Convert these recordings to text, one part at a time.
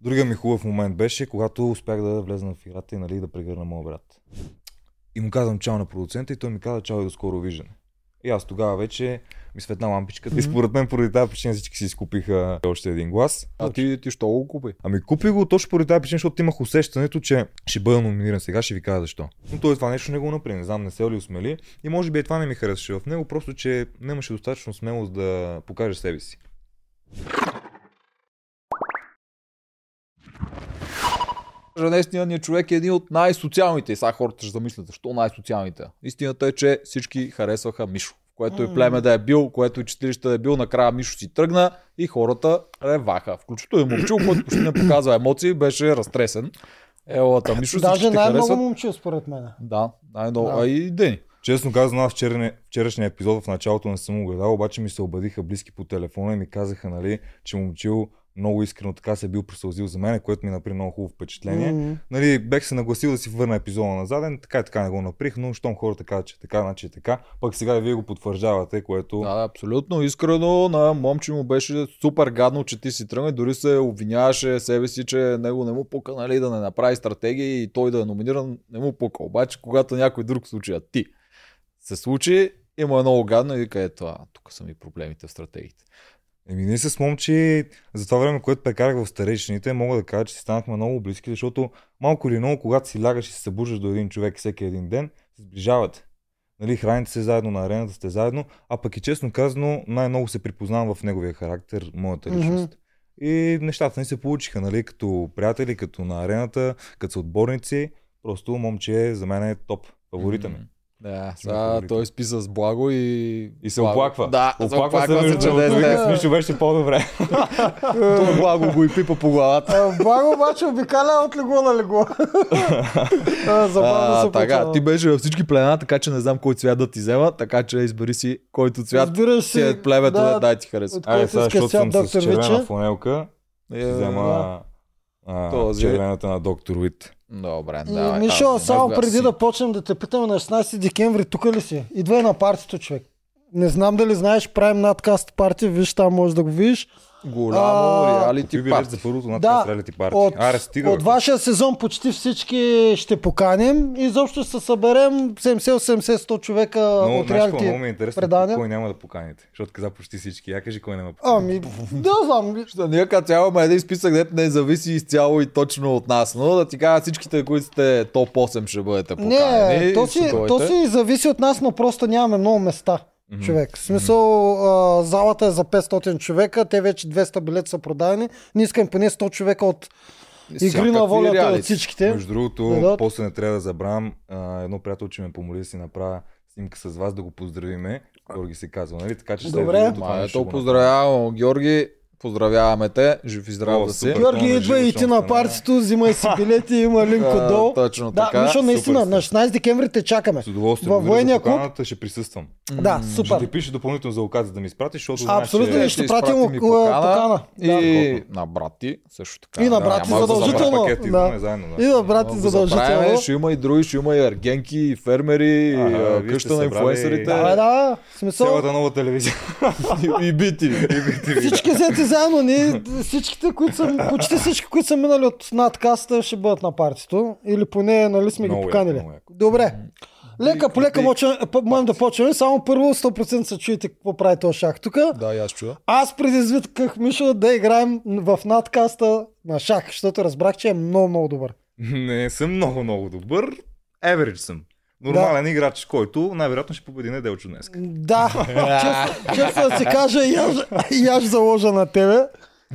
Другия ми хубав момент беше, когато успях да влезна в играта и нали, да прегърна моя брат. И му казвам чао на продуцента и той ми каза чао и до скоро виждане. И аз тогава вече ми светна лампичката mm-hmm. и според мен поради тази причина всички си изкупиха още един глас. А ти, ти що го купи? Ами купи го точно поради тази причина, защото имах усещането, че ще бъда номиниран сега, ще ви кажа защо. Но той това нещо не го направи, не знам, не се ли усмели. И може би и това не ми харесваше в него, просто че нямаше достатъчно смелост да покаже себе си. Наистина човек е един от най-социалните. И сега хората ще замислят, защо най-социалните. Истината е, че всички харесваха Мишо. В което и племе да е бил, което и чистилище да е бил, накрая Мишо си тръгна и хората реваха. Включително и момчил, който почти не показва емоции, беше разтресен. Елата, Мишо Даже най-много момчил, според мен. Да, най-много. Да. А и Дени. Честно казано, аз вчера, вчерашния епизод в началото не съм го гледал, обаче ми се обадиха близки по телефона и ми казаха, нали, че момчил много искрено така се е бил присълзил за мен, което ми направи много хубаво впечатление. М. Нали, бех се нагласил да си върна епизода назаден, така и така не го направих, но щом хората казват, че е така, значи е така, пък сега и вие го потвърждавате, което... Да, абсолютно искрено на момче му беше супер гадно, че ти си тръгна дори се обвиняваше себе си, че него не му пука нали, да не направи стратегия и той да е номиниран, не му пука. Обаче, когато някой друг случай, а ти се случи, има много гадно и вика, е това, тук са ми проблемите в стратегиите. Еми, ние с момчи за това време, което прекарах в старейшините, мога да кажа, че си станахме много близки, защото малко или много, когато си лягаш и се събуждаш до един човек всеки един ден, се сближавате. Нали, храните се заедно на арената, сте заедно, а пък и честно казано, най-много се припознавам в неговия характер, моята личност. И нещата не се получиха, нали, като приятели, като на арената, като съотборници. Просто момче за мен е топ, фаворита ми. М, Да, сега фаворит. той спи с благо и... И се оплаква. Да, се оплаква се, между че с Мишо беше по-добре. Той благо го и пипа по главата. Благо обаче обикаля от легло на легло. Забавно се така, ти беше във всички племена, така че не знам кой цвят да ти взема, така че избери си който цвят Разбираш си е племето да, дай ти харесва. Който сега, защото съм с червена фланелка, Е, взема червената на доктор Уит. Добре, И, да. Мишо, само преди да почнем да те питаме на 16 декември, тук ли си? Идвай на партито, човек. Не знам дали знаеш, правим надкаст парти, виж там може да го видиш. Голямо А, реалити Ти билет за първото над Да, реалити парти. От, Аре, стига. от вашия сезон почти всички ще поканим и изобщо ще се съберем 70-80-100 човека Много, от какво, много реалити. ми е интересно предания. кой няма да поканите. Защото каза почти всички. Я кажи кой няма да поканите. Ами, да знам. Що ние като цяло имаме един списък, дето не зависи изцяло и точно от нас, но да ти кажа всичките, които сте топ 8 ще бъдете поканени. Не, то си, то си зависи от нас, но просто нямаме много места. Човек. В смисъл, а, залата е за 500 човека, те вече 200 билета са продадени. Ние искаме поне 100 човека от игри на Всякакви волята реалити. от всичките. Между другото, Да, да. после не трябва да забравям а, едно приятелче ме помоли да си направя снимка с вас, да го поздравиме. Георги се казва, нали? Така че Добре. следващото това Ма, ето го поздравявам, Георги. Поздравяваме те. Жив и здрав да си. Георги, на идва и ти на партито, взимай си билети, има линк отдолу. Точно Да, така. Мишо, наистина, на сте. 16 декември те чакаме. С удоволствие. Във военния клуб? ще присъствам. Да, Ще супер. ти пише допълнително за локация да ми изпратиш, защото знаеш, Абсолютно не ще пратим покана. И на брат ти също така. И на Да, брат ти няма да задължително. И да, брати, задължително. Ще има и други, ще има и ергенки, и фермери, и къща на инфлуенсърите. Да, да, смисъл. Цялата нова телевизия. и, и бити. Всички взети заедно, ние всичките, които са, почти всички, които са минали от надкаста, ще бъдат на партито. Или поне, нали сме ги Много яко, поканили. яко. Добре. Лека по лека можем да почваме. Само първо 100% се чуете какво прави този шах. Тук Да, и аз чуя. аз предизвиках Мишо да играем в надкаста на шах, защото разбрах, че е много, много добър. Не съм много, много добър. Average съм. Нормален играч, който най-вероятно ще победи Неделчо днес. Да, честно, честно да си кажа, и аз, и аз заложа на тебе.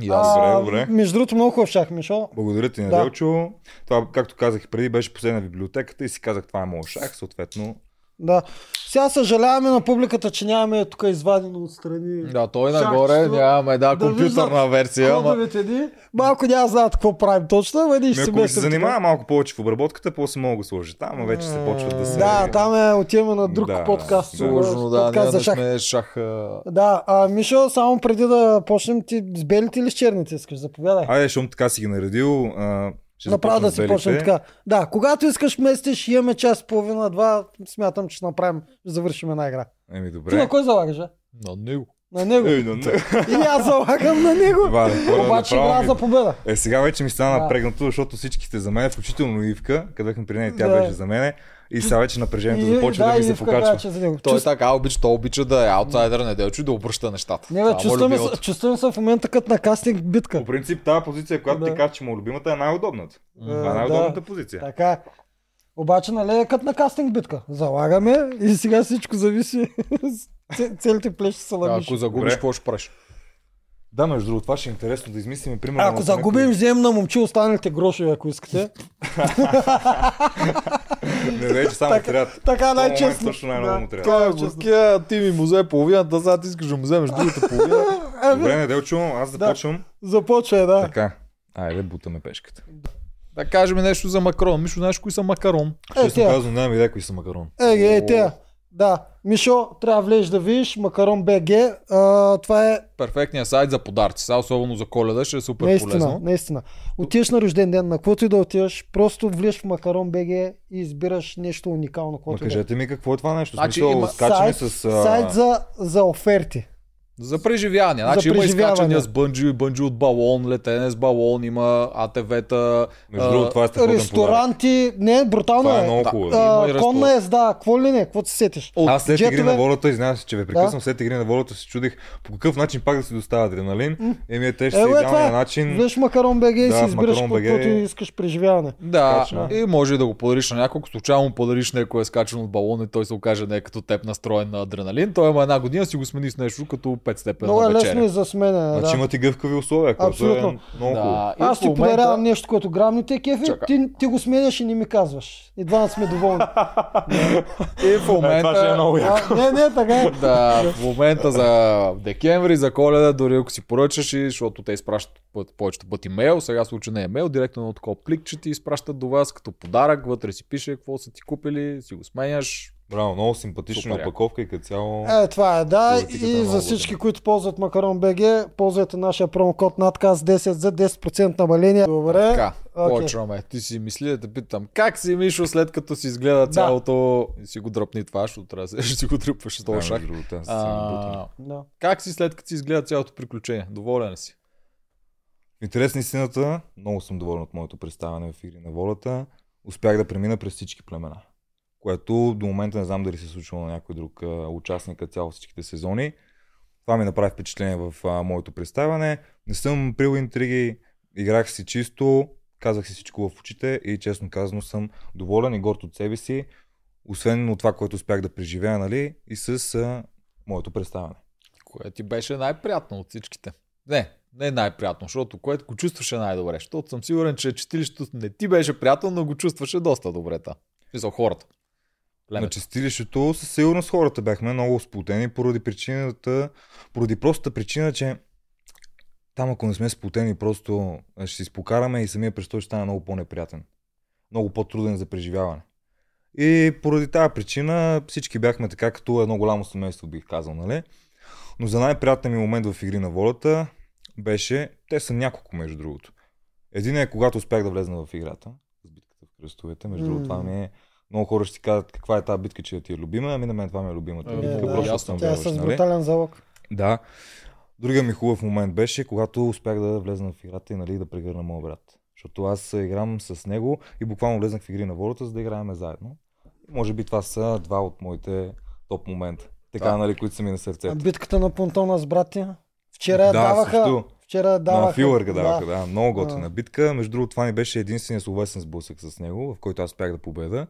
И аз. А, добре, добре. Между другото, много хубав шах, Мишо. Благодаря ти, Да. Неделчо. Това, както казах и преди, беше последна библиотеката и си казах, това е моят шах, съответно. Да. Сега съжаляваме на публиката, че нямаме тук извадено отстрани. Да, той Шах, нагоре нямаме да, да компютърна виждат версия. Ама... Ни. Малко няма знаят какво правим точно, ама ние ще се ако ми се занимава малко повече в обработката, после мога да го сложа там, а вече се почват да се... Да, там е отиваме на друг Да, подкаст. да. Сложно, да, подкаст за шах. сме шах. а, Да, а, Мишо, само преди да почнем, ти с белите или с черните искаш? Заповядай. Айде, щом така си ги наредил, а, ще Направо да си белите. почнем така. Да, когато искаш местиш, имаме час и половина, два, смятам, че ще направим, ще завършим една игра. Еми, Ти на добре. кой залагаш, а? На него. На него. Ей, на него. И аз залагам на него. Това е, хора, Обаче игра ми- за победа. Е, сега вече ми стана Да. напрегнато, защото всички сте за мен, включително Ивка, къде бяхме при нея, тя Да. беше за мене. И сега вече напрежението И- започва да, и ми се покачва. каза, че за него. Той е Чувств- така обича, той обича да е аутсайдер, неделчо и да обръща нещата. Не, бе, е любимото. се- чувстваме се в момента като на кастинг битка. По принцип, тази позиция, която Да. ти кажеш, че му е любимата, е най-удобната. Това е да. най-удобната позиция. Така. Обаче, нали е като на кастинг битка. Залагаме и сега всичко зависи. Целите плещи са на Ако загубиш, какво ще правиш? Да, между другото, това ще е интересно да измислим примерно. Ако загубим, вземем на момче останалите грошове, ако искате. Не, не, че само Така- трябва. Така най-честно. Точно най-много му трябва. Това е честно. ти ми му взе половината, сега ти искаш да му вземеш другата половина. Ами, Добре, неделчо, аз започвам. Започвай, да. Така. Айде, бутаме пешката. Да кажем нещо за макарон. Мишо, знаеш кои са макарон? Е, Честно тя. казвам, нямам идея кои са макарон. Е, е, те. Да. Мишо, трябва да влезеш да видиш Макарон БГ. А, това е Перфектният сайт за подаръци. Сега особено за коледа ще е супер наистина, полезно. наистина. Отиваш на рожден ден, на каквото и да отиваш, просто влезеш в Макарон БГ и избираш нещо уникално. Ма да е. кажете ми какво е това нещо. Значи Смисъл, има скачаме сайт, с... а, сайт за, за оферти. За преживяване. Значи има преживяване. изкачания с бънджи, бънджи от балон, летене с балон, има АТВ-та. Между а, другото, това е подарък. Ресторанти, не, брутално Това е е. много Да. хубаво. Има А, и конна езда, какво ли не, какво се сетиш? От Аз след игри джетове- на волята, извинявам се, че ви прекъсвам, Да. след игри на волята се чудих по какъв начин пак да си доставя адреналин. Еми, те ще Е, това идеалния е. начин. Влезеш в Макарон БГ и Да, си избираш каквото искаш преживяване. Да, и може и да го подариш на някой. Ако случайно подариш някой е скачан от балон и той се окаже не е като теб настроен на адреналин, той има една година си го смени с нещо като 5 степена Много е вечеря. лесно и за смене. Значи Да. имат и гъвкави условия, което Абсолютно. е много хубаво. Да, и Аз ти момента- подарявам нещо, което грам не те кефи, Чакай. ти, ти го сменяш и не ми казваш. И двама сме доволни. И в момента... Това ще е много яко. а, не, не, така е. Да, в момента за декември, за коледа, дори ако си поръчаш, и, защото те изпращат път- повечето пъти мейл, сега случай не е мейл, директно на такова плик, че ти изпращат до вас като подарък, вътре си пише какво са ти купили, си го сменяш. Браво, много симпатична Супер опаковка и като цяло. Е, това е, да. Е И много за всички, които ползват Макарон БГ, ползвайте нашия промокод надказ 10 за 10% намаление. Добре. Така, окей. почваме. Ти си мисли да те питам, как си Мишо след като си изгледа цялото и си го дръпни това, защото трябва да си го дръпваш с Да, този шах. другото. А, Да. как си след като си изгледа цялото приключение? Доволен си? В интерес на истината, много съм доволен от моето представяне в Игри на волята. Успях да премина през всички племена. Което до момента не знам дали се е случило на някой друг участник цяло всичките сезони. Това ми направи впечатление в а, моето представяне. Не съм прил интриги, играх си чисто, казах си всичко в очите и честно казано съм доволен и горд от себе си, освен от това, което успях да преживея, нали, и с а, моето представяне. Кое ти беше най-приятно от всичките? Не, не най-приятно, защото което го чувстваше най-добре. Защото съм сигурен, че чистилището не ти беше приятно, но го чувстваше доста добре. Та. Мисъл, хората. На Племето. чистилището със сигурност хората бяхме много сплутени поради причината, поради простата причина, че там ако не сме сплутени, просто ще си спокараме и самия престой ще стане много по-неприятен. Много по-труден за преживяване. И поради тази причина всички бяхме така като едно голямо семейство, бих казал, нали? Но за най-приятният ми момент в Игри на волята беше, те са няколко между другото. Един е когато успях да влезна в играта, с битката в кръстовете. Между другото, това ми е много хора ще ти кажат каква е тази битка, че ти е любима, ами на мен това ми е любимата Е, битка, да, просто ясно. съм Тя е с нали? брутален залог. Да. Другия ми хубав момент беше, когато успях да влезна в играта и нали, да прегърна моя брат. Защото аз играм с него и буквално влезнах в игри на волята, за да играем заедно. Може би това са два от моите топ момента. Така, Да. нали, които са ми на сърцето. Битката на понтона с братя. Вчера Да, даваха. също. Вчера даваха. На филърга даваха, да. Много готина Да. битка. Между другото, това ми беше единствения словесен сблъсък с него, в който аз успях да победа.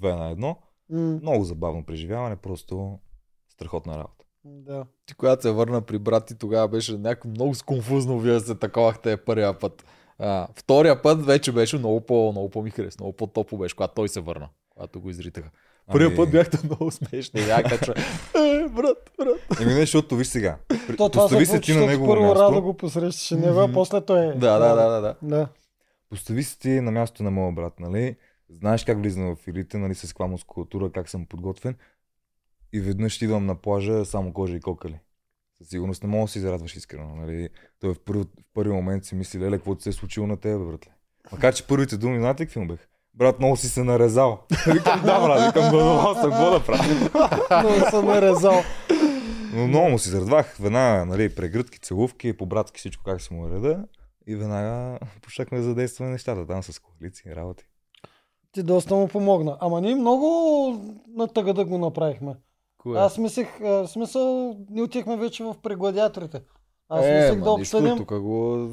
Две на едно. М, Много забавно преживяване, просто страхотна работа. Да. Ти когато се върна при брат ти, тогава беше някакво много сконфузно, вие се таковахте първия път. А, втория път вече беше много, по, много по-ми хареса, много по-топо беше, когато той се върна, когато го изритаха. Първия Ами- път бяхте много смешни, бяхте, че е, брат, брат. Еми не, защото виж сега. При- То, Постави се ти на негово първо Радо място. го посрещаше него, а после той е. Да, да, да, да, да. да. Постави се ти на място на моя брат, нали? Знаеш как влизам в игрите, нали, с каква мускулатура, как съм подготвен. И веднъж идвам на плажа само кожа и кокали. Със сигурност не мога да се зарадваш искрено, нали? Той в първи, в първи момент си мисли, леле, какво се е случило на теб, братле? Макар, че първите думи, знаете какви му бех? Брат, много си се нарезал. викам, да, брат, викам, го какво да правя? Но съм е резал. Но много му си зарадвах. Веднага, нали, прегръдки, целувки, по-братски всичко как си му реда. И веднага почнахме да задействаме нещата там с коалиции, работи. Ти доста му помогна. Ама ние много на тъга да го направихме. Кое? Аз мислех, в смисъл, ние отихме вече в прегладиаторите. Аз е, мислех ма, да обсъдим. Го...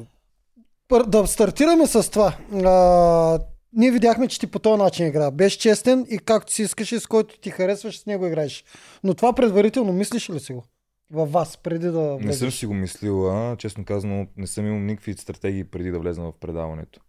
Да стартираме с това. А, ние видяхме, че ти по този начин игра. Беше честен и както си искаш и с който ти харесваш, с него играеш. Но това предварително мислиш ли си го? Във вас, преди да Не влезеш? съм си го мислил, а, честно казано, не съм имал никакви стратегии преди да влезна в предаването.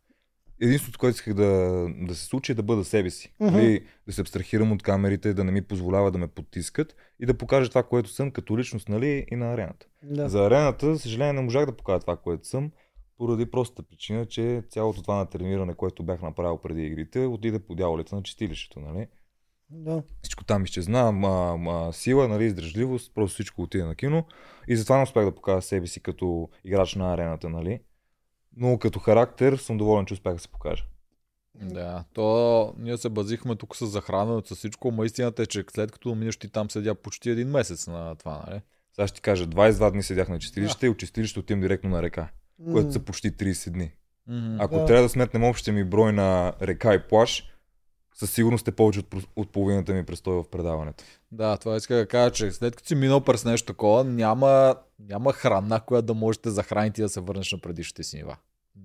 Единството, което исках да, да се случи е да бъда себе си. Нали, да се абстрахирам от камерите, да не ми позволява да ме потискат и да покажа това, което съм като личност нали, и на арената. Да. За арената, за съжаление, не можах да покажа това, което съм, поради простата причина, че цялото това на трениране, което бях направил преди игрите, отиде по дяволите на чистилището. Нали? да. Всичко там изчезна, ма, ма, сила, нали, издръжливост, просто всичко отиде на кино. И затова не успях да покажа себе си като играч на арената, нали. Но като характер съм доволен, че успях да се покажа. Да, то ние се базихме тук с захранването, с всичко, ма истината е, че след като минеш ти там седя почти един месец на това, нали? Сега ще ти кажа, 22 дни седях на чистилище и от чистилище отивам директно на река, което са почти 30 дни. Мгм. Ако Да. трябва да сметнем общия ми брой на река и плаж, със сигурност е повече от, от половината ми престой в предаването. Да, това иска да кажа, че след като си минал през нещо такова, няма, няма храна, която да можете да захраните и да се върнеш на предишните си нива.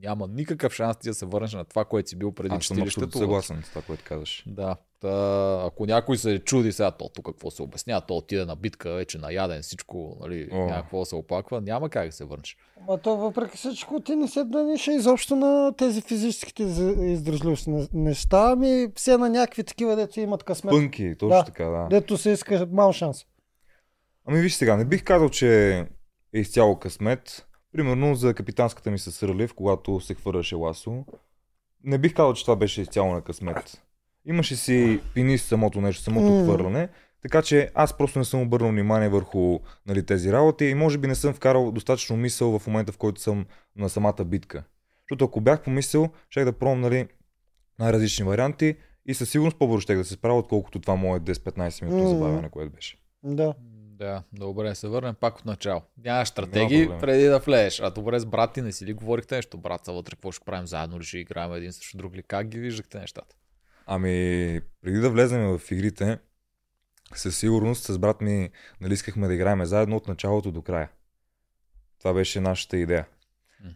Няма никакъв шанс ти да се върнеш на това, което си бил преди Аз съм съгласен с това, което казваш. Да. Та, ако някой се чуди сега, то тук какво се обяснява, то отиде на битка, вече наяден всичко, нали, О. някакво се оплаква, няма как да се върнеш. Ма то въпреки всичко ти не се дънише изобщо на тези физическите из- издръжливост не- неща, ами все на някакви такива, дето имат късмет. Пънки, точно Да. така, да. Дето се иска мал шанс. Ами виж сега, не бих казал, че е изцяло късмет. Примерно за капитанската ми с Рълев, когато се хвърляше ласо. Не бих казал, че това беше изцяло на късмет. Имаше си пини самото нещо, самото М. хвърляне. Така че аз просто не съм обърнал внимание върху нали, тези работи и може би не съм вкарал достатъчно мисъл в момента, в който съм на самата битка. Защото ако бях помислил, щях да пробвам нали, най-различни варианти и със сигурност по-бързо щях да се справя, отколкото това мое 10-15 минути М. забавяне, което беше. Да. Да, добре, се върнем пак от начало. Нямаш стратегии проблем. преди да влезеш. А добре, с брат ти не си ли говорихте нещо? Брат, са вътре, какво ще правим заедно ли ще играем един срещу друг ли? Как ги виждахте нещата? Ами, преди да влезем в игрите, със сигурност с брат ми нали, искахме да играем заедно от началото до края. Това беше нашата идея.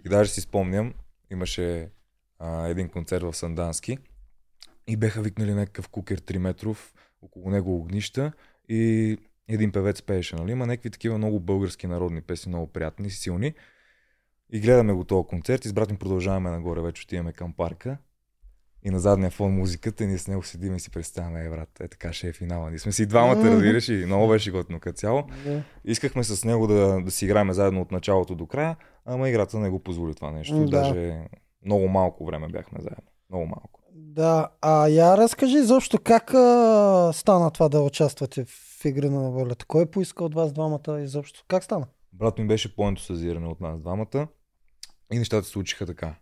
И даже си спомням, имаше а, един концерт в Сандански и беха викнали някакъв кукер 3 метров, около него огнища и един певец пееше, нали? Има някакви такива много български народни песни, много приятни, силни. И гледаме го този концерт и с брат ми продължаваме нагоре, вече отиваме към парка. И на задния фон музиката, и ние с него седим и си представяме, е, брат, е така ще е финала. Ние сме си двамата, Мгм. разбираш, и много беше готино като цяло. Искахме с него да, да си играем заедно от началото до края, ама играта не го позволи това нещо. Да. Даже много малко време бяхме заедно. Много малко. Да, а я разкажи изобщо как а, стана това да участвате в игри на волята? Кой поиска от вас двамата изобщо? Как стана? Брат ми беше по-ентусазиран от нас двамата и нещата се случиха така.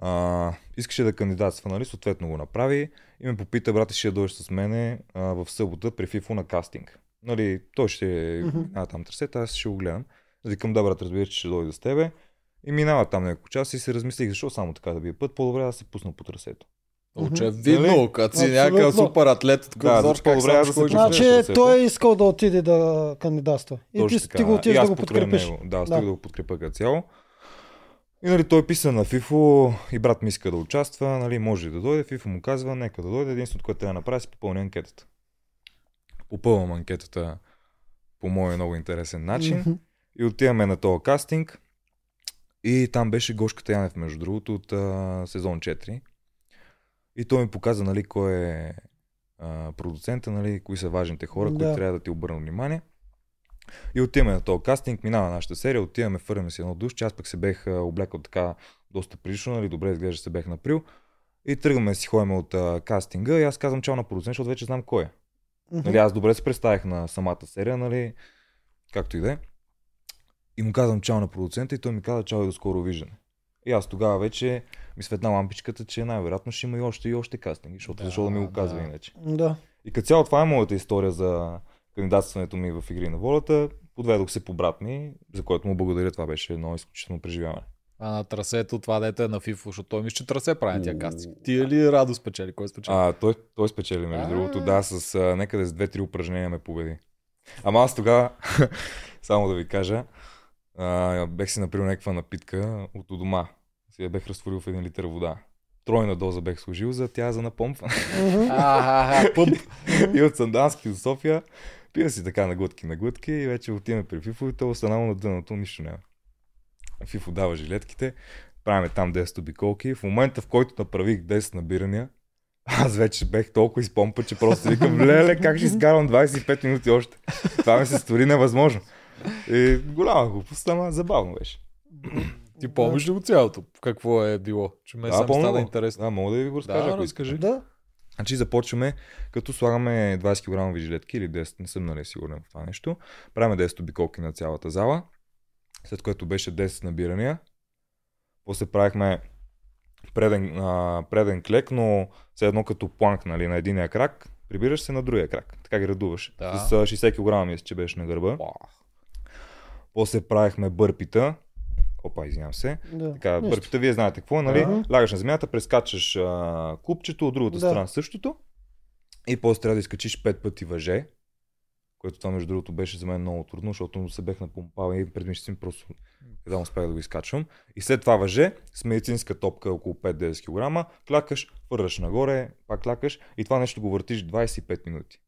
А, искаше да кандидатства, нали? Съответно го направи и ме попита, брат, ще дойдеш с мене а, в събота при FIFO на кастинг. Нали, той ще Мгм. а, там трасета, аз ще го гледам. Викам, да, брат, разбира, че ще дойда с тебе. И минава там няколко часа и се размислих, защо само така да бие път, по-добре да се пусна по трасето. Очевидно, Нали? като си някакъв супер атлет, Да, взор, как по-добре сам да ще се Значи той е искал да отиде да кандидатства. И Точно ти, така, ти го И отидеш да аз го подкрепиш. Него, да, стига Да. да. го подкрепя като цяло. И нали, той писа на Фифо и брат ми иска да участва, нали, може да дойде. Фифо му казва, нека да дойде. Единственото, което трябва да направи, е попълни анкетата. Попълвам анкетата по мой много интересен начин. Мгм. И отиваме на този кастинг. И там беше Гошката Янев, между другото, от а, сезон 4. И той ми показа, нали, кой е а, продуцента, нали, кои са важните хора, Да. които трябва да ти обърнат внимание. И отиваме на този кастинг, минава нашата серия, отиваме, фърляме си едно душ, аз пък се бех облекал така доста прилично, нали, добре изглежда се бех наприл. И тръгваме си ходим от а, кастинга и аз казвам чао на продуцент, защото вече знам кой е. Мгм. Нали, аз добре се представих на самата серия, нали, както и да е. И му казвам чао на продуцента и той ми каза чао и до скоро виждане. И аз тогава вече ми светна лампичката, че най-вероятно ще има и още и още кастинги, защото Да, защо да ми го казва да. иначе. Да. И като цяло това е моята история за кандидатстването ми в Игри на волята. Подведох се по брат ми, за което му благодаря. Това беше едно изключително преживяване. А на трасето това дете е на FIFA, защото той мисля, че трасе прави тя кастинг. Ти е ли Радо спечели? Кой спечели? А, той, той спечели, между А. другото, да, с а, някъде с две-три упражнения ме победи. Ама аз тогава, само да ви кажа, а, бех си направил някаква напитка от у дома. Си я бех разтворил в един литър вода. Тройна доза бех сложил за тя за напомпване. И от Сандански до София пия си така наглътки, наглътки и вече отиваме при Фифо и то останало на дъното, нищо няма. Фифо дава жилетките, правиме там 10 обиколки. В момента, в който направих 10 набирания, аз вече бех толкова изпомпа, че просто викам, леле, как ще изкарвам 25 минути още. Това ми се стори невъзможно. И голяма глупост, ама забавно беше. Ти помниш ли го цялото? Какво е било? Че ме сам помня стана интересно. Да, мога да ви го разкажа. Да, ако разкажи. искате. Да. Значи започваме, като слагаме 20 кг жилетки или 10, не съм нали сигурен в това нещо. Правиме 10 обиколки на цялата зала, след което беше 10 набирания. После правихме преден, а, преден клек, но все едно като планк нали, на единия крак, прибираш се на другия крак. Така ги редуваш. Да. С а, 60 кг мисля, че беше на гърба. Уау. После правихме бърпита. Опа, извинявам се. да. Така, Нищо. бърпите, вие знаете какво, нали? Ага. Лягаш на земята, прескачаш а, купчето, от другата Да. страна същото. И после трябва да изкачиш пет пъти въже. Което това, между другото, беше за мен много трудно, защото се бех напомпал и преди си просто едва успях да го изкачвам. И след това въже с медицинска топка около 5-10 кг, клякаш, върваш нагоре, пак клякаш и това нещо го въртиш 25 минути.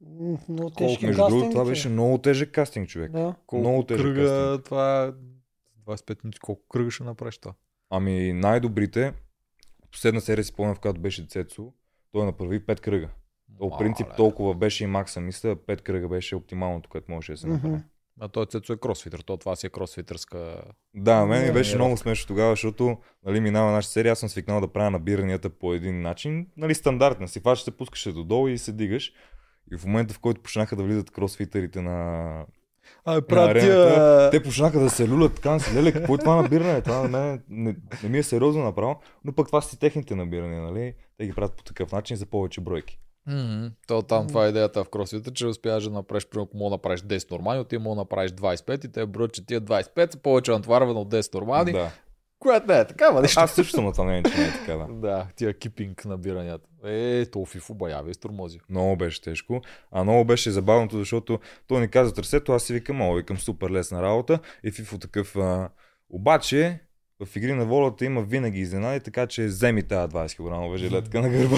Много Колко, тежки Между другото, това беше много тежък кастинг, човек. Да. Колко Много тежък кръга, кастинг. това е 25 минути, колко кръга ще направиш това? Ами най-добрите, последна серия си спомням, в която беше Цецо, той направи 5 кръга. По принцип Мале. толкова беше и макса, мисля, 5 кръга беше оптималното, което можеше да се направи. Мгм. А той Цецо е кросфитър, то това си е кросфитърска... Да, мен ми беше много смешно тогава, защото нали, минава нашата серия, аз съм свикнал да правя набиранията по един начин, нали, стандартна. Си фаш се пускаше додолу и се дигаш. И в момента, в който почнаха да влизат кросфитърите на... А, на правя арената, те почнаха да се люлят така, си, леле, какво е това набиране? Това на мен не, не, ми е сериозно направо, но пък това са си техните набирания, нали? Те ги правят по такъв начин за повече бройки. Мгм. То там това е идеята в кросфита, че успяваш да направиш, примерно, ако мога да направиш 10 нормални, ти мога да направиш 25 и те броят, че тия 25 са повече натоварване от 10 нормални, Да. Което не е така, ма нищо. Аз също съм на това мнение, че не е така, да. Тия кипинг набиранията. Е, то фифо баяви, стормози. Много беше тежко. А много беше забавното, защото той ни каза трасето, аз си викам, о, викам супер лесна работа. И Фифо такъв. А... Обаче, в игри на волята има винаги изненади, така че вземи тази 20 кг жилетка на гърба.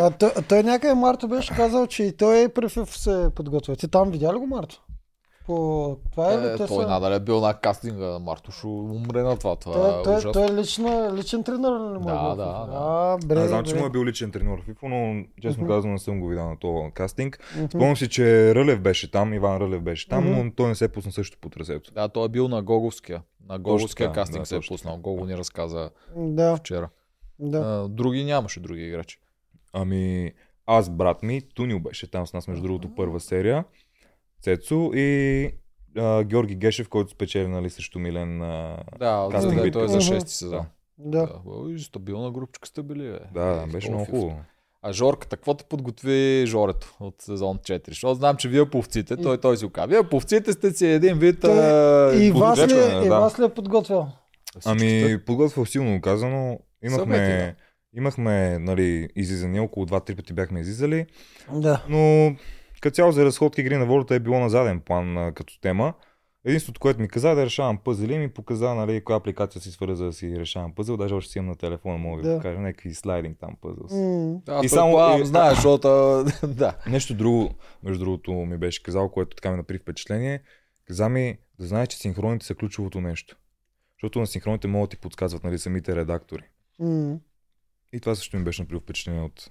А, той, той някъде Марто беше казал, че и той е при ФИФ се подготвя. Ти там видя ли го Марто? По... Това е? Е, Те той са- надали е бил на кастинга, Марто ще умре на това. Това Той, е той, ужасно. той е лична, личен тренер ли му е Да, бил в да, да. А, бре, Аз знам, че му е бил личен треньор в FIFA, но честно Мгм. казвам не съм го видял на този кастинг. Мгм. Спомням си, че Рълев беше там, Иван Рълев беше там, Мгм. но той не се пусна също по трасето. Да, той е бил на Гоговския. На Гоговския така, кастинг да, се е точно пуснал. Гого ни разказа Да, вчера. да. А, други нямаше други играчи. Ами, аз, брат ми, Тунил беше там с нас, между другото, първа серия. Цецо и а, Георги Гешев, който спечели нали, срещу Милен. А... Да, Кастинг да, той е за Мгм. 6 сезон. да. Да. Ой, стабилна групчка сте били, бе. Да, да, Е, беше много хубаво. А Жорката, какво те подготви Жорето от сезон 4? Защото знам, че вие повците, той, той си го казва. Вие повците сте си един вид... Той- И вас ли, подготвяне, и да. вас ли е подготвял? всичките. Ами, подготвил силно казано. Имахме, Съвети, имахме нали, излизания, около 2-3 пъти бяхме излизали, Да. но като цяло за разходки игри на волята е било на заден план а, като тема. Единството, което ми каза е да решавам пъзели и ми показа нали, коя апликация си свърза да си решавам пъзел. Даже още си имам на телефона, мога да ви Да. покажа някакви слайдинг там пъзел. И и само- и- знаеш, защото... да. Нещо друго, между другото, ми беше казал, което така ми направи впечатление. Каза ми да знаеш, че синхроните са ключовото нещо. Защото на синхроните могат да ти подсказват нали, самите редактори. м. И това също ми беше направило впечатление от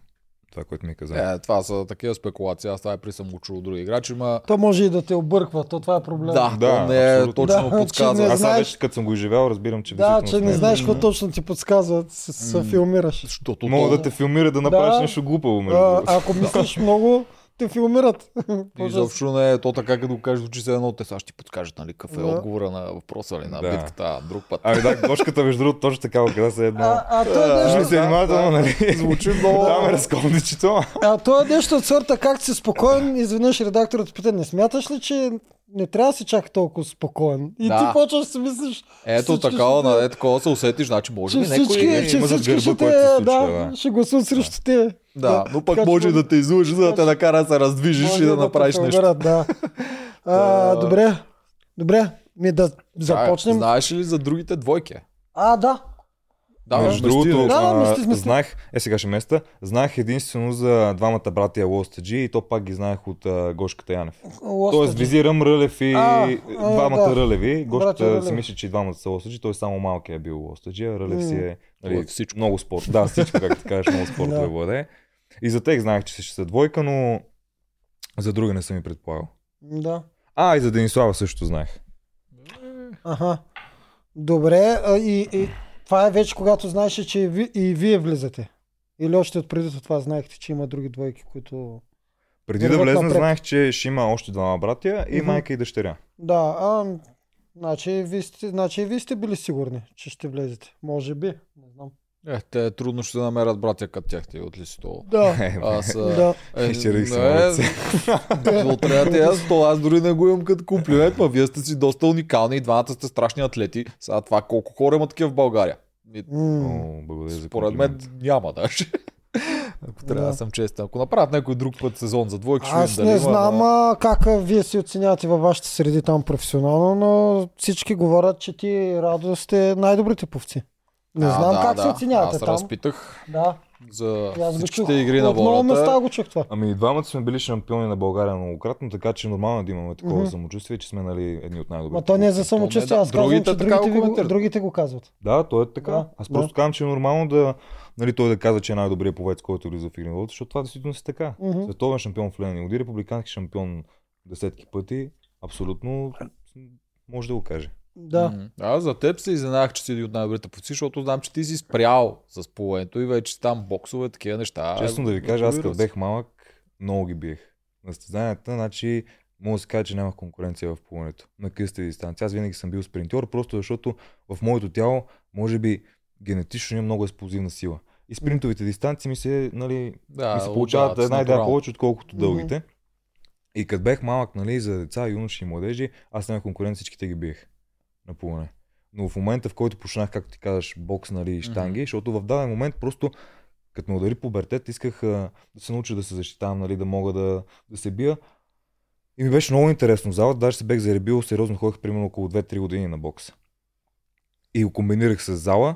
това, което ми каза. Е, това са такива спекулации. Аз това е при съм го чул други играчи, ма... То може и да те обърква, то това е проблем. Да, Да, то не е точно Да, подсказва. Аз знаеш- вече, като съм го изживял, разбирам, че Да, че не знаеш какво точно ти подсказват, се, филмираш. Защото Мога да те филмира да направиш нещо глупаво, ако мислиш много, те филмират. Изобщо не е то така, като кажеш, звучи се едно, те сега ще ти подскажат, нали, какъв е Да. отговора на въпроса, ли, на Да. битката, друг път. Ами да, кошката между другото точно така гледа се едно. А, а то е Да, нещо, се внимателно, нали? Звучи много. Там е разковничето. а то е нещо от сорта, как си спокоен, изведнъж редакторът пита, не смяташ ли, че не трябва да си чака толкова спокоен? И Да. ти почваш да си мислиш, Ето такава, ще да, е такова се усетиш, значи може би някой... че има всички гърба, ще те, което се случва, да, да. ще гласуват срещу те. Да, но пък Така че може да те излъжи, за да те накара да се раздвижиш и да направиш те нещо. Да. А, добре, добре, ми да започнем. Да, знаеш ли за другите двойки? А, да. Да, Между другото. Да, а, мисли. знаех, е сега ще места, знаех единствено за двамата братия Лостаджи и то пак ги знаех от а, Гошката Янев. Тоест визирам Рълев и А, а, двамата да. Рълеви. Гошката си мисли, че и двамата са Лостаджи, той само малкият е бил Лостаджи, а Рълев си е е нали, всичко. много спорт. Да, всичко, както кажеш, много спорт Да. владее. И за тех знаех, че ще са двойка, но за друга не съм и предполагал. Да. А, и за Денислава също знаех. Аха. Добре, а, и, и това е вече когато знаеш, че и, ви, и вие влизате. Или още от преди това знаехте, че има други двойки, които... Преди да влезна, напред. знаех, че ще има още двама братя и Мгм. майка и дъщеря. Да, а, значи, вие сте, значи и вие сте били сигурни, че ще влезете. Може би, не знам. Е, те трудно ще намерят братя като тях, ти от ли си то. Да, Е, Аз... а, да. Е, се не, на улица. какво трябва да аз, то аз дори не го имам като комплимент, ма вие сте си доста уникални и двамата сте страшни атлети. Сега това колко хора има такива в България? И, според мен няма даже. Ако трябва да. Да. съм честен. Ако направят някой друг път сезон за двойки, ще Аз дали не има, знам а, как вие си оценявате във вашите среди там професионално, но всички говорят, че ти Радо сте най-добрите повци. Не А, знам да, как да. се оценявате Аз там. разпитах Да, за аз всичките чух. игри на От много места волята. го чух това. Ами и двамата сме били шампиони на България многократно, така че нормално е да имаме такова Мгм. самочувствие, че сме нали, едни от най-добрите. Ма то не е за самочувствие, аз казвам, Другите че другите, го- другите го казват. Да, то е така. Да, Аз просто да. казвам, че е нормално да нали, той да казва, че е най-добрият повец, който влиза в игри на волята, защото това действително си така. Мгм. Световен шампион в Ленин, Уди, републикански шампион десетки пъти, абсолютно може да го каже. Да. М. Аз за теб се изненах, че си един от най-добрите повци, защото знам, че ти си спрял с плуването и вече там боксове, такива неща. Честно да ви кажа, аз като бех малък, много ги биех. На състезанията, значи, мога да се каже, че нямах конкуренция в плуването на къста дистанция. Аз винаги съм бил спринтьор, просто защото в моето тяло, може би, генетично има много експлозивна сила. И спринтовите дистанции ми се, нали, Да, ми се получават отдават една идея повече, отколкото дългите. И като бех малък, нали, за деца, юноши и младежи, аз нямах конкуренция, всичките ги биех на плуване. Но в момента, в който почнах, както ти казваш, бокс, нали, и штанги, Мгм. защото в даден момент просто, като ме удари пубертет, исках а, да се науча да се защитавам, нали, да мога да, да се бия. И ми беше много интересно залата, даже се бех заребил, сериозно ходих примерно около 2-3 години на бокса. И го комбинирах с зала.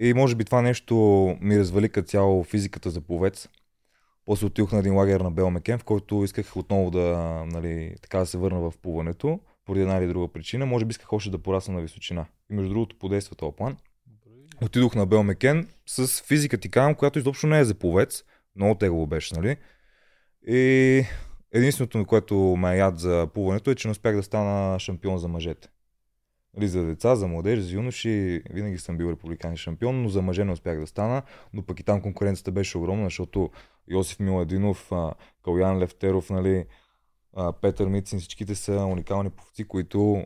И може би това нещо ми развали като цяло физиката за пловец. После отидох на един лагер на Белмекен, в който исках отново да, нали, така да се върна в плуването, поради една или друга причина. Може би исках още да порасна на височина. И между другото подейства този план. Отидох на Белмекен с физика ти казвам, която изобщо не е за пловец. Много тегло беше, нали? И единственото, което ме яд за плуването е, че не успях да стана шампион за мъжете. Нали, за деца, за младежи, за юноши, винаги съм бил републикански шампион, но за мъже не успях да стана, но пък и там конкуренцията беше огромна, защото Йосиф Миладинов, Калян Левтеров, нали, а, Петър Мицин, всичките са уникални повци, които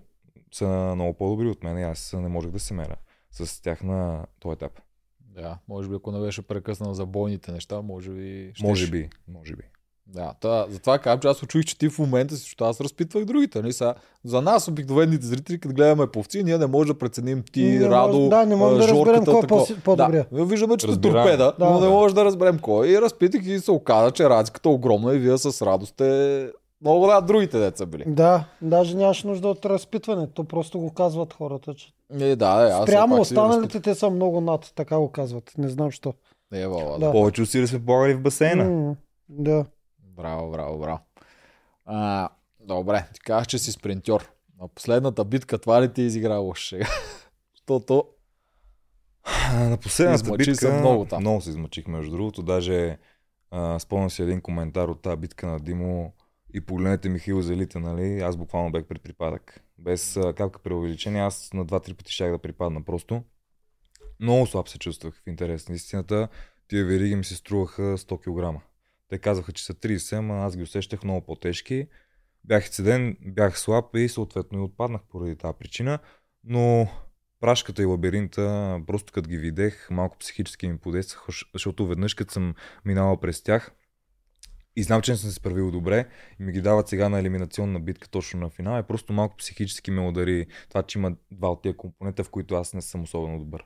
са много по-добри от мен и аз не можех да се меря с тях на този етап. Да, може би ако не беше прекъснал за бойните неща, може би... щеше. Може би, може би. Да, та, затова казвам, че аз очуих, че ти в момента си, защото аз разпитвах другите. Нали? Са, за нас, обикновените зрители, като гледаме повци, ние не можем да преценим ти, Не може- Радо, да, не можем да разберем кой е по-добрия. Да, виждаме, че сте торпеда, Да, но не да. може да разберем кой. И разпитах и се оказа, че разликата е огромна и вие с радост сте много над другите деца били. Да, даже нямаше нужда от разпитване. То просто го казват хората, че Е, да, е, аз Прямо останалите те са много над, така го казват. Не знам що. Е, вала, Да. да. Повече усилия сме полагали в басейна. М, Да. Браво, браво, браво. А, добре, ти казах, че си спринтьор. На последната битка това ли ти е изиграло сега? Защото На последната Измъчи битка много там. много се измъчих, между другото. Даже а, спомням си един коментар от тази битка на Димо и погледнете Михаил Зелите, нали? Аз буквално бех пред припадък. Без капка преувеличение, аз на два-три пъти щях да припадна просто. Много слаб се чувствах в интерес на истината. Тия вериги ми се струваха 100 кг. Те казаха, че са 30, ама аз ги усещах много по-тежки. Бях седен, бях слаб и съответно и отпаднах поради тази причина. Но прашката и лабиринта, просто като ги видех, малко психически ми подействаха, защото веднъж като съм минавал през тях, и знам, че не съм се справил добре и ми ги дават сега на елиминационна битка точно на финал. И просто малко психически ме удари това, че има два от тия компонента, в които аз не съм особено добър.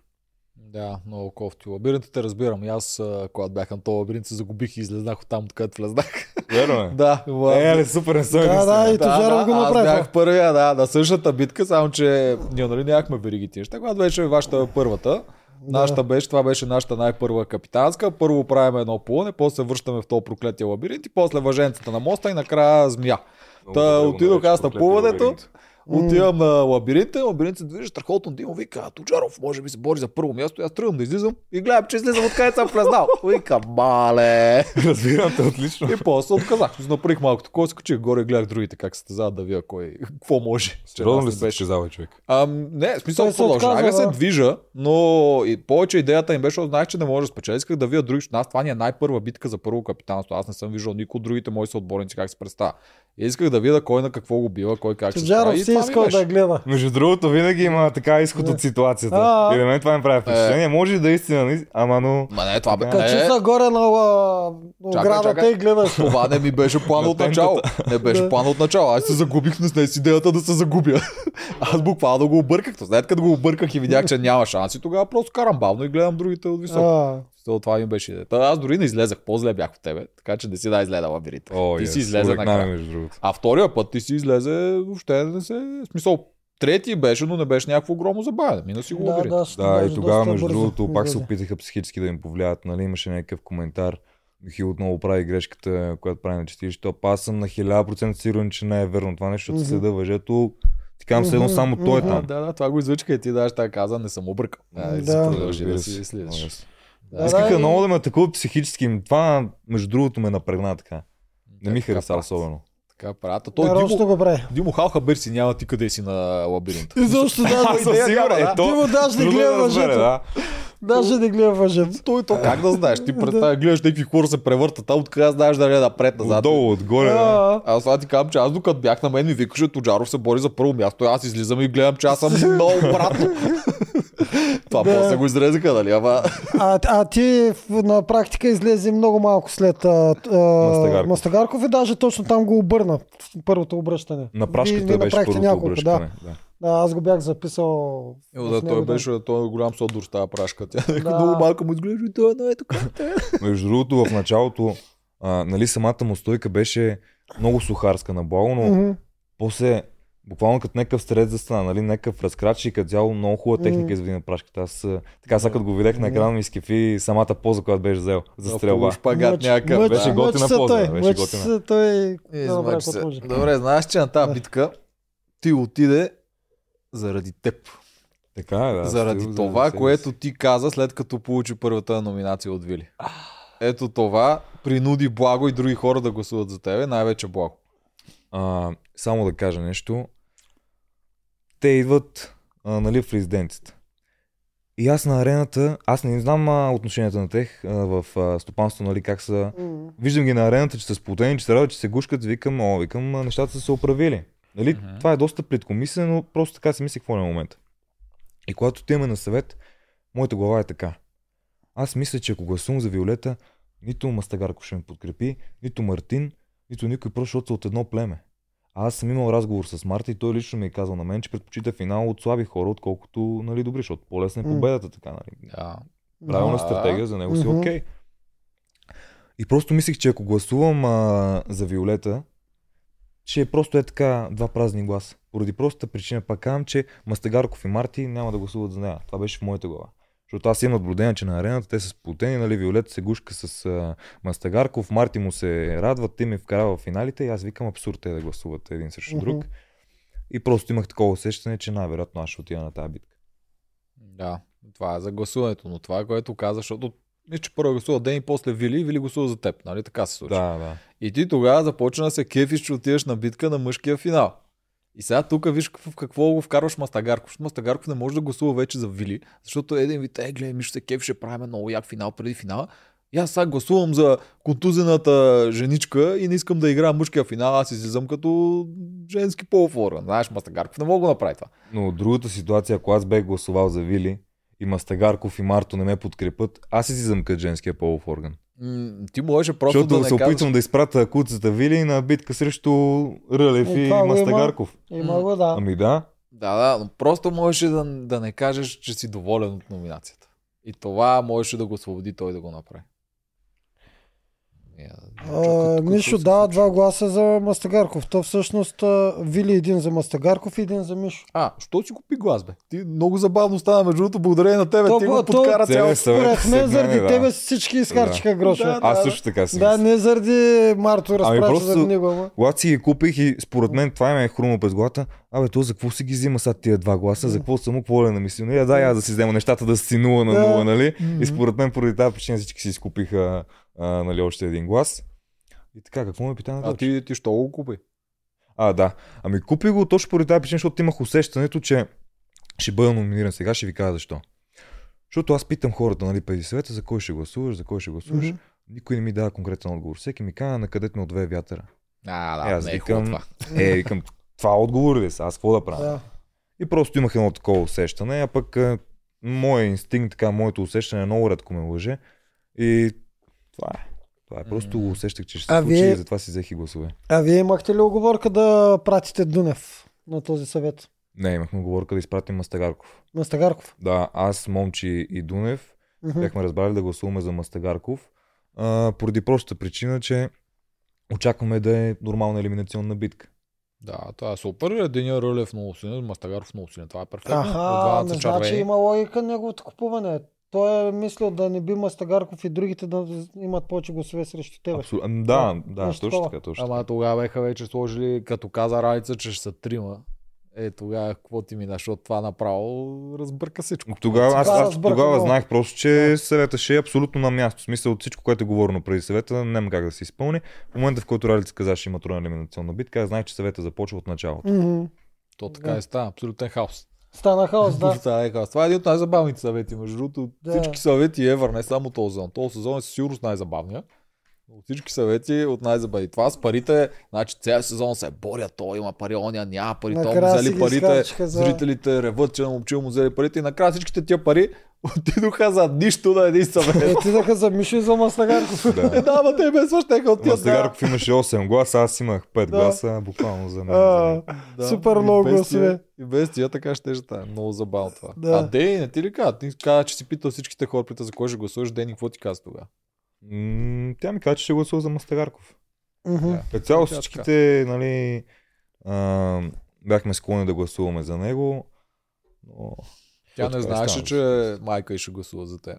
Да, много кофти. Лабиринтите разбирам. И аз, а, когато бях на този лабиринт, се загубих и излезнах от там, откъдето влезнах. Верно е? да, Е, але, супер, не съм Да, да, и да, Тожаров го аз направи. бях това. първия, да, на същата битка, само че ние нали нямахме веригите неща. Когато беше вашата първата, Нашата беше, това беше нашата най-първа капитанска. Първо правим едно плуване, после връщаме в този проклетия лабиринт и после въженцата на моста и накрая змия. Та отидох аз на плуването, отивам на лабиринта, лабиринт се движи страхотно Димо, вика, Тоджаров, може би се бори за първо място, и аз тръгвам да излизам и гледам, че излизам от където съм влезнал. Вика, мале. Разбирам те отлично. И после отказах. Направих малко такова, се качих горе и гледах другите как се стезават да вия кой, какво може. Сериозно ли се беше. състезава човек? А, не, в смисъл продължавах да се движа, но и повече идеята им беше, знаех, че не може да спечеля. Исках да видя други, нас това ни е най-първа битка за първо капитанство. Аз не съм виждал никой от другите мои съотборници как се представя. Исках да видя кой на какво го бива, кой как се и си искал да гледа. Между другото, винаги има така изход от ситуацията. А. И на мен това ми прави впечатление. Може и да е истина, нали? ама но... Ма не, това бе. Качи се горе на оградата и гледаш. това не ми беше план от начало. Не беше план от начало. Аз се загубих с не с идеята да се загубя. Аз буквално го обърках. След като го обърках и видях, че няма шанси, тогава просто карам бавно и гледам другите от високо. То, това ми беше идеята. Аз дори не излезах, по-зле бях от тебе, така че не си да изледа лабиринта. О, ти yes. си излезе другото. А втория път ти си излезе, въобще не се... В смисъл, трети беше, но не беше някакво огромно забавяне. Мина си го да, лабиринт. да, Да, и тогава, между бързо другото, пак се излезе. опитаха психически да им повлият. Нали? Имаше някакъв коментар. Михил отново прави грешката, която прави на чистилище. Па аз съм на 1000% сигурен, че не е верно това нещо, защото Мгм. следа въжето. Ти казвам, Мгм, само той е там. Да, да, това го извичка и ти даже така каза, не съм объркал. А, и си Да. продължи да си следиш. Да, Искаха да, и- много да ме атакуват психически. Това, между другото, ме напрегна така. Не ми Така хареса особено. Така правят. А той Нарочно Димо, го прави. Димо Халха Бърси няма ти къде си на лабиринта. И защо Аз съм идея сигурен. да. Е, Димо даже не трудно гледа да въжето. да. Даже не гледа въжето. Той то как да знаеш? Ти представя, гледаш някакви хора се превъртат, а откъде знаеш дали е напред, назад. Отдолу, отгоре. да. А, Аз сега ти казвам, че аз докато бях на мен ми викаше, Тоджаров се бори за първо място. и Аз излизам и гледам, че аз съм много обратно. Това Да. после го изрезаха, нали? Ама... а, а ти на практика излезе много малко след а, а, Мастагарков. Мастагарков и даже точно там го обърна в първото обръщане. На прашката беше първото няколко, обръщане. Да. Да, аз го бях записал. В да, той беше, той е голям содор тази прашка. Тя е Да. много малко му изглежда и той е на ето Между другото, в началото, а, нали, самата му стойка беше много сухарска на благо, но Мгм. после буквално като някакъв стрелец застана, нали, някакъв разкрач и като цяло много хубава техника изведи на прашката. Аз така сега като го видях на екрана ми изкефи самата поза, която беше взел за стрелба. Шпагат Мъч- някакъв. мъч- Беше готина мъчи се поза, той, беше мъчи готина. се той Е, да направи измъчи се. Добре, знаеш, че на тази битка ти отиде заради теб. Така е, да. заради стил, това, си. което ти каза след като получи първата номинация от Вили. Ето това принуди Благо и други хора да гласуват за тебе, най-вече Благо. А, само да кажа нещо. Те идват а, нали, в резиденцията. И аз на арената, аз не знам а, отношенията на тех а, в а, стопанството, нали, как са. М. Виждам ги на арената, че са сплутени, че се радват, че се гушкат, викам, о, викам, а, нещата са се оправили. Нали? Мгм. Това е доста плиткомислено, но просто така си мислех какво е на момента. И когато отиваме на съвет, моята глава е така. Аз мисля, че ако гласувам за Виолета, нито Мастагарко ще ме подкрепи, нито Мартин, нито никой просто, защото са от едно племе. А аз съм имал разговор с Марта и той лично ми е казал на мен, че предпочита финал от слаби хора, отколкото нали, добри, защото по-лесна е победата така. Нали. Да. Правилна Да. стратегия, за него си окей. И просто мислих, че ако гласувам а, за Виолета, ще е просто е така два празни гласа. Поради простата причина пак казвам, че Мастагарков и Марти няма да гласуват за нея. Това беше в моята глава. Защото аз имам наблюдение, че на арената те са сплутени, нали, Виолета се гушка с а, Мастагарков, Марти му се радват, те ми вкарава в финалите и аз викам абсурд те да гласуват един срещу друг. Мгм. И просто имах такова усещане, че най-вероятно аз ще отида на тази битка. Да, това е за гласуването, но това е което каза, защото мисля, че първо гласува Ден и после Вили и Вили гласува за теб, нали така се случва. Да, да. И ти тогава започна да се кефиш, че отиваш на битка на мъжкия финал. И сега тук виж в какво го вкарваш Мастагарков. Защото Мастагарков не може да гласува вече за Вили, защото един вид, е, гледай, Мишо се кеф, ще правим много як финал преди финала. И аз сега гласувам за контузената женичка и не искам да играя мъжкия финал, аз излизам като женски полуфорен. Знаеш, Мастагарков не мога да направи това. Но другата ситуация, ако аз бех гласувал за Вили и Мастагарков и Марто не ме подкрепят, аз излизам като женския. М, ти можеше просто Защото да се кажеш... опитвам да изпратя куцата Вили на битка срещу Рълев Е, и това го има. Мастагарков. Има го, да. Ами да. Да, да, но просто можеше да, да не кажеш, че си доволен от номинацията. И това можеше да го освободи той да го направи. Я, А, Мишо дава два гласа за Мастагарков. То всъщност Вили един за Мастагарков и един за Мишо. А, що си купи глас, бе? Ти много забавно стана, между другото, благодарение на тебе. То- ти го то- подкара Целият цял. съвет Според мен мене, заради да. тебе всички изхарчиха гроша. Да, Аз също така си Да, мисля. не заради Марто разпраща просто- заради него, ама. Когато си ги купих и според мен това ме е хрумно през главата, абе то за какво си ги взима сега тия два гласа, за какво само какво е намислил? Нали, да, я да си взема нещата да си 0 на Да. 0, нали? И според мен поради тази причина всички си изкупиха а, нали, още един глас. И така, какво ме пита на А ти, ти що го купи? А, да. Ами купи го точно поради тази причина, защото имах усещането, че ще бъда номиниран сега, ще ви кажа защо. Защото аз питам хората, нали, преди съвета, за кой ще гласуваш, за кой ще гласуваш. Мгм. Никой не ми дава конкретен отговор. Всеки ми казва, на къде ме отвее вятъра. А, Е, да, аз не е викам, хубаво това. Е, викам, това отговор ли са? Аз какво да правя? Да. И просто имах едно такова усещане, а пък моят инстинкт, така, моето усещане много редко ме лъже. И това е. Това е. Просто го усещах, че ще се А случи вие- и затова си взех и гласове. А вие имахте ли оговорка да пратите Дунев на този съвет? Не, имахме оговорка да изпратим Мастагарков. Мастагарков. Да, аз, Момчи и Дунев Мгм. бяхме разбрали да гласуваме за Мастагарков, а, поради простата причина, че очакваме да е нормална елиминационна битка. Да, това е супер. Единия Рълев много силен, Мастагаров много силен. Това е перфектно. Аха, не значи има логика неговото купуване. Той е мислил да не би Мастагарков и другите да имат повече гласове срещу тебе. Абсолютно. Да, да, нещо точно така, точно Ама тогава беха вече сложили, като каза Ралица, че ще са трима. Е, тогава какво ти мина, защото това направо разбърка всичко. Тогава, аз, аз тогава много. знаех просто, че съвета ще е абсолютно на място. В смисъл от всичко, което е говорено преди съвета, няма как да се изпълни. В момента, в който Ралица каза, че има тройна елиминационна битка, аз знаех, че съвета започва от началото. Мгм. То така Да. и става. Абсолютен хаос. Стана хаос, да. Е хаос. Това е един от най-забавните съвети. Между другото, от Да. всички съвети Евър, не само този сезон. Този сезон е сигурност най-забавния. От всички съвети от най-забавни. Това с парите, значи цял сезон се борят, той има пари, оня няма пари, той му взели парите, за- зрителите реват, че на момчил му взели парите и накрая всичките тия пари отидоха за нищо на един съвет. Отидаха за Мишо и за Мастагарков. Да. да, ма те без щеха от тия Мастагарков имаше 8 гласа, аз имах 5 Да. гласа, буквално за мен. А, Супер много гласове. И без тия така ще ще е много забавно това. Да. А Дей, не ти ли каза? Ти каза, че си питал всичките хора, пита за кой ще гласуваш, Дени, какво ти каза тогава? М, Тя ми каза, че ще гласува за Мастагарков. Да. Като цяло всичките, нали, а, бяхме склонни да гласуваме за него. Но... Тя не така знаеше, че майка й ще гласува за те.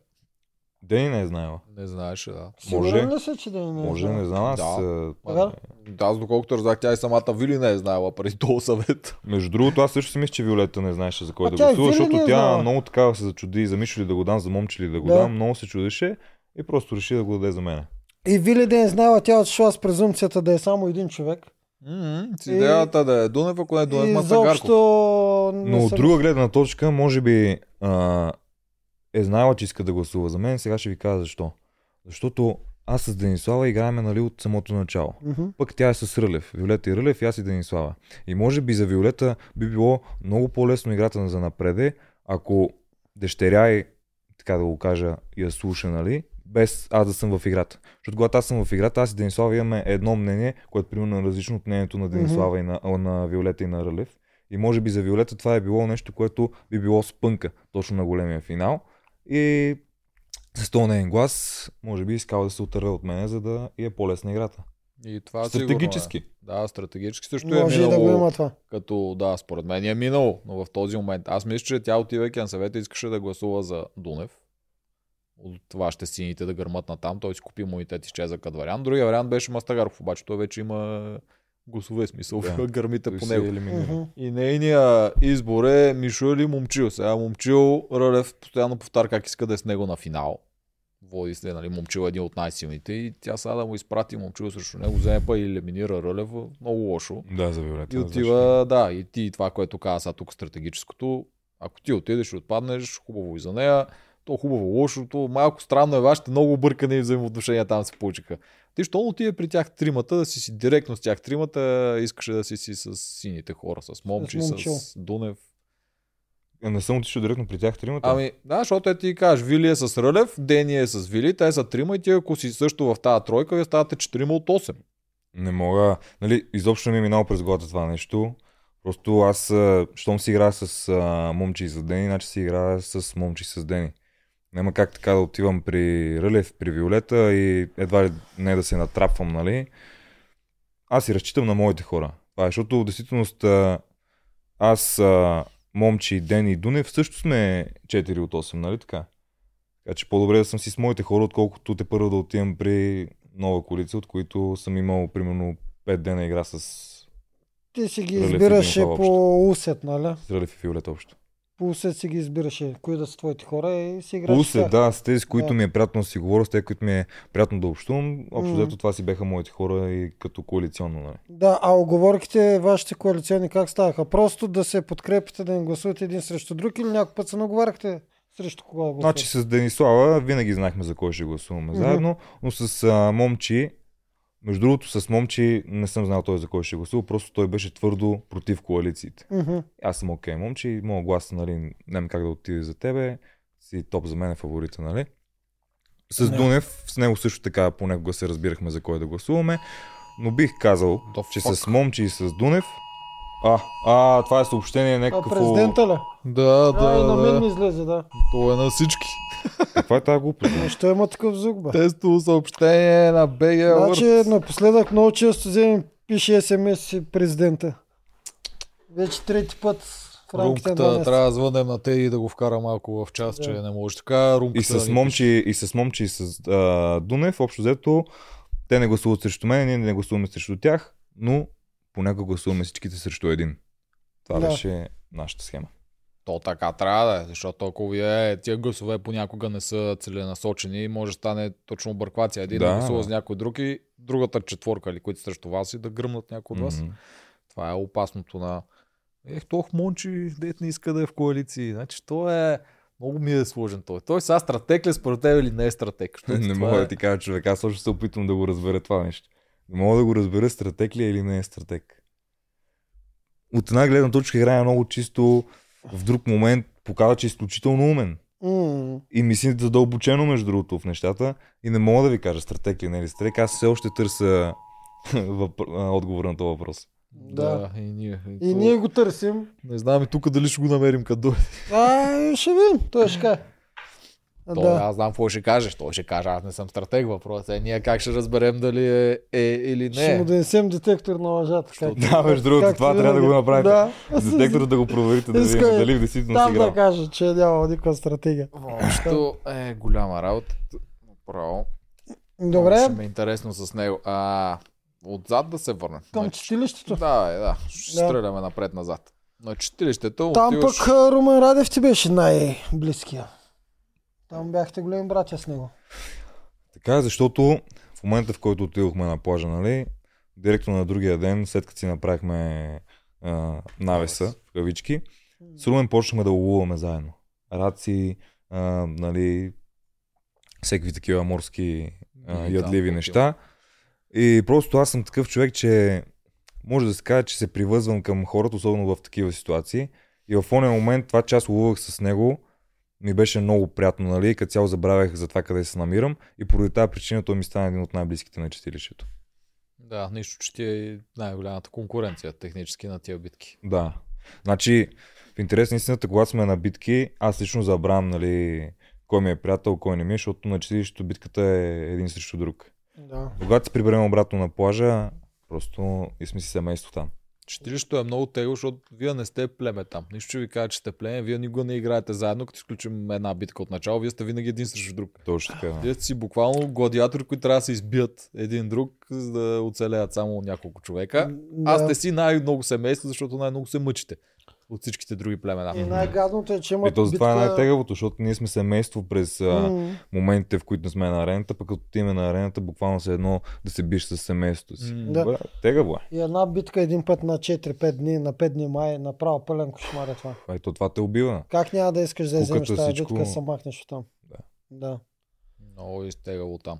Дени не е знаела. Не знаеше, да. Сигурен ли си, че да не Може, не знам, аз... Да. а? Да, аз доколкото разбрах, тя и самата Вили не е знаела преди този съвет. Между другото, аз също си мисля, че Виолета не знаеше за кой А да и гласува, защото е тя знала. много така се зачуди за Мишо ли да го дам, за момче ли да го Да. дам, много се чудеше и просто реши да го даде за мене. И Вили да не знала, тя отшла с презумцията да е само един човек. С И- идеята да е Дунев, ако не е Дунев и не Но от съм- друга гледна точка, може би а, е знаела, че иска да гласува за мен, сега ще ви кажа защо. Защото аз с Денислава играеме нали, от самото начало. Мгм. Пък тя е с Рълев. Виолета и Рълев и аз и Денислава. И може би за Виолета би било много по-лесно играта за напреде, ако дъщеря и, така да го кажа, я слуша, нали, без аз да съм в играта. Защото когато аз съм в играта, аз и Денислава имаме едно мнение, което примерно е различно от мнението на Денислава и на, на Виолета и на Рълев. И може би за Виолета това е било нещо, което би било спънка точно на големия финал. И с този нейн глас, може би искала да се отърве от мене, за да е по-лесна играта. И това Стратегически. Сигурно е. Да, стратегически също е Може да минало. го има това. Като, да, според мен е минало, но в този момент. Аз мисля, че тя отивайки на съвета искаше да гласува за Дунев. От това ще сините да гърмат на там. Той си купи имунитет и изчеза като вариант. Другия вариант беше Мастагаров, обаче той вече има гласове смисъл. Да. Гърмите по него. И нейния избор е Мишо или Момчил. Сега Момчил, Рълев постоянно повтаря как иска да е с него на финал. Води се, нали, Момчил е един от най-силните и тя сега да му изпрати Момчил срещу него, вземе па и елиминира Рълев много лошо. Да, за Виолета. И отива, да, и ти това, което каза сега тук стратегическото, ако ти отидеш и отпаднеш, хубаво и за нея. То хубаво, лошо, то малко странно е вашите много объркани взаимоотношения там се получиха. Ти що отиде при тях тримата, да си си директно с тях тримата, искаше да си си с сините хора, с Момчи, С с, Момчил. Дунев. Е, Не съм отишъл директно при тях тримата. Ами, да, защото е ти кажеш, Вили е с Рълев, Дени е с Вили, те са трима и ти ако си също в тази тройка, вие ставате четирима от 8. Не мога. Нали, изобщо не ми е минало през главата това нещо. Просто аз, щом си играя с а, момче и с Дени, значи си играя с момче и с Дени. Няма как така да отивам при Рълев, при Виолета и едва ли не да се натрапвам, нали? Аз си разчитам на моите хора. Това е, защото в действителност аз, а, момче и Дунев също сме 4 от 8, нали така? Така че по-добре да съм си с моите хора, отколкото те първо да отивам при нова коалиция, от които съм имал примерно 5 дена игра с Ти си ги избираше по усет, нали? с Рълев и Фиолет общо. По усет си ги избираше, кои да са твоите хора и си е, тях. да, с тези, с които Да. ми е приятно да си говоря, с тези, които ми е приятно да общувам. Общо взето това си беха моите хора и като коалиционно. Нали. Да, а оговорките вашите коалиционни как ставаха? Просто да се подкрепите, да не гласувате един срещу друг или някой път се наговаряхте срещу кога да гласувате? Значи с Денислава винаги знаехме за кой ще гласуваме Мгм. заедно, но с а, Момчи, между другото с Момчи не съм знал той за кой ще гласува, просто той беше твърдо против коалициите. Мгм. Аз съм окей, Момчи, моят глас, нали, няма как да отиде за тебе, си топ за мен е фаворита, нали? С Не. Дунев, с него също така понякога се разбирахме за кой да гласуваме, но бих казал, The че fuck? с Момчи и с Дунев, а, а, това е съобщение А някакво... президента ли? Да, Да, и на мен ми да. излезе, да. То е на всички. Каква е тази глупост? бе? Защо има такъв звук, бе? Тестово съобщение на BG Значи напоследък много често вземем пише смс и президента. Вече трети път в рамките на Румката трябва да звънем на те и да го вкара малко в час, Да. че не може така. Румката И с момчи, и с момчи, и с а, Дунев, общо взето, те не гласуват срещу мен, ние не гласуваме срещу тях, но понякога гласуваме всичките срещу един. Това Да. беше нашата схема. То така трябва да е, защото ако вие тия гласове понякога не са целенасочени, може да стане точно обърквация. Един да, Да, гласува с някой друг и другата четворка, или които срещу вас и да гръмнат някой от вас. Мгм. Това е опасното на... Ех, тох Мончи, дет не иска да е в коалиции. Значи, то е... Много ми е сложен той. Той сега стратег ли според теб или не е стратег? Защото Не мога е... да ти кажа, човек. Аз също се опитвам да го разбера това нещо. Не мога да го разбера стратег ли е или не е стратег. От една гледна точка играе много чисто, в друг момент показва, че е изключително умен. М, И мисли задълбочено, между другото, в нещата. И не мога да ви кажа стратег ли не е ли стратег. Аз все още търся отговор на този въпрос. Да, и ние. И то- ние го търсим. Не знам и тук дали ще го намерим като дойде. А, ще видим. Той ще каже. То, Да. Аз знам какво ще кажеш. Той ще каже, аз не съм стратег. Въпросът е ние как ще разберем дали е, е или Ще не. му донесем детектор на лъжата. Що- как- Да, между другото, това трябва да го направите. Да. Детектор да го проверите, да видим Искай дали в действителност Там да кажа, че е нямал никаква стратегия. Въобще е голяма работа. Право. Добре, Ще ме е интересно с него. А, отзад да се върнем. към На- читилището. Да, е, да. Ще Да. стреляме напред-назад. На читилището Там отиваш... пък Румен Радев ти беше най-близкия. Там бяхте големи братя с него. Така е, защото в момента, в който отидохме на плажа, нали, директно на другия ден, след като си направихме а, навеса, в кавички, с Румен почнахме да ловуваме заедно. Раци, а, нали, всеки такива морски а, ядливи такива. неща. И просто аз съм такъв човек, че може да се каже, че се привързвам към хората, особено в такива ситуации. И в ония момент това, че аз ловувах с него, ми беше много приятно, нали? Като цяло забравях за това къде се намирам и поради тази причина той ми стана един от най-близките на читилището. Да, нищо, че ти е най-голямата конкуренция технически на тия битки. Да. Значи, в интерес на истината, когато сме на битки, аз лично забравям, нали, кой ми е приятел, кой не ми е, защото на читилището битката е един срещу друг. Да. Когато се приберем обратно на плажа, просто и сме си семейство там. Читилището е много тегло, защото вие не сте племе там. Нищо, че ви кажа, че сте племе, вие никога не играете заедно, като изключим една битка от начало, вие сте винаги един срещу друг. Точно така. Вие сте си буквално гладиатори, които трябва да се избият един друг, за да оцелеят само няколко човека. Да. Аз сте си най-много семейство, защото най-много се мъчите. От всичките други племена. И най-гадното е, че имат И то това е битка- най-тегавото, защото ние сме семейство през а, М. моментите, в които не сме на арената, пък като отиваме на арената, буквално се едно да се биш с семейството си. М, Да. Бра, тегаво е. И една битка един път на 4-5 дни, на 5 дни май, направо пълен кошмар е това. А, Ето това те убива. Как няма да искаш да вземеш тази всичко- битка, се махнеш от там. Да. Да. Много изтегало там.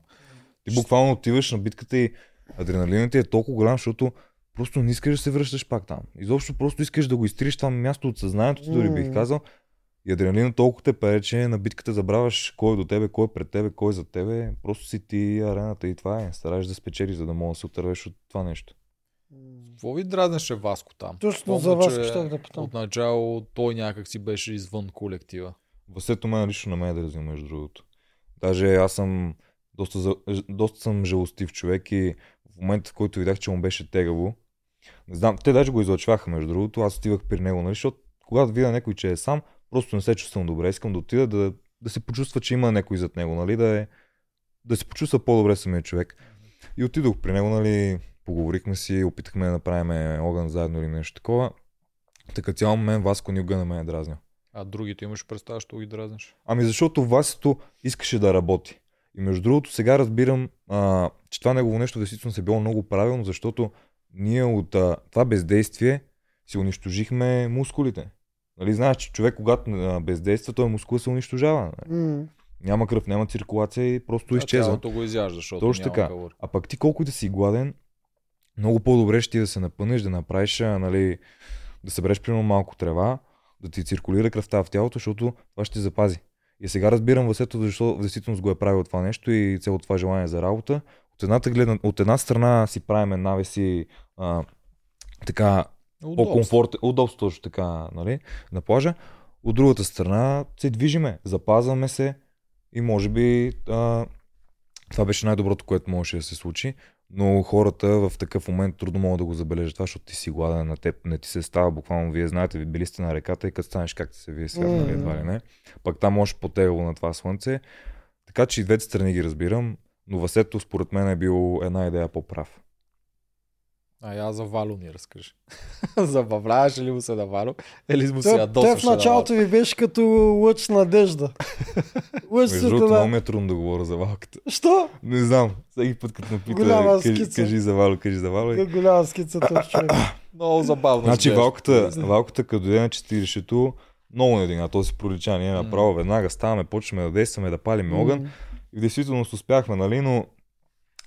Ти буквално отиваш на битката и адреналинът ти е толкова голям, защото просто не искаш да се връщаш пак там. Изобщо просто искаш да го изтриш това място от съзнанието ти, дори бих казал. И адреналинът толкова те пее, че на битката забравяш кой е до тебе, кой е пред тебе, кой е за тебе. Просто си ти арената и това е. Стараеш да спечелиш, за да мога да се отървеш от това нещо. Какво ви дразнеше Васко там? Точно за вас че щях да питам. Отначало той някак си беше извън колектива. Васето мен лично на мен е дразнил, между другото. Даже аз съм доста, за- доста съм жалостив човек и в момента, в който видях, че му беше тегаво, не знам, те даже го излъчваха, между другото, аз отивах при него, нали, защото когато видя някой, че е сам, просто не се чувствам добре, искам да отида да, да се почувства, че има някой зад него, нали, да, е, да се почувства по-добре самия човек. И отидох при него, нали, поговорихме си, опитахме да направим огън заедно или нещо такова. Така цял момент Васко никога не ме е дразнил. А другите имаш представа, що ги дразнеш? Ами защото Васето искаше да работи. И между другото сега разбирам, а, че това негово нещо действително се било много правилно, защото ние от а, това бездействие си унищожихме мускулите. Нали, знаеш, че човек, когато а, бездейства, той мускул се унищожава. нали? М. Няма кръв, няма циркулация и просто А изчезва. Тялото го изяжда, защото Точно няма така. калории. А пък ти колко да си гладен, много по-добре ще ти е да се напънеш, да направиш, нали, да събереш примерно малко трева, да ти циркулира кръвта в тялото, защото това ще те запази. И сега разбирам Васето, защо в действителност го е правил това нещо и цялото това желание за работа. От, едната гледна, от една страна си правиме навеси а, така Удобство. по-комфортен, удобство точно така, нали, на плажа. От другата страна се движиме, запазваме се и може би а, това беше най-доброто, което можеше да се случи, но хората в такъв момент трудно могат да го забележат това, защото ти си гладен на теб, не ти се става буквално, вие знаете, ви били сте на реката и като станеш как ти се вие свят, нали, едва ли не. Пак там може по-тегло на това слънце. Така че и двете страни ги разбирам, но Васето според мен е бил една идея по-прав. А я за Вало ни разкажи. Забавляваше ли му се на Вало? Или му се ядосваше той в началото ви беше като лъч надежда. лъч Между другото, много ми е трудно да говоря за валката. Що? Не знам. Всеки път, като ме пита, Голяма кажи, кажи за Вало, кажи за Вало. Голяма скица човек. Много забавно. Значи валката, валката като дойде на 40-то, много не дигна. То си пролича. Ние направо веднага ставаме, почваме да действаме, да палим огън. И в действителност успяхме, нали, но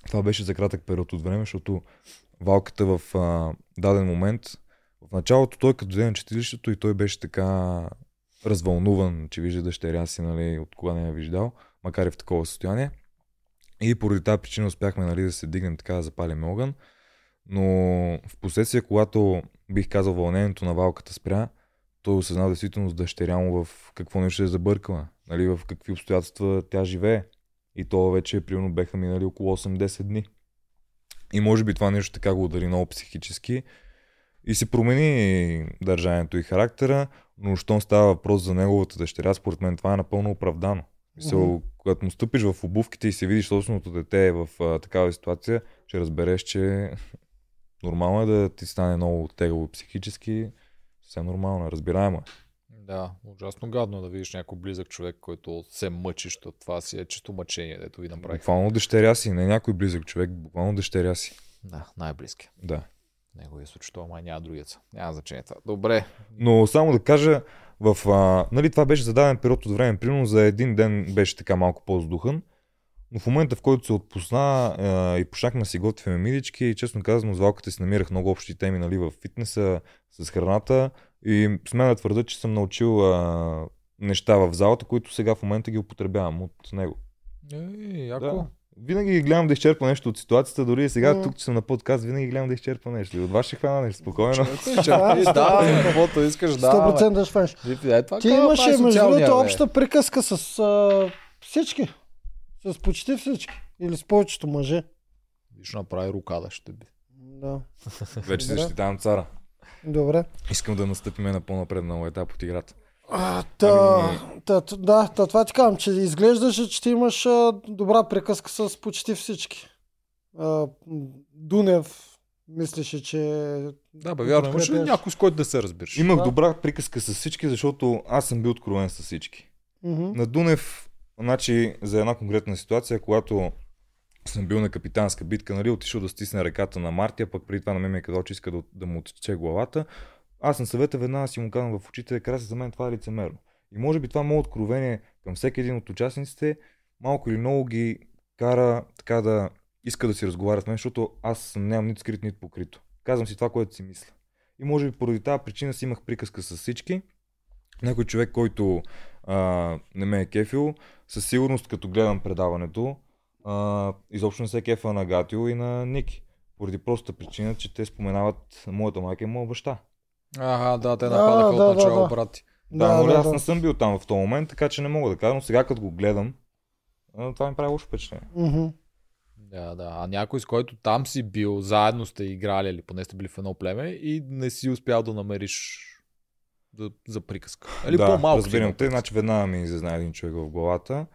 това беше за кратък период от време, защото валката в а, даден момент, в началото той като дойде на читалището и той беше така развълнуван, че вижда дъщеря си, нали, от кога не я виждал, макар и в такова състояние. И поради тази причина успяхме нали, да се дигнем така да запалим огън. Но в последствие, когато бих казал вълнението на валката спря, той осъзна действително с дъщеря му в какво нещо е забъркала, нали, в какви обстоятелства тя живее. И то вече, примерно, беха минали около 8-10 дни. И може би това нещо така го удари много психически и се промени държанието и характера, но щом става въпрос за неговата дъщеря, според мен това е напълно оправдано. Мисъл, Мгм. когато му стъпиш в обувките и се видиш собственото дете в а, такава ситуация, ще разбереш, че нормално е да ти стане много тегаво психически. Все нормално е, разбираемо е. Да, ужасно гадно да видиш някой близък човек, който се мъчи, защото това си е чисто мъчение, дето ви направих. Буквално дъщеря си, не някой близък човек, буквално дъщеря си. Да, най-близки. Да. Неговия случай, това май няма другият. Няма значение това. Добре. Но само да кажа, в, а, нали, това беше зададен период от време, примерно за един ден беше така малко по-здухан, но в момента в който се отпусна а, и почнахме да си готвим мидички, и честно казано с Валката си намирах много общи теми нали, в фитнеса, с храната и смея да твърда, че съм научил а, неща в залата, които сега в момента ги употребявам от него. Ей, яко. Да. Винаги ги гледам да изчерпа нещо от ситуацията, дори и сега М. тук, че съм на подкаст, винаги гледам да изчерпа нещо. И от вас ще хвана нещо, спокойно. Да, да, каквото искаш, да. 100% ще фанеш. бе. Е, това Ти имаше, между другото, обща приказка с а, всички. С почти всички. Или с повечето мъже. Виж направи рукада, ще би. Да. Вече защитавам цара. Добре. Искам да настъпиме на по-напреднал етап от играта. А, та, Ами- та, да, та, това ти казвам, че изглеждаше, че ти имаш а, добра приказка с почти всички. А, Дунев, Мислеше, че... Да, бе, вярно. Имаш ли Подкрепяш. някой, с който да се разбираш? Имах Да. добра приказка с всички, защото аз съм бил откровен с всички. Мгм. На Дунев, значи, за една конкретна ситуация, когато съм бил на капитанска битка, нали, отишъл да стисне ръката на Мартия, пък преди това на мен е че иска да, да му отече главата. Аз на съвета веднага си му казвам в очите, краси за мен това е лицемерно. И може би това мое откровение към всеки един от участниците малко или много ги кара така да иска да си разговарят с мен, защото аз нямам нито скрит, нито покрито. Казвам си това, което си мисля. И може би поради тази причина си имах приказка с всички. Някой човек, който а, не ме е кефил, със сигурност като гледам предаването, а, изобщо не се кефа на Гатио и на Ники. Поради простата причина, че те споменават моята майка и моя баща. Ага, да, те нападаха да, от начало да, да. брати. Да, да, но аз не съм бил там в този момент, така че не мога да кажа, но сега като го гледам, това ми прави лошо впечатление. Мгм. Да, да. А някой, с който там си бил, заедно сте играли или поне сте били в едно племе и не си успял да намериш за, за приказка. Или да, по-малко. разбирам те, значи веднага ми иззна един човек в главата.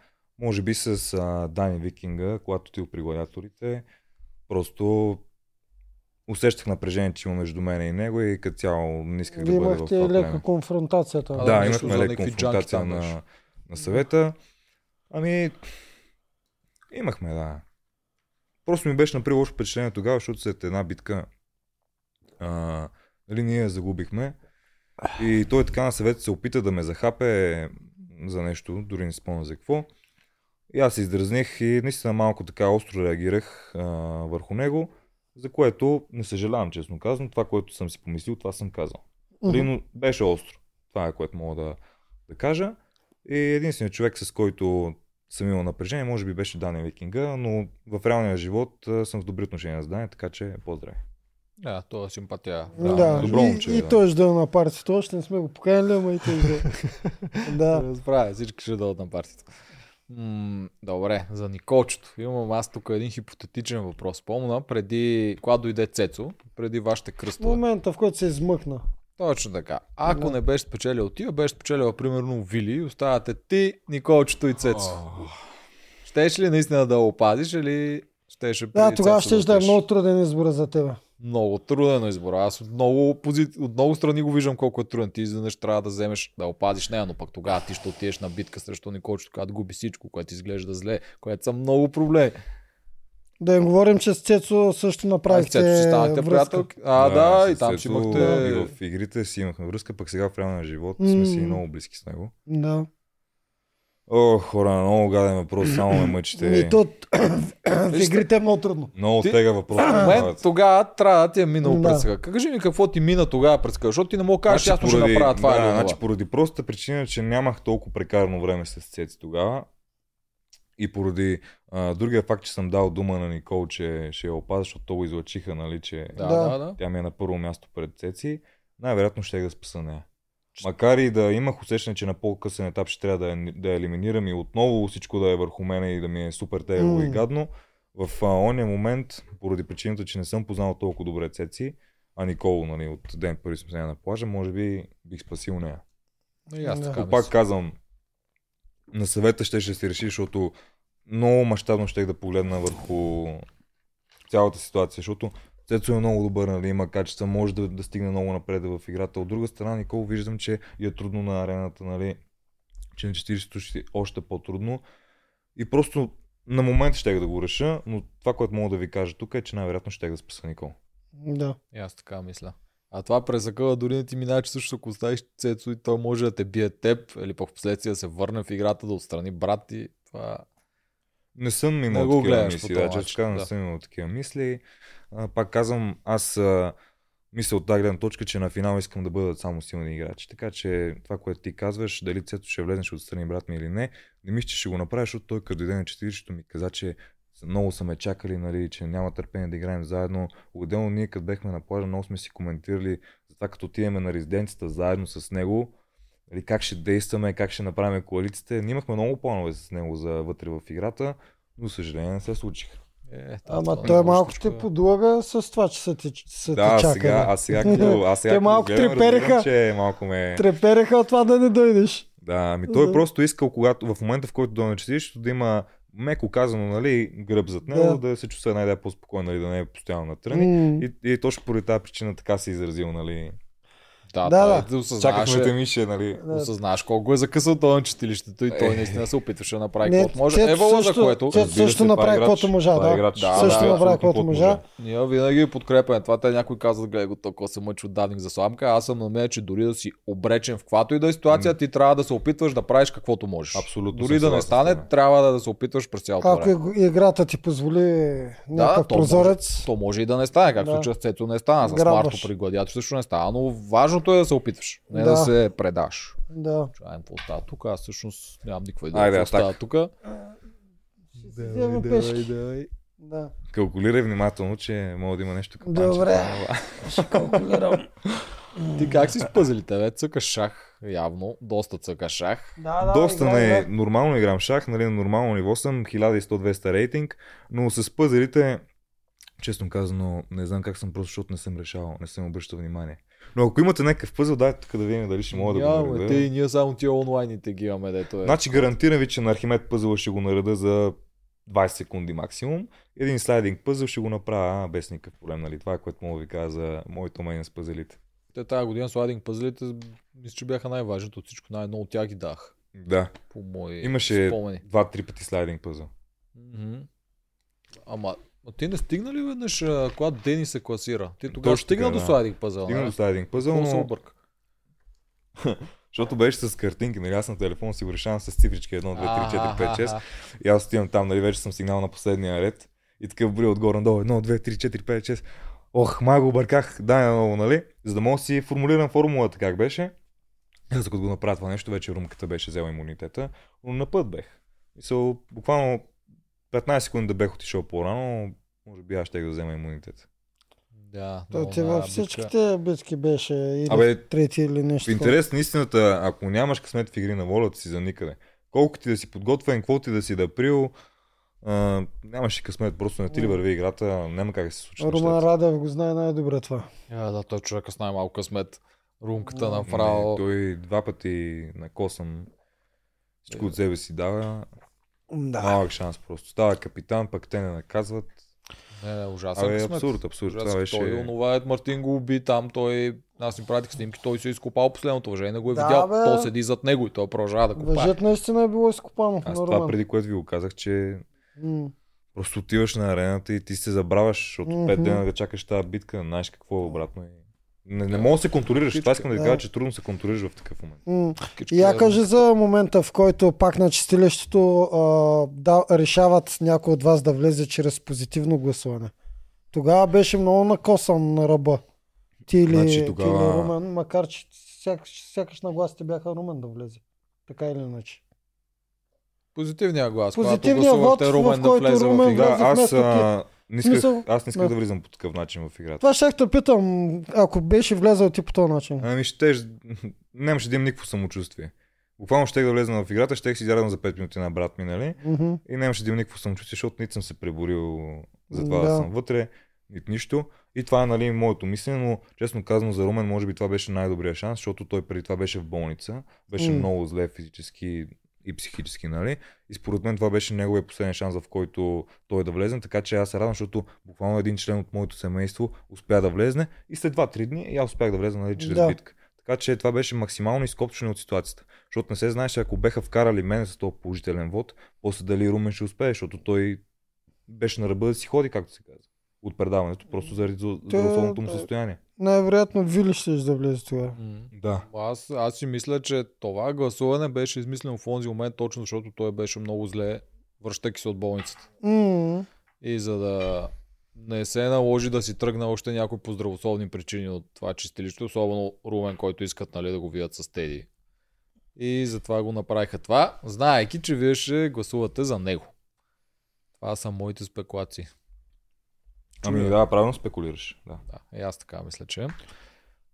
Може би с а, Дани Викинга, когато отидох при гладиаторите, просто усещах напрежение, че има между мен и него и като цяло не исках да бъда в това лека племе. конфронтацията. Да, да, имахме лека конфронтация на, на съвета. Ами, имахме, да. Просто ми беше направило лошо впечатление тогава, защото след една битка а, нали, ние загубихме. И той така на съвет се опита да ме захапе за нещо, дори не спомня за какво. И аз се издразних и наистина малко така остро реагирах а, върху него, за което не съжалявам, честно казвам. Това, което съм си помислил, това съм казал. Нали, но беше остро. Това е което мога да, да кажа. И единственият човек, с който съм имал напрежение, може би беше Дани Викинга, но в реалния живот съм в добри отношения с Дани, така че поздрави. Да, това е симпатия. Да, да. добро и, момче, и да. той ще да е на партията. Още не сме го поканили, ама и той ще да. Разбравя, всички ще дадат на партията. М, добре, за Николчето. Имам аз тук един хипотетичен въпрос. Помна, преди, когато дойде Цецо, преди вашите кръстове. Момента, в който се измъкна. Точно така. Ако Да. не беше спечелил ти, а беше спечелил примерно Вили, оставате ти, Николчето и Цецо. Щеш ли наистина да го опазиш или щеше Да, тогава ще да е много труден избор за тебе. Много труден избор. Аз от много, пози... от много страни го виждам колко е труден. Ти изведнъж трябва да вземеш, да опазиш нея, но пък тогава ти ще отидеш на битка срещу Николчето, когато губи всичко, което изглежда зле, което са много проблеми. Да им говорим, че с Цецо също А, направихте Цецо си станахте приятелки. А, да, с и там си имахте... И в игрите си имахме връзка, пък сега в реалния живот сме си много близки с него. Да. О, хора, много гаден въпрос, само ме мъчите. И то в игрите е много трудно. Много Ти- тега въпрос. Момент тогава трябва да ти е минало Да. през сега. Кажи ми какво ти мина тогава през сега, защото ти не мога да кажеш, аз ще направя това да, или значи, поради простата причина, че нямах толкова прекарано време с Цеци тогава и поради а, другия факт, че съм дал дума на Никол, че ще я опазя, защото то го излъчиха, нали, че Да, Да. да, тя ми е на първо място пред Цеци, най-вероятно ще да спаса нея. Макар и да имах усещане, че на по-късен етап ще трябва да я, да елиминирам и отново всичко да е върху мене и да ми е супер тегаво М. и гадно, в а, ония момент, поради причината, че не съм познал толкова добре Цеци, а Никол, нали, от ден първи сме на плажа, може би бих спасил нея. И аз Да. така пак мисля. казвам, на съвета ще, ще се реши, защото много мащабно ще да погледна върху цялата ситуация, защото Цецо е много добър, нали, има качества, може да, да стигне много напред в играта. От друга страна, Никол виждам, че е трудно на арената, нали, че на 40 ще е още по-трудно. И просто на момент ще да го реша, но това, което мога да ви кажа тук е, че най-вероятно ще да спаса Никол. Да. И аз така мисля. А това през закъла дори не ти минава, че също ако оставиш Цецо и той може да те бие теб, или пък в последствие да се върне в играта, да отстрани брат ти. Това... Не съм Не имал го такива мисли. Да, че така не да. съм имал такива мисли. А, пак казвам, аз а, мисля от тази гледна точка, че на финал искам да бъдат само силни играчи. Така че това, което ти казваш, дали Цето ще влезе, ще отстрани брат ми или не, не мисля, че ще го направя, защото той като дойде на 40 ми каза, че много са ме чакали, нали, че няма търпение да играем заедно. Отделно ние, като бехме на плажа, много сме си коментирали за това, като отидеме на резиденцията заедно с него, нали, как ще действаме, как ще направим коалицията. Ние имахме много планове с него за вътре в играта, но, съжаление, не се случиха. Е, Ама това той е малко те подлага с това, че са ти, са Да, ти чакали. сега, а сега като, аз сега Те малко гледам, трепереха. разбирам, че малко ме... Трепереха от това да не дойдеш. Да, ами той Да. просто искал, когато, в момента в който дойде на 40, да има меко казано, нали, гръб зад него, Да. да, се чувства една идея по-спокойно, нали, да не е постоянно на тръни. М. И, и точно поради тази причина така се е изразил, нали. Да, Да, да, да. осъзнаваш, Чакахме те мише, нали. Да. осъзнаваш колко е закъсал това на чистилището и той Е. наистина се опитваше да направи каквото може. Евала за което... Също е направи каквото можа, е да. Да, Също направи каквото можа. Ние винаги подкрепяме. Това те някой казва, гледай го толкова се мъчи от давник за сламка. Аз съм на че дори да си обречен в каквато и да е ситуация, ти трябва да се опитваш да правиш каквото можеш. Абсолютно Дори да не стане, трябва да, се опитваш през цялото Ако време. иг- играта ти позволи някакъв прозорец, То може и да не стане, както с Цето не стана, с. Марто при Гладиатор също не стана, но важното е да се опитваш, не да, Да. се предаш. да. Чаем какво става тук, аз всъщност нямам никаква Айде, идея какво атака. става тук. Си вземе пешки. Да. Калкулирай внимателно, че мога да има нещо към Добре. Ще калкулирам. Ти как си с пъзелите, бе? Цъкаш шах, явно, доста цъкаш шах. Да, да, Доста играй, не, играй. нормално играм шах, нали, на нормално ниво съм, 1100-200 рейтинг, но с пъзелите, честно казано, не знам как съм просто, защото не съм решавал, не съм обръщал внимание. Но ако имате някакъв пъзел, дайте тук да видим дали ще мога да го Нямаме, те нареда. и ние само тия онлайните ги имаме, дето е. Значи гарантирам ви, че на Архимед пъзела ще го нареда за 20 секунди максимум. Един слайдинг пъзел ще го направя а, без никакъв проблем. Нали? Това е което мога да ви кажа за моите умения с пъзелите. Те тази година слайдинг пъзелите, мисля, че бяха най-важните от всичко. Най-много от тях ги дах. Да, По мои имаше спомени. два-три пъти слайдинг пъзел. Мгм. Ама, а ти не стигна ли веднъж, а, когато Дени се класира? Ти тогава Точно стигна така, до да. слайдинг пъзел, Стигна до слайдинг Много се но обърка. защото беше с картинки, нали аз на телефон си го решавам с цифрички 1, 2, 3, 4, 5, 6 и аз отивам там, нали вече съм сигнал на последния ред и такъв брои отгоре надолу 1, 2, 3, 4, 5, 6 Ох, май го обърках, дай наново, нали? За да мога си формулирам формулата как беше. И аз като го направя това нещо, вече румката беше взела имунитета, но на път бех. Мисъл, буквално 15 секунди да бех отишъл по-рано, може би аз ще да взема имунитет. Да, То много ти във всичките битки беше или Абе, трети или В нещо. интерес на истината, ако нямаш късмет в игри на волята си за никъде, колко ти да си подготвен, какво ти да си да прил, а, нямаш и късмет, просто не ти ли върви играта, няма как да се случи. Румен нещата. Радев го знае най-добре това. А, да, той е човека с най-малко късмет. Румката направо. Не, той два пъти на косъм всичко от себе си дава. Да. Малък шанс просто. Става капитан, пък те не наказват. Не, не, ужасен Абе, късмет. абсурд, абсурд. Това Ужасен. беше... Той, онова е, Мартин го уби там, той, аз им пратих снимки, той се е изкопал последното въже, не го е Да, видял. бе. То седи зад него и той продължава да копае. Въжет наистина е било изкопано Аз това преди което ви го казах, че М. просто отиваш на арената и ти се забравяш, защото. 5 дена да чакаш тази битка, знаеш какво е обратно. И... Не, не мога да се контролираш. Това искам да ви Да. кажа, че трудно се контролираш в такъв момент. Я да- кажи за момента, в който пак на чистилището а, да, решават някой от вас да влезе чрез позитивно гласуване. Тогава беше много накосан на ръба. Ти или, Значи ти тогава- или Румен, макар че сякаш, сякаш нагласите бяха Румен да влезе. Така или иначе. Позитивния глас. Позитивният когато гласувахте вод, в Румен да който влезе Румен в игра. Аз, а, не исках, Смисъл, аз не исках да. да. влизам по такъв начин в играта. Това ще те питам, ако беше влезал ти по този начин. Ами ще, нямаше да имам никакво самочувствие. Буквално ще да влезна в играта, ще си изядам за 5 минути на брат ми, нали? Мгм. И нямаше да имам никакво самочувствие, защото нито съм се преборил за това да, Да. съм вътре, нито нищо. И това е нали, моето мислене, но честно казано за Румен, може би това беше най-добрият шанс, защото той преди това беше в болница, беше М. много зле физически и психически, нали? И според мен това беше неговия последен шанс, в който той да влезе, така че аз се радвам, защото буквално един член от моето семейство успя да влезне и след 2-3 дни аз успях да влезна нали, чрез Да. битка. Така че това беше максимално изкопчване от ситуацията. Защото не се знаеше, ако беха вкарали мене с този положителен вод, после дали Румен ще успее, защото той беше на ръба да си ходи, както се казва. От предаването, просто заради здравословното му състояние. Най-вероятно Вили ще да влезе тогава. Да. Аз, аз си мисля, че това гласуване беше измислено в онзи момент, точно защото той беше много зле, връщайки се от болницата. М. И за да не се наложи да си тръгне още някой по здравословни причини от това чистилище, особено Румен, който искат нали, да го видят с Теди. И затова го направиха това, знаеки, че вие ще гласувате за него. Това са моите спекулации. Ами да, правилно спекулираш. Да. Да, и аз така мисля, че. Кой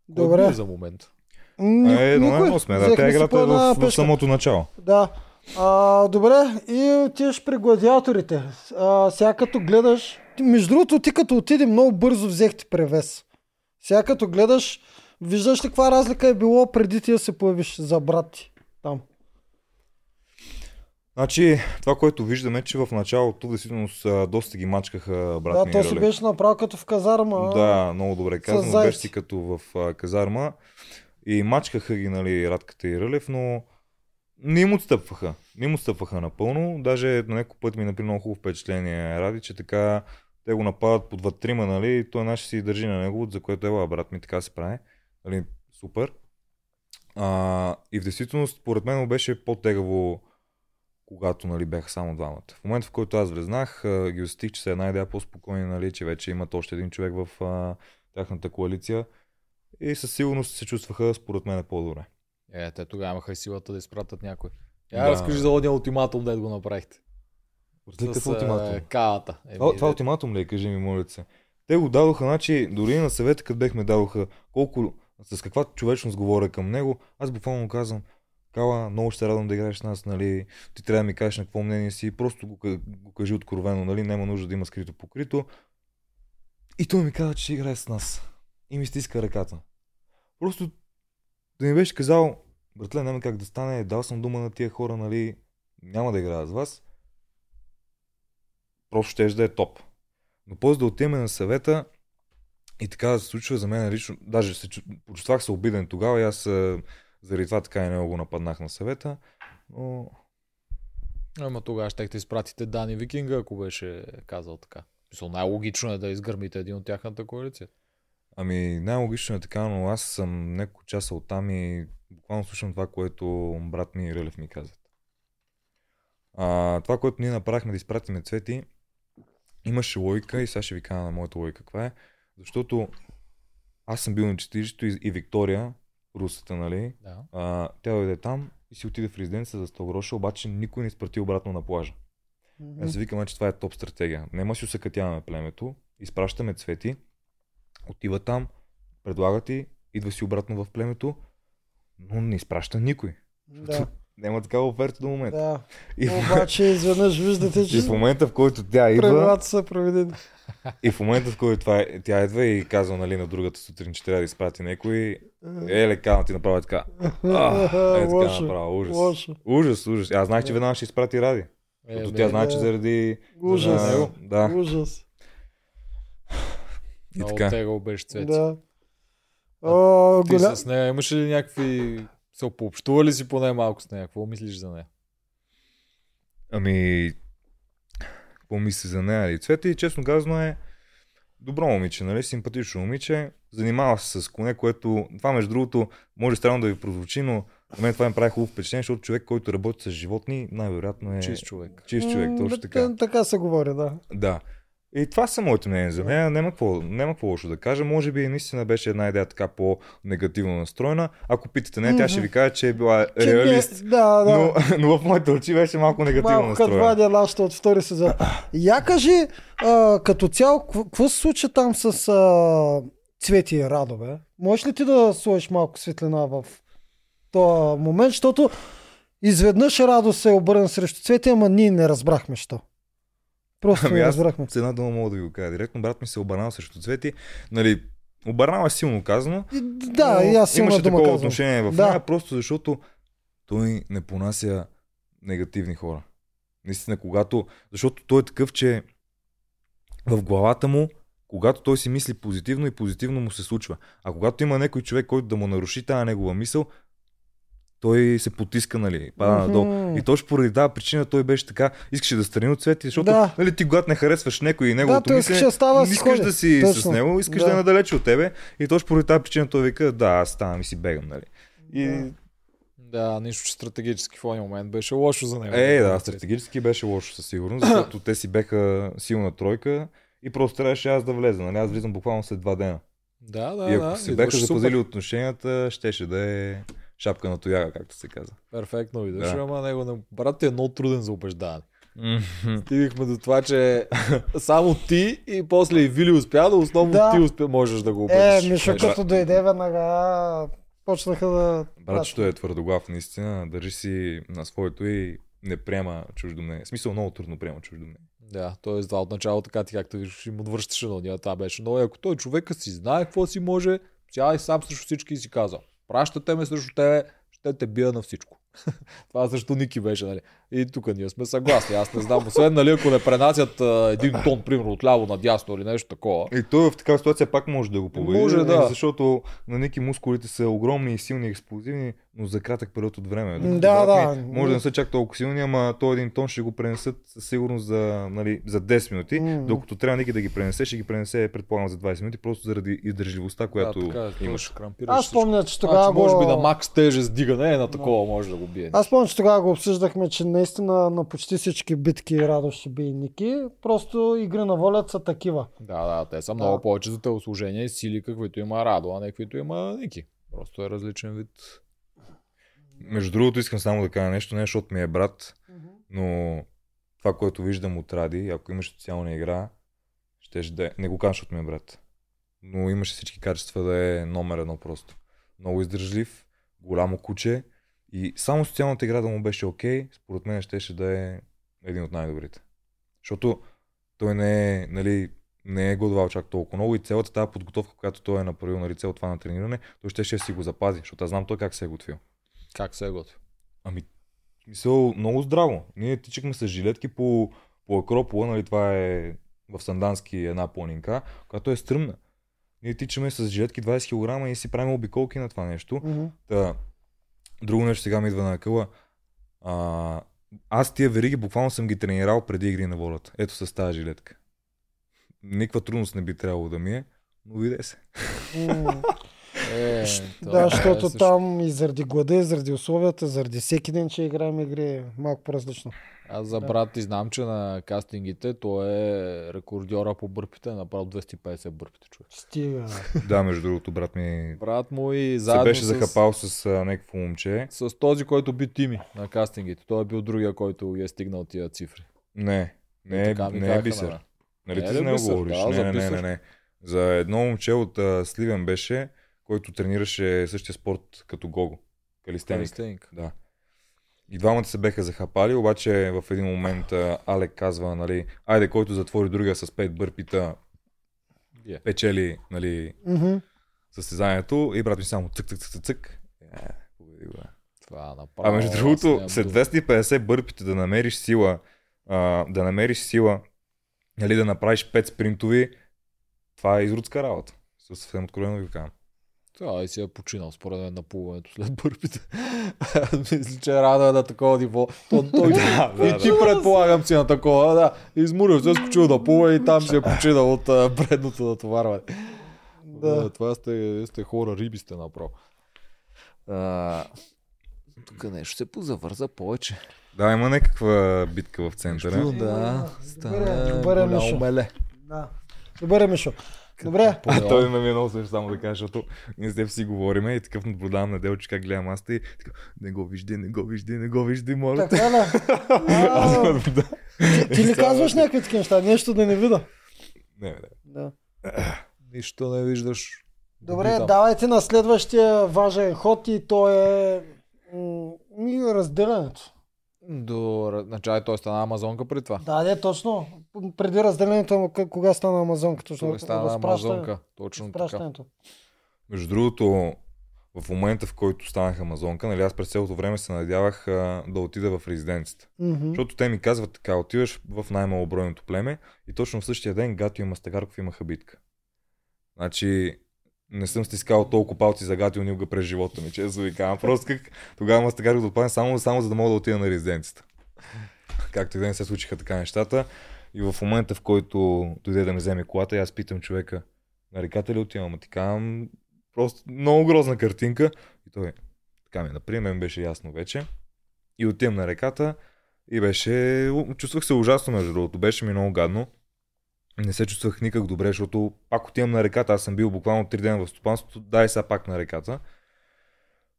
Добре. бие за момент. Ни, е, но никой. не сме, да, тя си играта е в, в самото начало. Да. А, добре, и отиваш при гладиаторите. А, сега като гледаш, между другото ти като отиде много бързо взехте превес. Сега като гледаш, виждаш ли каква разлика е било преди ти да се появиш за брат ти там? Значи, това, което виждаме, че в началото действително доста ги мачкаха брат Да, ми то си беше направо като в казарма. Да, много добре казано. Беше си като в а, казарма. И мачкаха ги, нали, Радката и Рълев, но не им отстъпваха. Не им отстъпваха напълно. Даже на някой път ми направи много хубаво впечатление Ради, че така те го нападат по два-трима, нали, и той наше си държи на него, за което ела, брат ми, така се прави. Нали, супер. А, и в действителност, според мен, беше по-тегаво когато нали, бяха само двамата. В момента, в който аз влезнах, ги усетих, че са една идея по-спокойни, нали, че вече имат още един човек в а, тяхната коалиция и със сигурност се чувстваха, според мен, по-добре. Е, те тогава имаха и силата да изпратят някой. Я Да. да. разкажи за одния ултиматум, да го направихте. Братле, какво а, ултиматум? Кавата. Еми, Това, това ултиматум ли е, кажи ми, моля се. Те го дадоха, значи, дори на съвета, като бехме дадоха колко, с каква човечност говоря към него, аз буквално му казвам, Кала, много ще се радвам да играеш с нас, нали, ти трябва да ми кажеш на какво мнение си, просто го, го кажи откровено, нали, няма нужда да има скрито покрито. И той ми каза, че ще играе с нас. И ми стиска ръката. Просто да ми беше казал, братле, няма как да стане, дал съм дума на тия хора, нали, няма да играя с вас. Просто ще да е топ. Но после да отиваме на съвета и така се случва за мен лично, даже се, чу- почувствах се обиден тогава и аз заради това така и не го нападнах на съвета. Но Ама тогава ще те изпратите Дани Викинга, ако беше казал така. Мисъл, най-логично е да изгърмите един от тяхната коалиция. Ами най-логично е така, но аз съм няколко часа оттам и буквално слушам това, което брат ми и Рълев ми казват. А, това, което ние направихме да изпратиме цвети, имаше логика и сега ще ви кажа на моята логика каква е. Защото аз съм бил на чистилището и, и Виктория, русата, нали, Да. а, тя дойде там и си отиде в резиденция за 100 гроша, обаче никой не изпрати обратно на плажа. Мгм. Аз викам, че това е топ стратегия. Нема си усъкътяваме племето, изпращаме цвети, отива там, предлага ти, идва си обратно в племето, но не изпраща никой. Да, Няма такава оферта до момента. да. И, Обаче изведнъж виждате, че и в момента, в който тя идва, правилата са проведени. и в момента, в който това, е- тя идва и казва нали, на другата сутрин, че трябва да изпрати някой, е, лекално ти направи така. А, е, така Лошо, направо, ужас. лошо. Ужас, ужас. Аз знаех, че веднага ще изпрати Ради. Е, Защото тя знае, че заради... Ужас. а, да, Ужас. и Много така. тегъл беше цвети. Да. О, Ти голя... с нея имаш ли някакви... Се пообщува ли си поне малко с нея? Какво мислиш за нея? Ами, какво мисли за нея? И Цвета и честно казано е добро момиче, нали? Симпатично момиче. Занимава се с коне, което това между другото може странно да ви прозвучи, но на мен това ми прави хубаво впечатление, защото човек, който работи с животни, най-вероятно е Чист човек. чист човек, точно така. Така се говори, да. Да. И това са моите мнения за нея. Няма какво, няма какво лошо да кажа. Може би наистина беше една идея така по-негативно настроена. Ако питате нея, тя ще ви каже, че е била Че реалист. Не, да, да. Но, но в моите очи беше малко негативно Малко настроена. вадя нашата от втори сезон. Я кажи, а, като цяло, какво- какво се случи там с а, Цвети и Радо, бе? Можеш ли ти да сложиш малко светлина в този момент, защото изведнъж Радо се обърна срещу Цвети, ама ние не разбрахме що. Просто Ами разбрахме. с една дума мога да ви го кажа директно. Брат ми се обърнал срещу Цвети. Нали, обърнал е силно казано. Да, и аз имаше имам дума такова казвам. отношение в Да. нея, просто защото той не понася негативни хора. Наистина, когато... Защото той е такъв, че в главата му, когато той си мисли позитивно и позитивно му се случва. А когато има някой човек, който да му наруши тази негова мисъл, той се потиска, нали, пада надолу. Мгм. И точно поради тази причина той беше така, искаше да страни от цвети, защото Да. нали, ти когато не харесваш някой и неговото той мислене, да става не да си искаш да си с Точно. него, искаш Да. да. е надалече от тебе. И точно поради тази причина той вика, да, аз ставам и си бегам, нали. И... Да. Да, нищо, че стратегически в този момент беше лошо за него. Е, да, стратегически беше лошо със сигурност, защото те си беха силна тройка и просто трябваше аз да влеза. Нали? Аз влизам буквално след два дена. Да, да, и ако да. се идваш беха супер. запазили отношенията, щеше да е шапка на тояга, както се казва. Перфектно идваш, Да. ама него на брат ти е много труден за убеждаване. Стигнахме до това, че само ти и после и Вили успя, но основно Да. ти успя, можеш да го убедиш. Е, Мишо, Беше- като дойде веднага, почнаха да... Братчето е твърдоглав, наистина. Държи си на своето и не приема чуждо мнение. В смисъл, много трудно приема чуждо мнение. Да, т.е. това от начало така ти както виждаш им отвръщаше на. Това беше много. Ако той човека си знае какво си може, цял и сам срещу всички и си казва. Пращате ме срещу тебе, ще те бия на всичко. това също Ники беше, нали? И тук ние сме съгласни. Аз не знам, освен нали, ако не пренасят а, един тон, примерно, от ляво надясно или нещо такова. И той в такава ситуация пак може да го победи. Може, да. Защото на Ники мускулите са огромни и силни, експлозивни, но за кратък период от време. Да, Брат да. ми Може да не са чак толкова силни, ама той един тон ще го пренесат със сигурност за, нали, за 10 минути. М. Докато трябва Ники да ги пренесе, ще ги пренесе, предполагам, за 20 минути, просто заради издържливостта, която да, така, имаш. имаш. Аз помня, че тогава Значи, го... може би на макс тежест дигане, е на такова може да го бие. Аз помня, че тогава го обсъждахме, че наистина на почти всички битки Радо ще би и Ники. Просто игри на волят са такива. Да, да, те са Да. много повече за телосложение и сили, каквито има Радо, а не каквито има Ники. Просто е различен вид. Между другото, искам само да кажа нещо, не защото ми е брат, но това, което виждам от Ради, ако имаш социална игра, ще да е... Не го кажа, защото ми е брат. Но имаше всички качества да е номер едно просто. Много издържлив, голямо куче и само социалната игра да му беше окей, според мен щеше да е един от най-добрите. Защото той не е, нали, не е годвал чак толкова много и цялата тази подготовка, която той е направил, нали, цел това на трениране, той ще, ще си го запази, защото аз знам той как се е готвил. Как се е готвил? Ами, в смисъл, много здраво. Ние тичахме с жилетки по, по Акропола, нали, това е в Сандански една планинка, която е стръмна. Ние тичаме с жилетки 20 кг и си правим обиколки на това нещо. Мгм. Та, друго нещо сега ми идва на къла. А, аз тия вериги буквално съм ги тренирал преди игри на волята. Ето с тази жилетка. Никаква трудност не би трябвало да ми е, но виде се. М. Е, Да, е защото също. там и заради глада, и заради условията, заради всеки ден, че играем игри, е малко по-различно. Аз за брат ти знам, че на кастингите той е рекордьора по бърпите, е направил 250 бърпите човек. Стига. Да, между другото, брат ми Брат му и се заедно беше с, захапал с а, някакво момче. с този, който би Тими на кастингите. Той е бил другия, който е стигнал тия цифри. Не, не, е, не е бисер. Нали Не ти е за ли него говориш? Да, не, не, не, не. За едно момче от а, Сливен беше, който тренираше същия спорт като Гого. Калистеник. Калистеник. Да. И двамата се беха захапали, обаче в един момент Алек казва, нали, айде, който затвори другия с 5 бърпита, Бие. печели, нали, Мгм. състезанието и брат ми само цък, цък, цък, цък. Е, бе. Това направо. А между другото, след думи. 250 бърпите да намериш сила, а, да намериш сила, нали, да направиш 5 спринтови, това е изрудска работа. Съвсем откровено ви казвам. Това и си е починал според мен на плуването след бърпите. Мисля, че е рано е на такова ниво. То, той, Да, да, и ти да. предполагам си на такова, да. Изморил се, е скочил да плува и там си е починал от а, предното натоварване. Да. Да. Това сте, сте хора, риби сте направо. А, тук нещо се позавърза повече. Да, има някаква битка в центъра. Има, да, стана Добре, Мишо. Да. Добре, е, Мишо. Добре. А той на ми е много също само да кажа, защото ние с теб си говориме и такъв наблюдавам на Делче как гледам аз и така, не го виждай, не го виждай, не го виждай, моля. те. Така да. Аз наблюдавам. Ти ли казваш някакви такива неща? Нещо да не видя. Не, не. Да. Нищо не виждаш. Добре, Питам. давайте на следващия важен ход и то е м, ми разделянето. До начало той стана Амазонка при това. Да, не, точно. Преди разделянето, ама к- кога стана Амазонка, точно. Той стана Амазонка. Точно така. Между другото, в момента в който станах Амазонка, нали аз през цялото време се надявах а, да отида в резиденцията. Мгм. Защото те ми казват така, отиваш в най-малобройното племе и точно в същия ден Гатио и Мастагарков имаха битка. Значи, не съм стискал толкова палци за Гатио Нилга през живота ми, често ви казвам. Просто как тогава Мастагарков да отпадне само, само за да мога да отида на резиденцията. Както и да не се случиха така нещата. И в момента, в който дойде да ме вземе колата, аз питам човека, на реката ли отивам? А ти казвам, просто много грозна картинка. И той, така ми, например, мен беше ясно вече. И отивам на реката и беше, чувствах се ужасно между другото, беше ми много гадно. Не се чувствах никак добре, защото пак отивам на реката, аз съм бил буквално 3 дена в стопанството, дай сега пак на реката.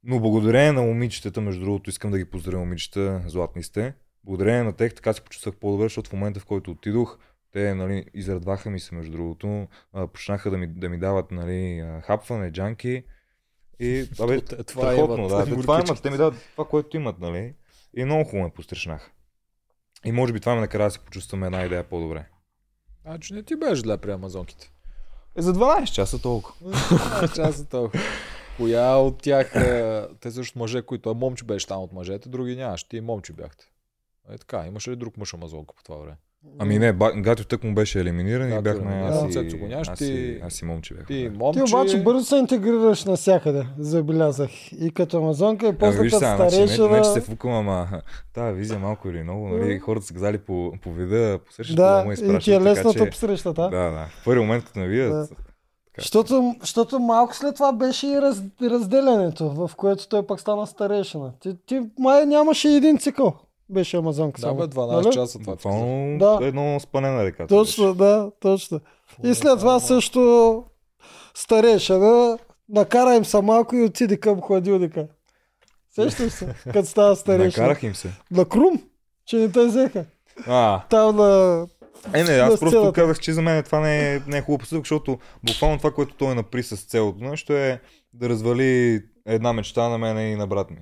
Но благодарение на момичетата, между другото, искам да ги поздравя момичета, златни сте. Благодарение на тях така се почувствах по-добре, защото в момента в който отидох, те нали, израдваха ми се, между другото, почнаха да ми, да ми дават нали, хапване, джанки. И абе, това страхотно, имат, да. Те това имат, те ми дават това, което имат, нали? И много хубаво ме пострашнаха. И може би това ме накара да се почувствам една идея по-добре. Значи не ти беше зле при Амазонките. Е, за 12 часа толкова. Часа толкова. Коя от тях, е, те също мъже, които е момче беше там от мъжете, други нямаш. Ти момче бяхте. Е така, имаше ли друг мъж Амазонка по това време? Ами не, Гатю тък му беше елиминиран и Гатю бяхме аз, Да, и, го нямаш, аз, ти- и, аз и момче бяхме. Ти, да. момче... Ти обаче бързо се интегрираш навсякъде, забелязах. И като амазонка, и Ами после виж като сега, значи, старейшина. не, не, че се фукам, ама тази визия малко или много, нали, хората са казали по, по вида, по същото Да, му и изпращат, ти е лесната че- посрещата. Да, да. В първи момент, като ме видят, Да. Защото, защото малко след това беше и раз, разделянето, в което той пък стана старейшина. Ти, ти май нямаше един цикъл. Беше Амазонка Да, само. бе, 12 нали? часа това. буквално Да. едно спане на реката. Точно, да, точно. И след това също старейшина, накара им се малко и отиде към хладилника. Сещаш се, като става беше. старейшина. Накарах им се. На Крум, че не те взеха. А, Там на... е, не, аз просто сцената. казах, че за мен това не е, не е хубаво постъпка, защото буквално това, което той напри с цялото нещо е да развали една мечта на мен и на брат ми.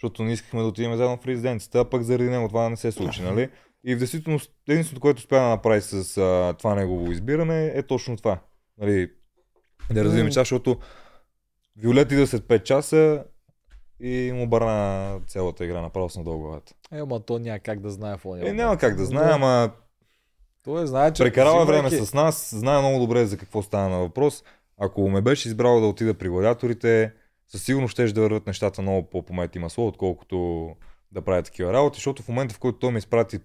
Защото не искахме да отидем заедно в резиденцията, а пък заради него това не се случи, нали? И в действителност, единственото, което успя да направи с а, това негово избиране е точно това. Нали, да развие М. мечта, защото Виолет ида след 5 часа и му обърна цялата игра направо с надолу главата. Е, ама то няма как да знае в ония Е, няма как да знае, ама Той знае, че... прекарава време взимайки- с нас, знае много добре за какво става на въпрос. Ако ме беше избрал да отида при гладиаторите, със сигурност ще да върват нещата много по-помет и масло, отколкото да прави такива работи, защото в момента, в който той ме изпрати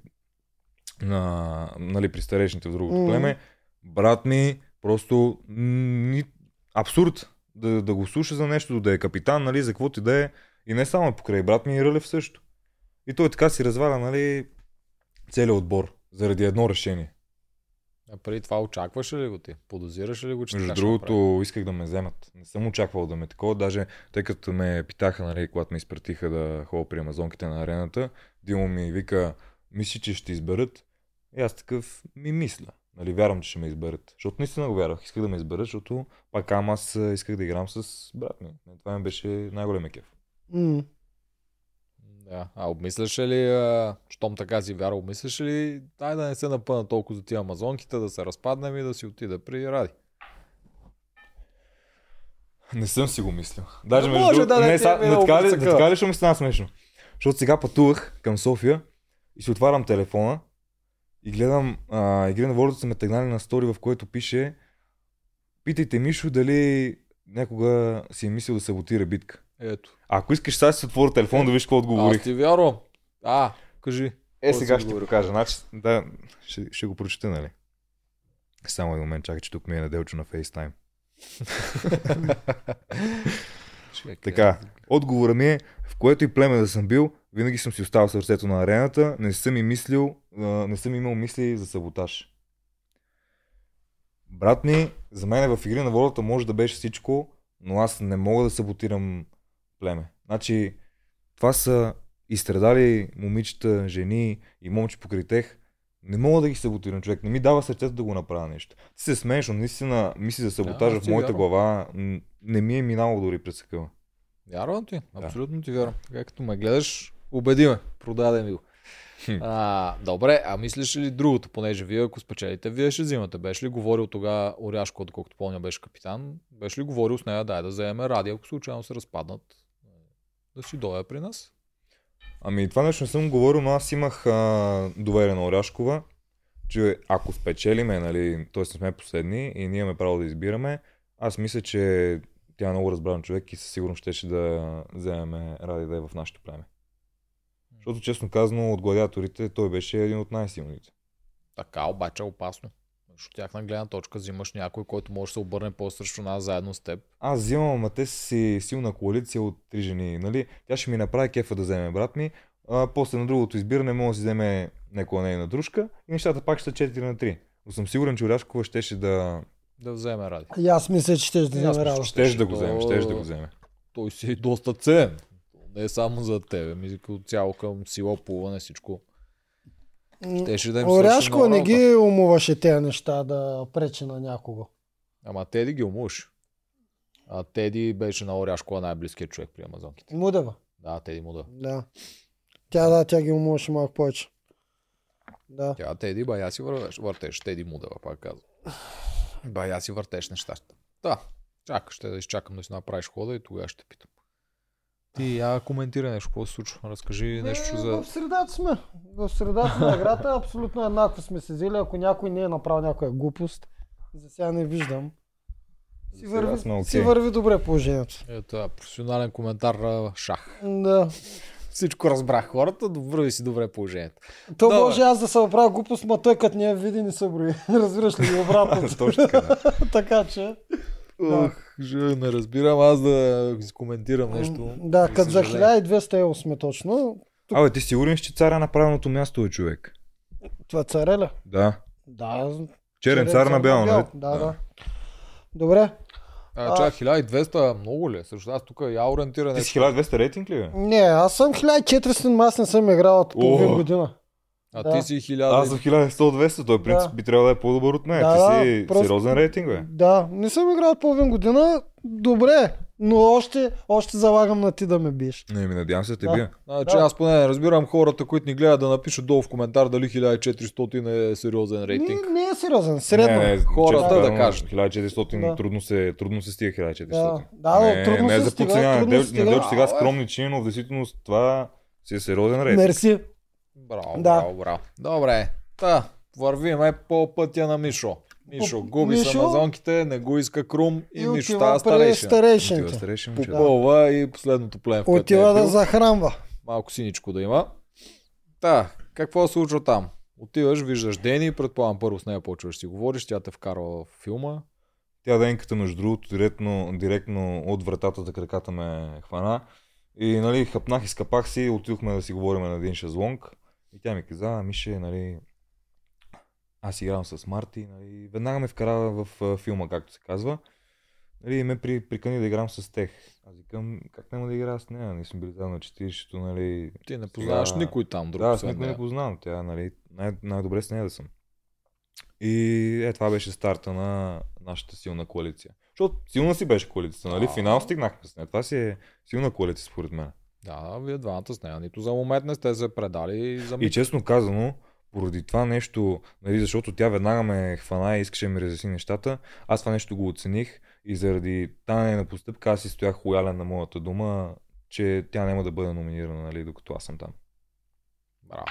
на, нали, при старешните в другото Мгм. племе, брат ми просто ни, абсурд да, да го слуша за нещо, да е капитан, нали, за каквото и да е. И не само покрай брат ми и Рълев също. И той така си разваля, нали, целият отбор заради едно решение. А преди това очакваше ли го ти? Подозираше ли го, че Между ще направи? другото, исках да ме вземат. Не съм очаквал да ме такова, даже тъй като ме питаха, нали, когато ме изпратиха да ходя при амазонките на арената, Димо ми вика, мисли, че ще изберат. И аз такъв ми мисля. Нали, вярвам, че ще ме изберат. Защото наистина го вярвах. Исках да ме изберат, защото пак ама аз исках да играм с брат ми. Това ми беше най-големия кеф. М. Да. А обмисляше ли, а, щом така си вярвал, обмисляше ли, дай да не се напъна толкова за тия амазонките, да се разпаднем и да си отида при Ради. Не съм си го мислил. Даже Не между може да не не, са, е така ли, съка. така ли ще ми стана смешно? Защото сега пътувах към София и си отварям телефона и гледам а, игри на волята са ме тегнали на стори, в което пише Питайте Мишо дали някога си е мислил да саботира битка. Ето. Ако искаш сега си отворя телефон да виж какво Аз отговорих. ти вярвам. А, кажи. Е, сега ще ти отговорих? го кажа. Значи, да, ще, ще го прочета, нали? Само един момент, чакай, че тук ми е Неделчо на FaceTime. Така, отговора ми е, в което и племе да съм бил, винаги съм си оставал сърцето на арената, не съм и мислил, не съм имал мисли за саботаж. Брат ми, за мен в игри на волята може да беше всичко, но аз не мога да саботирам племе. Значи, това са изстрадали момичета, жени и момче покрай тех. Не мога да ги саботирам, човек. Не ми дава сърцето да го направя нещо. Ти се смееш, но наистина мисли за саботажа аз в ти моята вярвам. глава не ми е минало дори през съкъла. Вярвам ти, абсолютно ти вярвам. Така като ме гледаш, убеди ме, продаде ми го. А, добре, а мислиш ли другото, понеже вие ако спечелите, вие ще взимате. Беше ли говорил тогава Оряшко, доколкото помня беше капитан, беше ли говорил с нея, дай да вземе ради, ако случайно се разпаднат, да си дойде при нас? Ами това нещо не съм говорил, но аз имах а, доверие на Оряшкова, че ако спечелиме, нали, т.е. не сме последни и ние имаме право да избираме, аз мисля, че тя е много разбран човек и със сигурност щеше да вземем Ради да е в нашето племе. Защото честно казано от гладиаторите той беше един от най-силните. Така обаче е опасно. Защото тяхна гледна точка взимаш някой, който може да се обърне по-срещу нас заедно с теб. Аз взимам, ама те си силна коалиция от три жени. Нали? Тя ще ми направи кефа да вземе брат ми. А, после на другото избиране може да си вземе някоя нейна дружка и нещата пак ще са 4 на 3. Но съм сигурен, че Оряшкова щеше да, Да вземе ради. И аз мисля, че ще да вземе мисля, че- Щеше да го вземе, щеше да го вземе. Той си е доста ценен. Не е само за тебе, ми като цяло към сила, плуване, всичко. Щеше да им Оряшко не ги умуваше тези неща да пречи на някого. Ама Теди ги умуваш. А Теди беше на Оряшкова най-близкият човек при Амазонките. Мудева. Да, Теди му да. Тя да, тя ги умуваше малко повече. Да. Тя Теди бая си вървеш, въртеш. Теди му да, пак казвам. Бая си въртеш нещата. Да, чакай, ще да изчакам да си направиш хода и тогава ще питам. Ти я коментирай нещо, какво се случва. Разкажи нещо Е, за... В средата сме. В средата на играта абсолютно еднакво сме се взели. Ако някой не е направил някоя глупост, за сега не виждам. Си върви, сме си върви добре положението. Ето, е, професионален коментар шах. Да. Всичко разбрах хората, добре си добре положението. То Добре. може аз да се оправя глупост, ма той като не е види не се брои. Разбираш ли обратно. Точно така. така че. Ох, же, не разбирам аз да коментирам нещо. Да, като за съжаление. 1200 евро сме точно. Абе, ти сигурен ли, че царя на правилното място е човек? Това цареля. Да. Да. Черен цар на бяло, нали? Да, да. Добре. А, чак, 1200 много ли? е? Също аз тук я ориентира Ти си нещо. 1200 рейтинг ли? Не, аз съм 1400, но аз не съм играл от половин О. година. А Да. ти си 1000. Аз съм 1100-200, той принцип Да. би трябвало да е по-добър от мен. Да, Ти да, си просто- сериозен рейтинг, бе. Да, не съм играл от половин година. Добре, но още, още залагам на ти да ме биеш. Не, ми надявам се да те Да. бия. Значи Да. аз поне не разбирам хората, които ни гледат да напишат долу в коментар дали 1400 е сериозен рейтинг. Не, не е сериозен, средно. Не, не, Хората да казано, кажат. 1400 Да. трудно, се, трудно се стига 1400. Да, да, не, трудно не е се за стига, подценяване. Не, се не стига. дължи сега скромни чини, но в действителност това си е сериозен рейтинг. Мерси. Браво, Да. браво, браво. Добре, та, вървиме по пътя на Мишо. Мишо, По- губи Мишо- се амазонките, не го иска Крум и, И Мишо става старейшин. Старейшините. старейшин. Попълва и последното племе, Отива е да бил. захранва. Малко синичко да има. Та, какво се случва там? Отиваш, виждаш Дени, предполагам първо с нея почваш да си говориш, тя те вкарва в филма. Тя денката, между другото, директно, директно от вратата за краката ме хвана. И нали, хъпнах и скапах си, отидохме да си говорим на един шезлонг. И тя ми каза, «А, Мише, нали, аз играм с Марти, нали, веднага ме вкара в а, филма, както се казва. Нали, ме при, прикани да играм с тех. Аз викам, как няма да игра с нея? Ние сме били заедно на 40-то, нали. Ти не познаваш Сега- никой там друг. Да, аз никой не познавам. Тя, нали, най- най-добре с нея да съм. И е, това беше старта на нашата силна коалиция. Защото силна си беше коалицията, нали? Финал стигнахме с нея. Това си е силна коалиция, според мен. Да, вие двамата с нея. Нито за момент не сте се предали за И миг. честно казано, поради това нещо, нали, защото тя веднага ме хвана и искаше да ми разясни нещата, аз това нещо го оцених и заради тази нейна постъпка аз си стоях лоялен на моята дума, че тя няма да бъде номинирана, нали, докато аз съм там. Браво.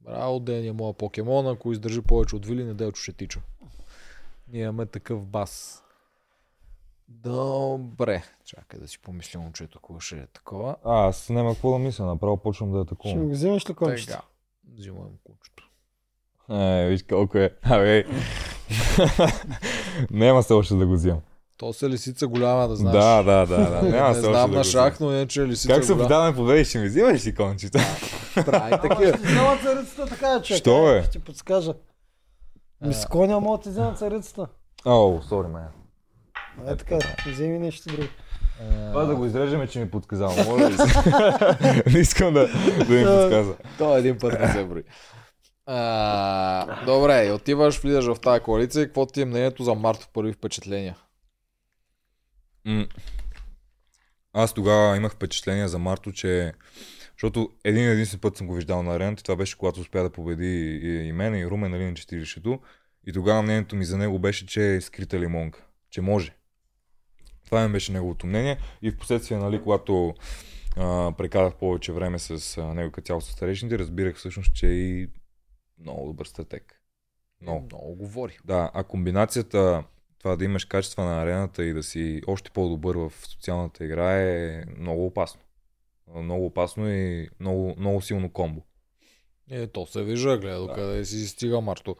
Браво, Дени е моя покемон, ако издържи повече от Вили, неделчо ще тича. Ние имаме такъв бас. Добре. Чакай да си помисля момчето, какво ще е такова. А, аз няма какво да мисля, направо почвам да Ще атакувам. го вземеш ли кончето? Тега. Взимам кучето. Е, виж колко е. Абе. Няма се още да го взимам. То се лисица голяма да знаеш. Да, да, да, да. Няма не се знам още да на шах, но иначе лисица Как се подаваме победи, ще ми взимаш ли кончета? Прави такива. ще взема царицата така, че. Що, бе? Ще ти подскажа. Ми с коня мога да ти взема царицата. О, сори, мен. Е така, вземи нещо друго. Това да го изрежеме, че ми подсказал. Моля ли? Не искам да, да ми подсказа. То един път не се брои. А, добре, и отиваш, влизаш в тази коалиция и какво ти е мнението за Марто първи впечатления? М. Аз тогава имах впечатление за Марто, че защото един единствен път съм го виждал на арената, това беше когато успя да победи и, и мен, и Румен, нали, на 40-то. И тогава мнението ми за него беше, че е скрита лимонка, че може. Това ми беше неговото мнение. И в последствие, нали, когато а, прекарах повече време с а, него като цяло с старейшините, разбирах всъщност, че е и много добър стратег. Много. Много говори. Да, а комбинацията това да имаш качества на арената и да си още по-добър в социалната игра е много опасно. Много опасно и много, много силно комбо. Е, то се вижда, гледа, Да. докъде си стига Марто.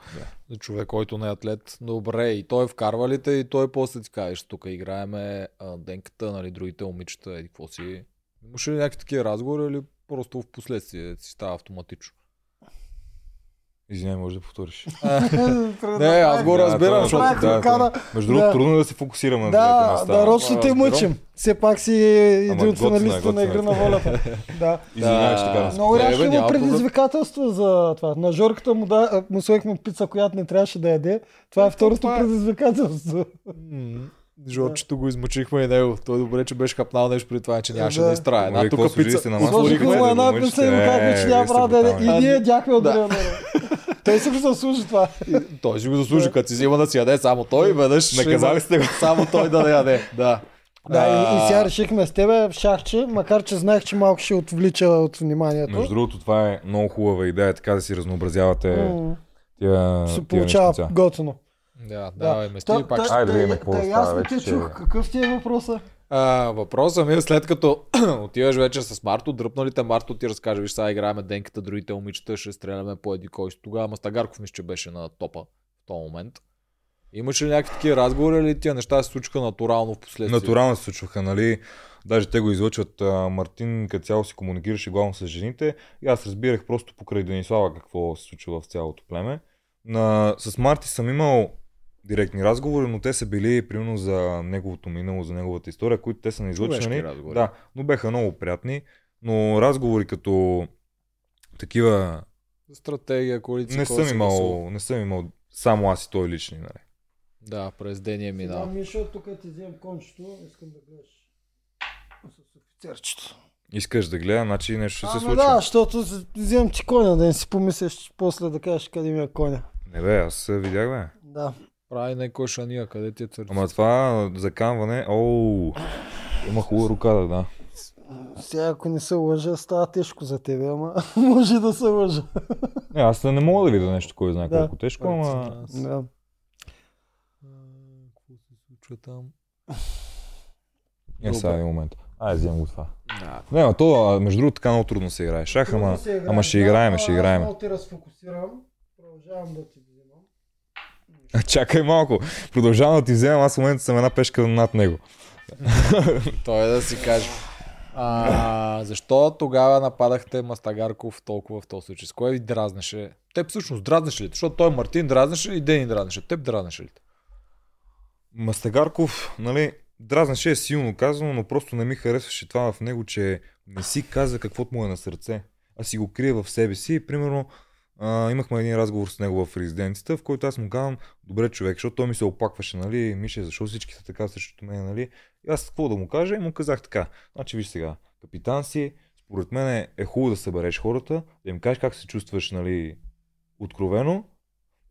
Да. Човек, който не е атлет, добре, и той вкарва ли те, и той после ти кажеш, тук играеме а, денката, нали, другите момичета, еди какво си. Имаше ли някакви такива разговори или просто в последствие си става автоматично? Извинявай, може да повториш. Не, аз го разбирам, защото... Да, ръкана. това- Между другото, Да. трудно е да се фокусирам на двете Да, места. да, рочно те мъчим. Все пак си един от е, финалистите на Игра на готино е. волята. Да. Извинявай, така. Да. да. Много рядко има предизвикателство за това. На Жорката му, да, му пица, която не трябваше да яде. Това е второто е. предизвикателство. Жорчето го измъчихме и него. Той добре, че беше хапнал нещо при това, че нямаше Да. да изтрае. Една тук пица. да една пица и му мъчите. казахме, че Е, няма право да. И ние ядяхме от Да. да. Той си го заслужи това. Той си го заслужи, като си взима да си яде само той, веднъж Наказали сте го. Само той да не яде. Да. Да, и, и сега решихме с тебе в шахче, макар че знаех, че малко ще отвлича от вниманието. Между другото, това е много хубава идея, така да си разнообразявате М, тия, Се тия получава нещица. готино. Да, давай ме Та- пак. та- ще- Айде да видим какво та- става вече, те чух. Какъв ти е въпроса? А, въпросът ми е след като отиваш вече с Марто, дръпнали те Марто ти разкаже, виж сега играеме денката, другите момичета ще стреляме по еди кой си. Тогава Мастагарков мисля, че беше на топа в този момент. Имаше ли някакви такива разговори или тия неща се случиха натурално в последствие? Натурално се случваха, нали? Даже те го излъчват. Мартин като цяло си комуникираше главно с жените. И аз разбирах просто покрай Денислава какво се случва в цялото племе. На, с Марти съм имал директни разговори, но те са били примерно за неговото минало, за неговата история, които те са разговори. Да, но беха много приятни. Но разговори като такива Стратегия, коалиция. не съм имал, гласува. не съм имал само аз и той лични. Нали. Да, през деня е Да, минал. Мишо, тук ти вземам кончето, искам да гледаш с офицерчето. Искаш да гледам, значи нещо ще се случи. да, защото вземам ти коня, да не си помислиш после да кажеш къде ми е коня. Не бе, аз видях бе. Да. Прави някой шания, къде ти е църце? Ама това заканване, оу, има хубава рукада, да. Сега ако не се лъжа, става тежко за тебе, ама може да се лъжа. Не, аз не мога да видя нещо, кой знае Да. колко тежко, ама... Да. Какво се случва там? Не, сега един момент. Ай, вземам го това. Да. Не, ама то, а, между другото, така много трудно се играе. Шах, ама... Ама ще да, играем, ще аз играем. Много те разфокусирам. Продължавам да ти. Чакай малко. Продължавам да ти вземам, аз в момента съм една пешка над него. Той е да си каже. А, защо тогава нападахте Мастагарков толкова в този случай? С кое ви дразнеше? Теб всъщност дразнеше ли? Защото той Мартин дразнеше и Дени дразнеше. Теб дразнеше ли? Мастагарков, нали, дразнеше е силно казано, но просто не ми харесваше това в него, че не си каза каквото му е на сърце, а си го крие в себе си. Примерно, а, имахме един разговор с него в резиденцията, в който аз му казвам, добре човек, защото той ми се оплакваше, нали, Мише, защо всички са така срещу мен, нали. И аз какво да му кажа и му казах така, значи виж сега, капитан си, според мен е, е хубаво да събереш хората, да им кажеш как се чувстваш, нали, откровено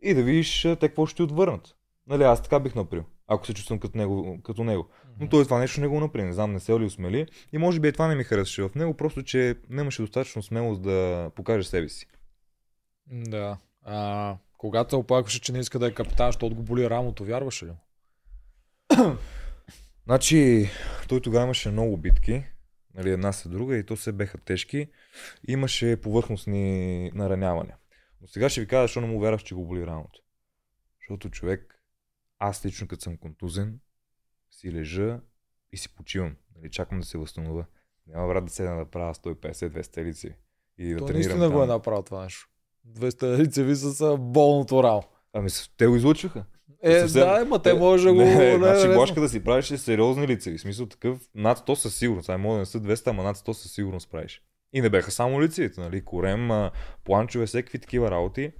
и да видиш те какво ще ти отвърнат. Нали, аз така бих направил, ако се чувствам като него. Като него. Но той това нещо не го направи, не знам, не се ли усмели. И може би и това не ми харесваше в него, просто че нямаше достатъчно смелост да покаже себе си. Да. А, когато се оплакваше, че не иска да е капитан, защото го боли рамото, вярваше ли? Значи, той тогава имаше много битки, нали, една след друга, и то се беха тежки. Имаше повърхностни наранявания. Но сега ще ви кажа, защо не му вярвах, че го боли раното. Защото човек, аз лично като съм контузен, си лежа и си почивам. Нали, чакам да се възстановя. Няма брат да седна да правя 150-200 лици. И да То тренирам наистина го е там. направил това нещо. 200 лицеви с болното рамо. Ами те го излучваха. Е, Съвсем- да, ма те може да го... Не, не, значи не, Блашка да си правиш сериозни лицеви. В смисъл такъв, над 100 със сигурност. Ай, може да не са 200, ама над 100 със сигурност правиш. И не беха само лицевите, нали? Корем, планчове, всеки такива работи.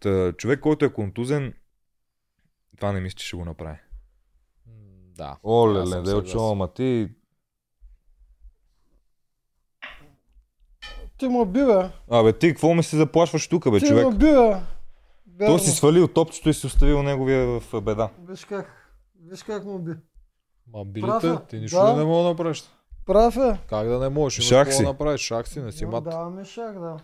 Та, човек, който е контузен, това не мисля, че ще го направи. Да. Оле, ле, съгласен. ама ти... Ти му би, бе. Абе, ти какво ми се заплашваш тук, бе, Ти човек? му би, бе. Той Вярно. си свалил топчето и си оставил неговия в беда. Виж как. Виж как му би. Ма билите, е. ти нищо Да. да. не мога да направиш. Прав е. Как да не можеш? Имаш Шах какво си. да направиш. Шах си, не си мат. Даваме шах, да.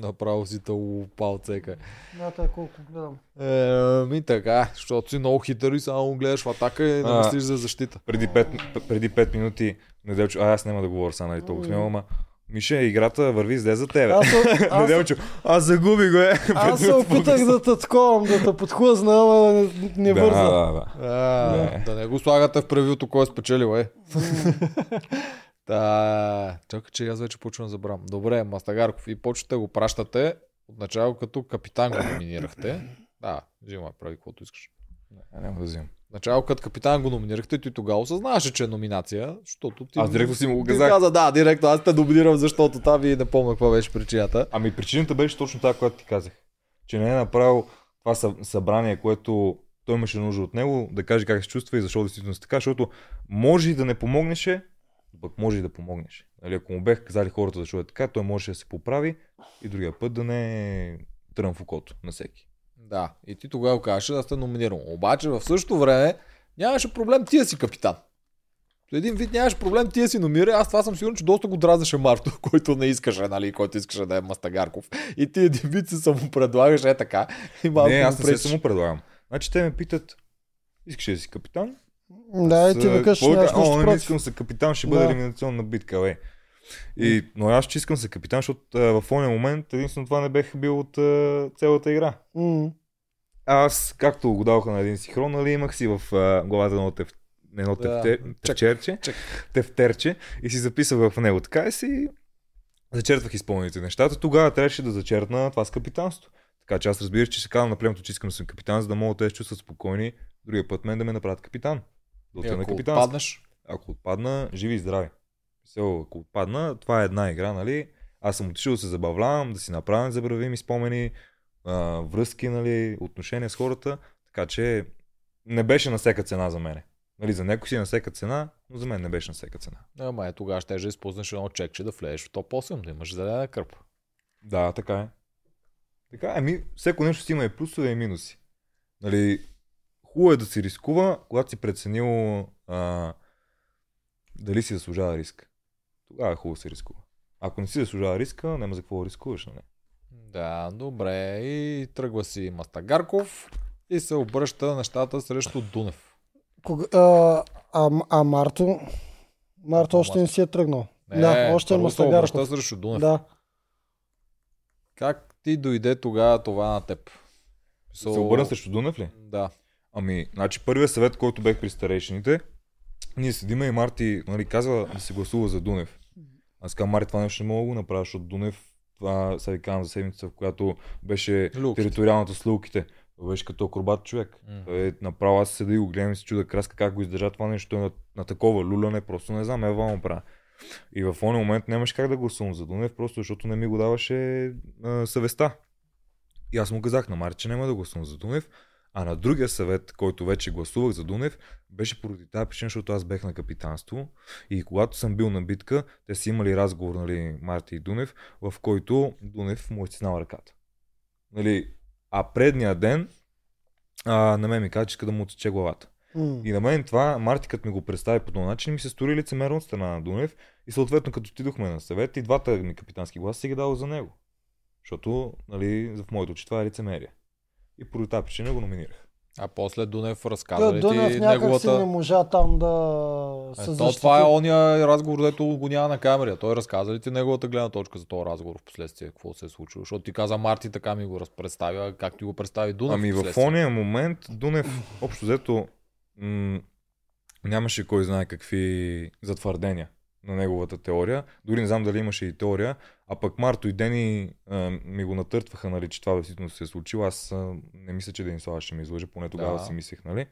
Направо си тъл палцека. Мята колко гледам. Е, ми така, защото си много хитър и само гледаш в атака и не мислиш за защита. преди 5, преди 5 минути, Неделчо, а аз няма да говоря сега, нали, толкова смело, ама Миша, играта върви зле за тебе. Аз, аз, Неделчо, аз загуби го е. аз се опитах да те таковам, да те подхлъзна, ама не, не да, върза. да, да. А, Не. да не го слагате в превюто, кой е спечелил, е. Та, чакай, че аз вече почвам да забравям. Добре, Мастагарков, и почвате го пращате отначало като капитан го номинирахте. Да, взимай, прави каквото искаш. Не, няма да взимам. Начало като капитан го номинирахте, ти тогава осъзнаваше, че е номинация, защото ти... Аз директно си му го казах. Каза, да, директно, аз те номинирам, защото там и не помня каква беше причината. Ами причината беше точно тази, която ти казах. Че не е направил това съ- събрание, което той имаше нужда от него, да каже как се чувства и защо действително така, защото може и да не помогнеше, пък може и да помогнеш. Нали, ако му бех казали хората защо е така, той можеше да се поправи и другия път да не е трън в окото на всеки. Да, и ти тогава казваше да сте номиниран. Обаче в същото време Нямаше проблем, ти да си капитан. Един вид нямаше проблем, ти да си номира. Аз това съм сигурен, че доста го дразнеше Марто, който не искаше, нали, който искаше да е Мастагарков. И ти един вид се самопредлагаш, е така. И малко не, аз не се пречиш. само предлагам. Значи те ме питат, искаш ли да си капитан? Да, и ти викаш, нямаш да- О, не, не искам се капитан, ще бъде Да. елиминационна битка, бе. И, но аз ще искам се капитан, защото а, в ония момент единствено това не бех бил от а, цялата игра. М. Аз, както го даваха на един синхрон, нали, имах си в а, главата едно, теф, едно Да. тефтер, тефтерче, тефтерче и си записах в него така и си зачертвах изпълните нещата. Тогава трябваше да зачертна това с капитанство. Така че аз разбираш, че се казвам на племето, че искам да съм капитан, за да могат те да се чувстват спокойни. Другия път мен да ме направят капитан. Да И отида на ако капитанство. отпаднеш, Ако отпадна, живи и здрави. Мисъл, ако отпадна, това е една игра, нали? Аз съм отишъл да се забавлявам, да си направя незабравими спомени, а, връзки, нали, отношения с хората, така че не беше на всяка цена за мене. Нали, за някой си е на всяка цена, но за мен не беше на всяка цена. ама е тогава ще да използваш едно чекче да влезеш в топ 8, да имаш зелена кърпа. Да, така е. Така е, ами, всеко нещо си има и плюсове и минуси. Нали, хубаво е да си рискува, когато си преценил а, дали си заслужава риск. Тогава е хубаво да се рискува. Ако не си заслужава риска, няма за какво да рискуваш, нали? Да, добре. И тръгва си Мастагарков и се обръща нещата срещу Дунев. Кога, а, а, а Марто? Марто още не си е тръгнал. Не, да, още е първо се обръща Мастагарков. срещу Дунев. Да. Как ти дойде тогава това на теб? Се обърна срещу Дунев ли? Да. Ами, значи първият съвет, който бех при старейшините, ние седиме и Марти нали, казва да се гласува за Дунев. Аз казвам, Марти, това нещо не мога да го направя, защото Дунев, това сега ви казвам за седмица, в която беше Люлките. териториалната с лулките. Той беше като акробат човек. Той е направо, аз седа и го гледам и се чуда краска как го издържа това нещо. Той е на, на такова люляне, просто не знам, ева му правя. И в този момент нямаш как да гласувам за Дунев, просто защото не ми го даваше а, съвестта. И аз му казах на Марти, че няма да гласувам за Дунев. А на другия съвет, който вече гласувах за Дунев, беше поради тази причина, защото аз бех на капитанство. И когато съм бил на битка, те са имали разговор, нали, Марти и Дунев, в който Дунев му е стиснал ръката. Нали, а предния ден а, на мен ми каза, че иска да му отсече главата. М. И на мен това, Марти като ми го представи по този начин, ми се стори лицемерно от страна на Дунев. И съответно, като отидохме на съвет, и двата ми капитански гласа си ги дал за него. Защото, нали, в моето очи това е лицемерие. И поради тази причина го номинирах. А после Дунев разказа Той ли Дунев ти неговата... не можа там да Е, се то, защити. това е ония разговор, дето го няма на камера. Той разказа ли ти неговата гледна точка за този разговор в последствие, какво се е случило? Защото ти каза Марти така ми го разпредставя, как ти го представи Дунев. Ами в впоследствие. ония момент Дунев, общо взето, м- нямаше кой знае какви затвърдения на неговата теория. Дори не знам дали имаше и теория. А пък Марто и Дени а, ми го натъртваха, нали, че това действително се е случило. Аз а, не мисля, че Денислава ще ми излъже, поне тогава Да. си мислех, нали?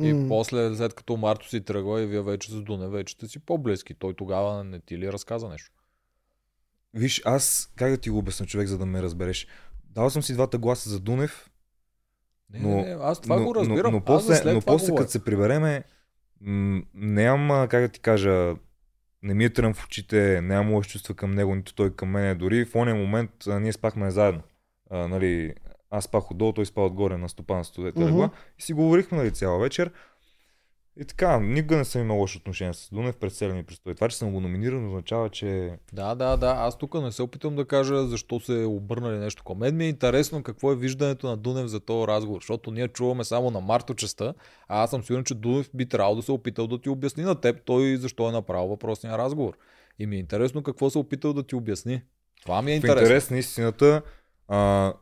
И М. после, след като Марто си тръгва и вие вече с Дунев, вече сте си по-близки. Той тогава не ти ли разказа нещо? Виж, аз как да ти го обясня човек, за да ме разбереш? Дал съм си двата гласа за Дунев, Не, Но- не, не, аз това но, го разбирам. Но, но Аз после, за след но после като се прибереме, нямам, как да ти кажа, не ми е трън в очите, нямам лоши чувства към него, нито той към мен. Дори в ония момент а, ние спахме заедно. А, нали, аз спах отдолу, той спа отгоре на стопанството, Мгм. легла. И си говорихме нали, цяла вечер. И така, никога не съм имал лошо отношение с Дунев през целия ми престой. Това, че съм го номиниран, означава, че Да, да, да. Аз тук не се опитам да кажа защо се е обърнали нещо към мен. Ми е интересно какво е виждането на Дунев за този разговор, защото ние чуваме само на Марто частта, а аз съм сигурен, че Дунев би трябвало да се е опитал да ти обясни на теб той защо е направил въпросния разговор. И ми е интересно какво се е опитал да ти обясни. Това ми е в интересно. интерес на истината а,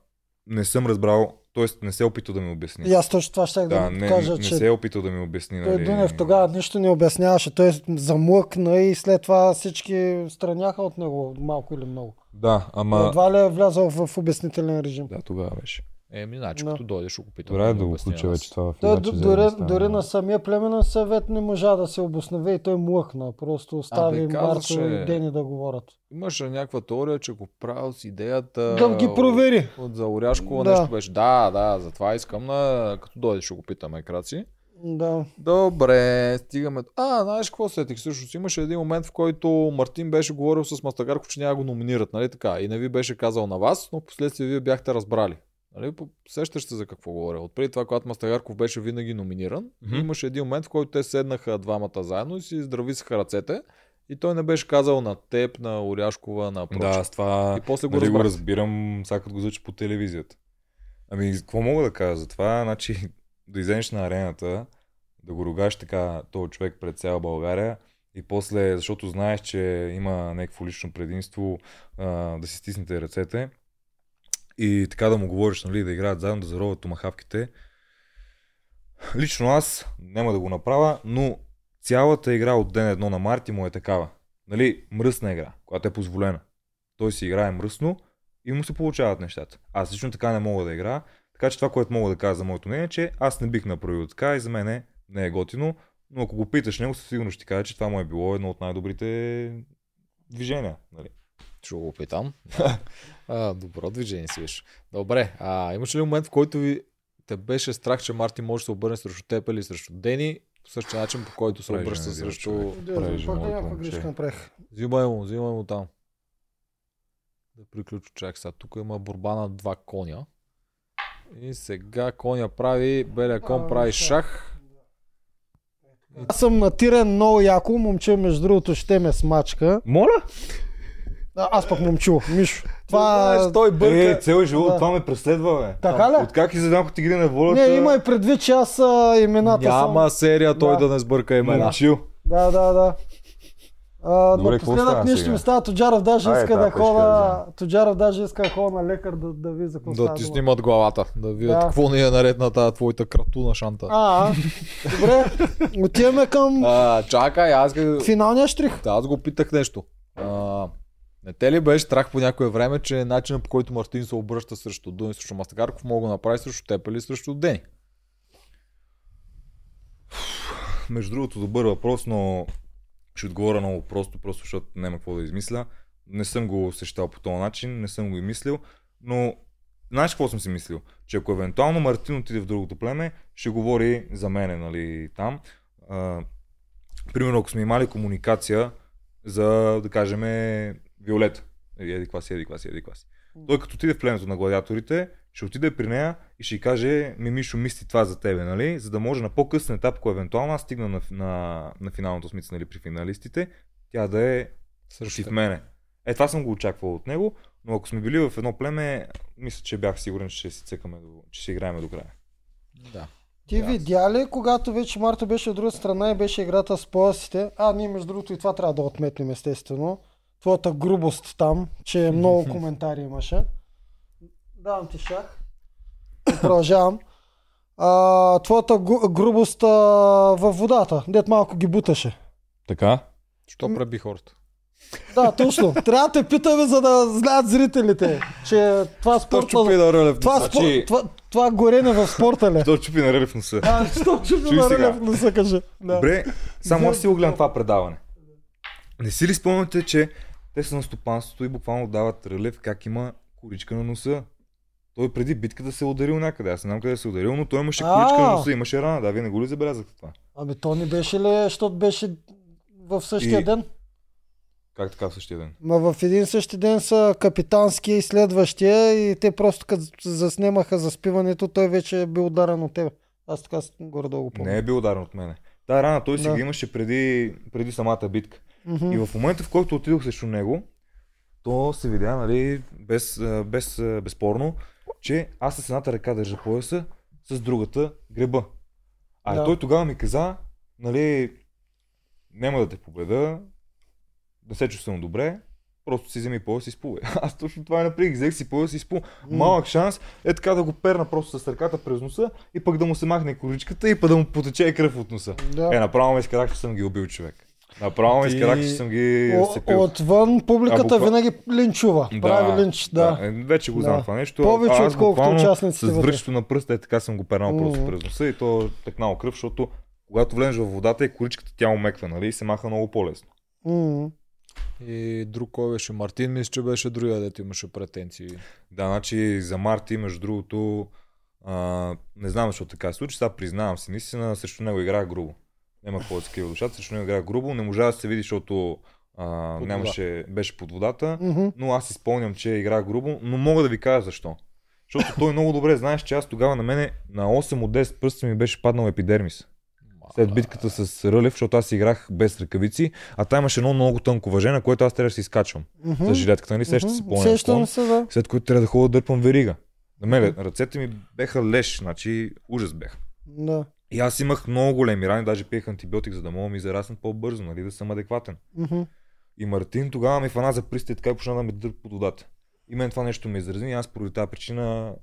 не съм разбрал, т.е. не се е опитал да ми обясни. И аз точно това ще да, Да, не, кажа, не че се е опитал да ми обясни. той Нали... Дунев тогава нищо не обясняваше. Той замлъкна и след това всички страняха от него малко или много. Да, ама... Едва ли е влязъл в обяснителен режим. Да, тогава беше. Еми, значи Да. като дойдеш, го питам. Добре да го нас. вече това в дори, да стане. дори на самия племенен съвет не можа да се обоснове и той млъкна. Просто остави Абе, Марто казваше- и Дени да говорят. Имаше някаква теория, че го правил с идеята... Да ги провери. От, от за Оряшкова Да. нещо беше. Да, да, затова искам на... Като дойдеш, ще го питаме, Краци. Да. Добре, стигаме. А, знаеш какво сетих? Всъщност имаше един момент, в който Мартин беше говорил с Мастагарков, че няма го номинират, нали така? И не ви беше казал на вас, но в последствие вие бяхте разбрали. Нали, сещаш се за какво говоря. Отпреди това, когато Мастагарков беше винаги номиниран, Мгм. имаше един момент, в който те седнаха двамата заедно и си здрависаха ръцете. И той не беше казал на теб, на Оряшкова, на прочее. Да, аз това И после го нали, го разбирам, сега като го звучи по телевизията. Ами, какво мога да кажа за това? Значи, да излезеш на арената, да го ругаш така този човек пред цяла България и после, защото знаеш, че има някакво лично предимство а, да си стиснете ръцете и така да му говориш, нали, да играят заедно, да зароват томахавките. Лично аз няма да го направя, но цялата игра от ден едно на Марти му е такава. Нали, мръсна игра, която е позволена. Той си играе мръсно и му се получават нещата. Аз лично така не мога да играя. Така че това, което мога да кажа за моето мнение, е, че аз не бих направил така и за мен е, не е готино. Но ако го питаш него, със сигурност ще ти каже, че това му е било едно от най-добрите движения. Нали? Ще го питам. а, добро движение си виж. Добре, а имаш ли момент, в който ви те беше страх, че Марти може да се обърне срещу теб или срещу Дени, по същия начин, по който се обръща срещу... човек. Да, Прави пак моето някаква момче. грешка направих. Взимай му, взимай му там. Да приключи чак сега. Тук има борба на два коня. И сега коня прави, белия кон А, прави шах. шах. Аз съм натирен много яко, момче между другото ще ме смачка. Моля? А, аз пък момчу, Мишо. Това... Знаеш, той бърка. Е, цел живот, Да. това ме преследва, бе. Така ли? От как и задам, ако ти гине на волята. Не, имай предвид, че аз а, имената Няма серия той Да. да не сбърка имена. Момчил. съм. Да, да, да. А, Добре, напоследък нищо ми става. Тоджаров даже Айде, иска да хода. да Тоджаров даже иска да хода на лекар да, да види за какво Да ти снимат главата, да видят Да. какво ни е наред на тази твоята кратуна шанта. А, а, добре. Отиваме към А, чакай, аз, финалния штрих. да, аз го питах нещо. А, не те ли беше страх по някое време, че начинът по който Мартин се обръща срещу Дуни, срещу Мастагарков, мога да направи срещу теб или срещу Дени? Между другото, добър въпрос, но ще отговоря много просто, просто защото няма какво да измисля. Не съм го усещал по този начин, не съм го и мислил, но знаеш какво съм си мислил? Че ако евентуално Мартин отиде в другото племе, ще говори за мене, нали, там. А, примерно, ако сме имали комуникация за, да кажем, Виолета. Еди еди каква си, еди каква си, еди каква си. Той като отиде в племето на гладиаторите, ще отиде при нея и ще й каже, ми Мишо, мисли това за тебе, нали? За да може на по-късен етап, ако евентуално аз стигна на, на, на финалното смица, нали, при финалистите, тя да е Срещу мене. Е, това съм го очаквал от него, но ако сме били в едно племе, мисля, че бях сигурен, че ще си цъкаме, до, че ще играем до края. Да. Ти видя ли, когато вече Марто беше от друга страна и беше играта с поясите, а ние между другото и това трябва да отметнем естествено, твоята грубост там, че много коментари имаше. Давам ти шах. Продължавам. А, твоята грубост а, във водата, дет малко ги буташе. Така? Що преби хората? Да, точно. Трябва да те питаме, за да знаят зрителите, че това чупи спорта... на рълев. Това, Значи- спор... това, това горене в спорта ли? Той чупи на релеф носа. А, що чупи на рълев носа, каже. Да. Добре, само аз си го гледам това предаване. Не си ли спомняте, че те са на стопанството и буквално дават релеф как има коричка на носа? Той преди битката се е ударил някъде. Аз не знам къде се е ударил, но той имаше коричка на носа, имаше рана. Да, вие не го ли забелязахте това? Ами то не беше ли, защото беше в същия И- ден? Как така в същия ден? Ма в един същи ден са капитанския и следващия и те просто като заснемаха заспиването, той вече е бил ударен от тебе. Аз така горе-долу го помня. Не е бил ударен от мене. Та рана той си Да. ги имаше преди, преди самата битка. Мгм. И в момента, в който отидох срещу него, то се видя, нали, без, без, безспорно, че аз с едната ръка държа пояса, с другата греба. А Да. той тогава ми каза, нали, няма да те победа, не се чувствам добре, просто си вземи пояс и спувай. Аз точно това направих, взех си пояс и спу. Малък шанс е така да го перна просто с ръката през носа и пък да му се махне коричката и пък да му потече кръв от носа. Да. Е, направо ме изкарах, че съм ги убил човек. Направо ме Ти- изкарах, че съм ги О, сцепил. отвън публиката буква- винаги линчува. Прави линч, да. е, вече го знам Да. това нещо. Повече, отколкото буквално участниците С връщето на пръста е така съм го пернал просто Мгм. през носа и то е текнало кръв, защото когато влезеш в водата и количката тя омеква, нали, и се маха много по-лесно. М. И друг кой беше? Мартин, мисля, че беше другия, дето имаше претенции. Да, значи за Марти, между другото, а, не знам защо така се случи, сега признавам си, наистина срещу него играх грубо. Няма какво да скрива душата, срещу него играх грубо, не можа да се види, защото а, нямаше, беше под водата. Мгм. но аз си спомням, че играх грубо, но мога да ви кажа защо. Защото той много добре знаеш, че аз тогава на мене на 8 от 10 пръста ми беше паднал епидермис. След битката с Рълев, защото аз играх без ръкавици, а там имаше едно много тънко въже, на което аз трябва да се изкачвам. Мгм. За жилетката, нали? Сеща се по Сещам се, да. след което трябва да ходя да дърпам верига. На мен ръцете ми беха леш, значи ужас беха. Да. И аз имах много големи рани, даже пиех антибиотик, за да мога ми зараснат по-бързо, нали, да съм адекватен. Мгм. И Мартин тогава ми фана за присти и така и почна да ме дърпа под водата. И мен това нещо ме изрази и аз поради тази причина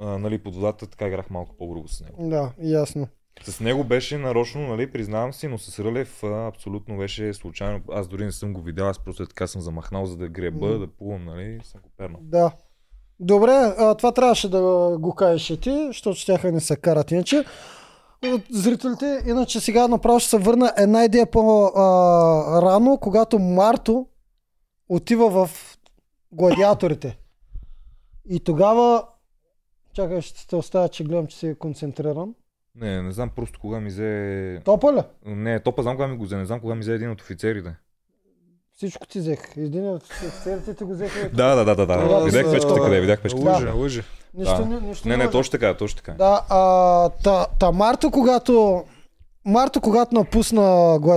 а, нали, под водата така играх малко по-грубо с него. Да, ясно. С него беше нарочно, нали, признавам си, но с Рълев а, абсолютно беше случайно. Аз дори не съм го видял, аз просто е така съм замахнал, за да греба, М. да плувам, нали, съм го пернал. Да. Добре, а, това трябваше да го кажеш и ти, защото щяха не се карат иначе. От Зрителите, иначе сега направо ще се върна една идея по-рано, когато Марто отива в гладиаторите. И тогава... Чакай, ще те оставя, че гледам, че си е концентриран. Не, не знам просто кога ми взе... Топа ли? Не, топа знам кога ми го взе, не знам кога ми взе един от офицерите. Всичко ти взех. Един от офицерите ти го взеха. Да, да, да, да, да. Видях печката къде, е, видях печката. Да. Лъже, лъже. Нищо, Да. не, нищо Не, не, може. точно така, точно така. Да, а, та, та Марто, когато Марто, когато напусна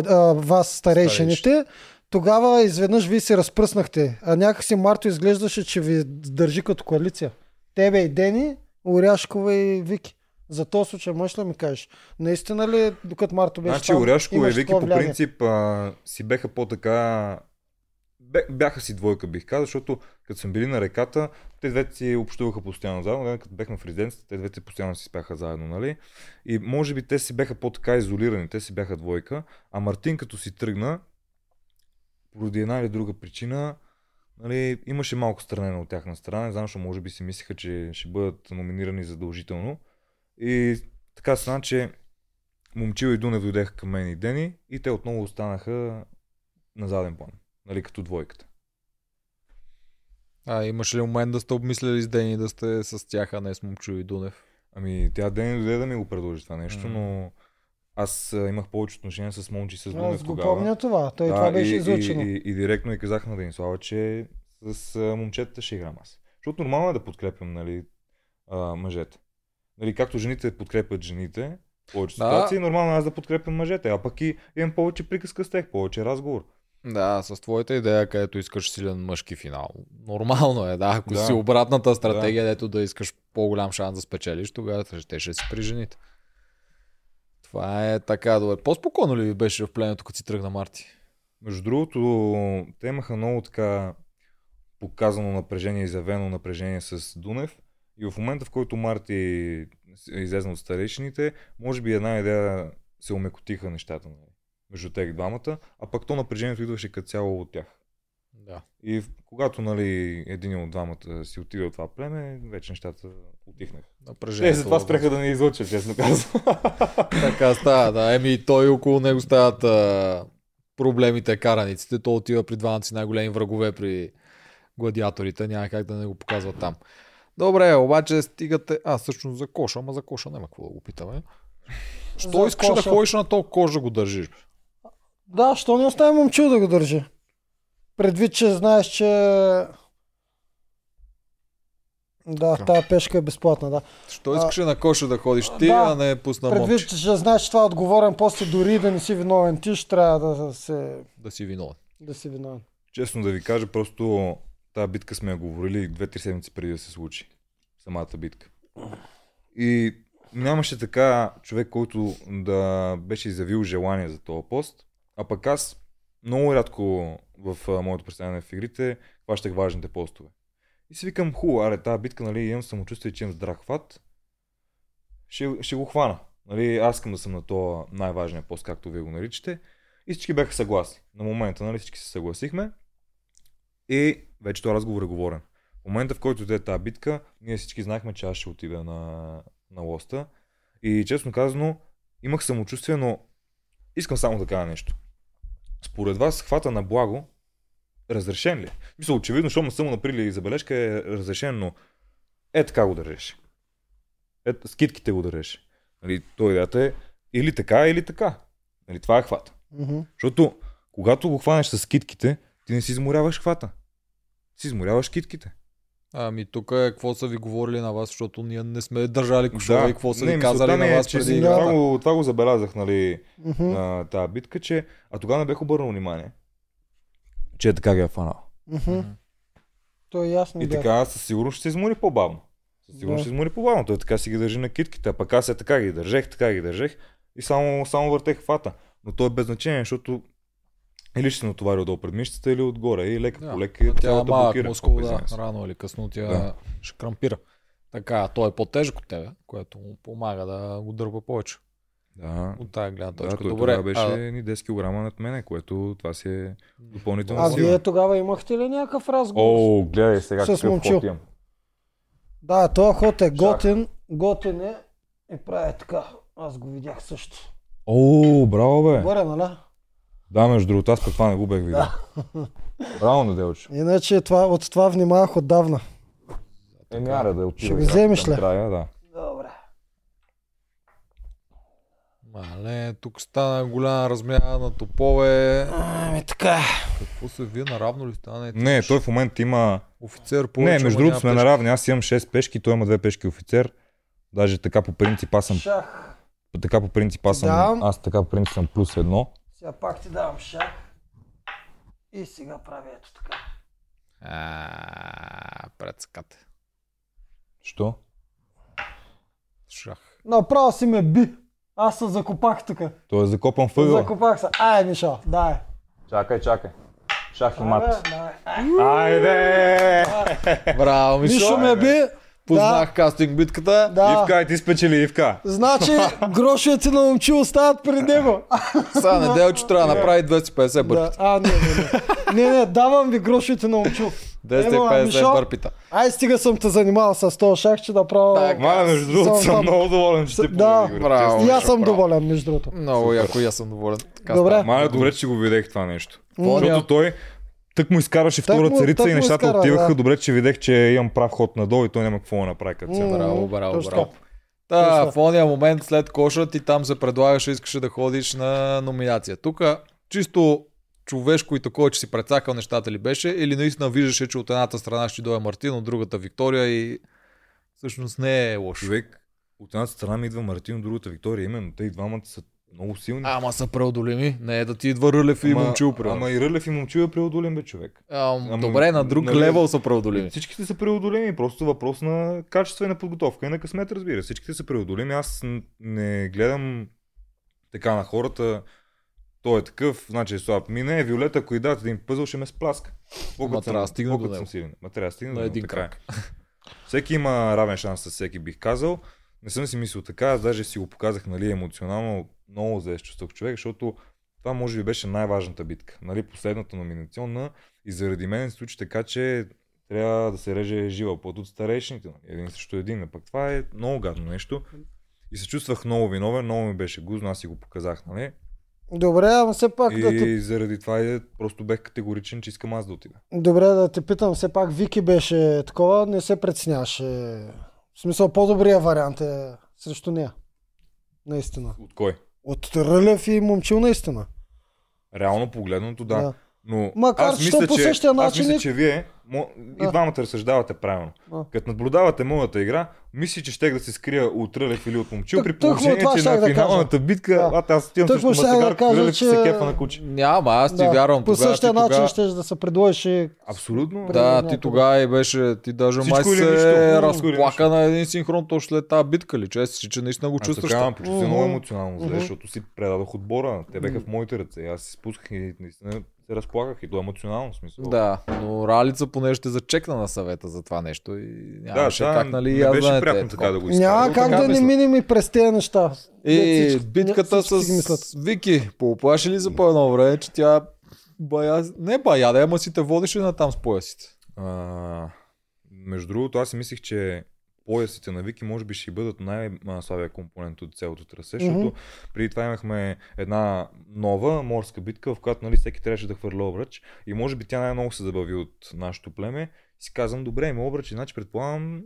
а, вас старейшините, тогава изведнъж вие се разпръснахте. А някакси Марто изглеждаше, че ви държи като коалиция. Тебе и Дени, Оряшкова и Вики. За този случай можеш ли да ми кажеш? Наистина ли, докато Марто беше Значи там, Оряшко и Вики по принцип а, си беха по-така... Бяха си двойка, бих казал, защото като съм били на реката, те двете си общуваха постоянно заедно, като бехме в резиденцията, те двете постоянно си спяха заедно, нали? И може би те си беха по-така изолирани, те си бяха двойка, а Мартин като си тръгна, поради една или друга причина, нали, имаше малко странена от тяхна страна, не знам, защото може би си мислиха, че ще бъдат номинирани задължително. И така стана, че Момчил и Дунев дойдеха към мен и Дени и те отново останаха на заден план, нали, като двойката. А имаш ли момент да сте обмисляли с Дени да сте с тях, а не с Момчо и Дунев? Ами тя Дени дойде да ми го предложи това нещо, Мгм. но аз а, имах повече отношения с Момчи и с Дунев Аз го тогава. помня това. Той Да, това беше и. И, и, и, директно и казах на Денислава, че с а, момчетата ще играм аз. Защото нормално е да подкрепям нали, а, мъжете. Нали, както жените подкрепят жените, в повече Да. ситуации, нормално е аз да подкрепям мъжете, а пък и имам повече приказка с тях, повече разговор. Да, с твоята идея, където искаш силен мъжки финал. Нормално е, да. Ако Да. си обратната стратегия, дето да искаш по-голям шанс да спечелиш, тогава ще ще си при жените. Това е така добре. По-спокойно ли ви беше в пленето, като си тръгна Марти? Между другото, те имаха много така показано напрежение, изявено напрежение с Дунев. И в момента, в който Марти е излезна от старейшините, може би една идея се омекотиха нещата нали, между тях двамата, а пък то напрежението идваше като цяло от тях. Да. И когато нали, един от двамата си отиде от това племе, вече нещата отихнаха. Напрежението. Те затова спреха да ни излъчат, честно казвам. Така става, да. Еми и той около него стават а, проблемите, караниците. Той отива при двамата си най-големи врагове при гладиаторите. Няма как да не го показва там. Добре, обаче стигате... А, всъщност за коша, ама за коша няма какво да го питаме. Що За искаш коша. да ходиш на толкова кожа го държиш? Да, що не остави момчил да го държи? Предвид, че знаеш, че... Да, Така. тая пешка е безплатна, да. Що искаш на коша да ходиш ти, да. а не пусна Предвид, момче че знаеш, че това е отговорен, после дори да не си виновен ти, ще трябва да, се, да си виновен? да си виновен. Честно да ви кажа, просто тази битка сме я говорили две-три седмици преди да се случи. Самата битка. И нямаше така човек, който да беше изявил желание за този пост. А пък аз много рядко в моето представяне в игрите хващах важните постове. И си викам, хубаво, аре, тази битка, нали, имам самочувствие, че имам здрав хват. Ще, ще го хвана. Нали, аз искам да съм на този най-важния пост, както вие го наричате. И всички бяха съгласни. На момента, нали, всички се съгласихме. И вече този разговор е говорен. В момента, в който иде тази битка, ние всички знаехме, че аз ще отида на, на лоста. И честно казано, имах самочувствие, но искам само да кажа нещо. Според вас, хвата на благо, разрешен ли? Мисля, очевидно, защото съм му направили забележка, е разрешен, но е така го държеше. Е, с китките го държеше. Нали, той идеята е или така, или така. Нали, това е хвата. Мгм. Защото когато го хванеш с китките, ти не си изморяваш хвата. Си изморяваш китките. Ами тук е какво са ви говорили на вас, защото ние не сме държали кошове и какво са не, ви казали ми на е, вас че преди играта. това, го, това го забелязах, нали, Мгм, на тази битка, че... А тогава не бех обърнал внимание. Че е така ги е фанал. мгм. То е ясно. И да. така със сигурност ще се измори по-бавно. Със сигурност Да. ще се измори по-бавно. Той така си ги държи на китките, а пък аз е така ги държех, така ги държех и само, само въртех фата. Но то е без значение, защото или ще се натовари отдолу пред мишцата или отгоре и лека Да. по лека Тя е малък блокира. мускул, да, рано или късно тя Да. ще крампира. Така, той е по-тежък от тебе, което му помага да го дърпа повече. Да. От тази гледна Да, точка. той Добре. тогава беше а, ни 10 кг над мене, което това си е допълнително А вие тогава имахте ли някакъв разговор? О, гледай сега С какъв момчил. ход имам. Да, този ход е готин, готин е и прави така. Аз го видях също. О, браво бе. Добре, нали? Да, между другото, аз пък това не го бех видял. Браво, Неделчо. Иначе това, от това внимавах отдавна. Е, няма да отива. Ще го вземеш ли? Края, да. Добре. Мале, тук стана голяма размяна на топове. Ами така. Какво се вие наравно ли станете? Не, той в момента има... Офицер повече. Не, между другото сме наравни. Аз имам 6 пешки, той има 2 пешки офицер. Даже така по принцип аз съм, Шах. така по принцип аз съм, Давам. аз така по принцип съм плюс едно. Сега пак ти давам шах. И сега правя ето така. А, прецкате. Що? Шах. Направо си ме би. Аз се закопах тук. Той е закопан въгъл. Закопах се. Ай, Мишо, дай. Чакай, чакай. Шах и мат. Айде! Браво, Мишо. Мишо ме би. Познах кастинг битката. Да. Ивка, ти спечели Ивка. Значи, грошовете на момчил остават при него. Сега неделче трябва да направи 250 Да. бърпита. А, не, не, не. Не, не, давам ви грошовете на момчил. Ема, 250 Мишо, бърпита. Ай, стига съм те занимавал с този шах, че направо... Так. Мана, между другото, Съм съм много доволен, че те Да. Браво. И аз съм Браво. доволен, между другото. Много яко и аз съм доволен. Така Добре. Маля, добре, че го видях това нещо. Защото той тък му изкараше втора му- царица и нещата изкара, отиваха. да. Добре, че видях, че имам прав ход надолу и той няма какво да направи като. М, Браво, браво, браво. Та, в ония момент след коша ти там се предлагаше, искаше да ходиш на номинация. Тук чисто човешко и такова, че си прецакал нещата ли беше, или наистина виждаше, че от едната страна ще дойде Мартин, от другата Виктория и всъщност не е лошо. Човек, от едната страна ми идва Мартин, от другата Виктория. Именно те и двамата са много силни. Ама са преодолими. Не е да ти идва Рълев и Момчил, примерно. ама и Рълев и Момчил е преодолен, бе, човек. Ам, Ама, добре, на друг нали, левел са преодолими. Всичките са преодолими, просто въпрос на качествена подготовка и на късмет, разбира. Всичките са преодолими. Аз не гледам така на хората. Той е такъв, значи е слаб. Ми не, Виолета, ако и дадат един пъзъл, ще ме спласка. Ма трябва да стигне до него. силен. Ма трябва да стигне На до един крак. Всеки има равен шанс с всеки, бих казал. Не съм си мислил така, аз даже си го показах нали, емоционално, много зле чувствах човек, защото това може би беше най-важната битка. Нали, последната номинационна и заради мен се случи така, че трябва да се реже жива плът от старейшините. нали, Един срещу един. А пък това е много гадно нещо. И се чувствах много виновен, много ми беше гузно, аз си го показах, нали? Добре, ама все пак да те, И заради това е, просто бех категоричен, че искам аз да отида. добре да те питам, все пак Вики беше такова, не се преценяваше. В смисъл, по-добрия вариант е срещу нея. Наистина. От кой? От Рълев и Момчил наистина. Реално погледното, да. Да. Но Макар, аз че мисля, по че, същия аз начин мисля, и- че вие мо, и Да. двамата разсъждавате правилно. А. Като наблюдавате моята игра, мисли, че щех да се скрия от Рълев или от Момчил, при положение, това че щях на да финалната битка, Да. а, аз отивам срещу щях да Рълев че- се кефа на куче. Няма, аз ти Да, вярвам. По тогава, същия начин тогава- ще да се предложиш и Абсолютно. Да, ти тогава и беше, ти даже Всичко май се нищо. разплака на един синхрон точно след тази битка ли, че си, че наистина го Аз чувстваш. така, почувствах много емоционално защото си предадох отбора. Те бяха в моите ръце. Аз си спусках и наистина се разплаках и до емоционално смисъл. Да, но Ралица поне ще зачекна на съвета за това нещо и да, нямаше да, как, нали, не аз беше да е приятно така да го изкарам. няма как да не минем и през тези неща. И всички- битката всички с Вики, поуплаши ли за по едно време, че тя бая... Не бая, да, ама си те водеше на там с поясите. А, между другото, аз си мислих, че поясите на Вики може би ще бъдат най-слабия компонент от цялото трасе, защото преди това имахме една нова морска битка, в която нали, всеки трябваше да хвърля обръч и може би тя най-много се забави от нашето племе. Си казвам, добре, има обръч, значи предполагам,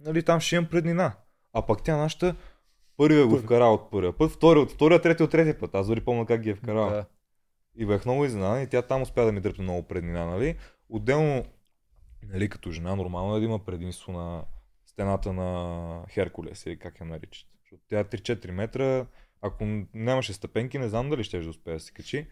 нали, там ще имам преднина. А пък тя нашата първия го вкара от първия път, втория от втория, третия от третия път. Аз дори помня как ги е вкарал. Да. И бях много изненадан и тя там успя да ми дръпне много преднина, нали? Отделно нали, като жена, нормално е да има предимство на стената на Херкулес или как я наричат. Защото тя е 3-4 метра, ако нямаше стъпенки, не знам дали ще да успее да се качи.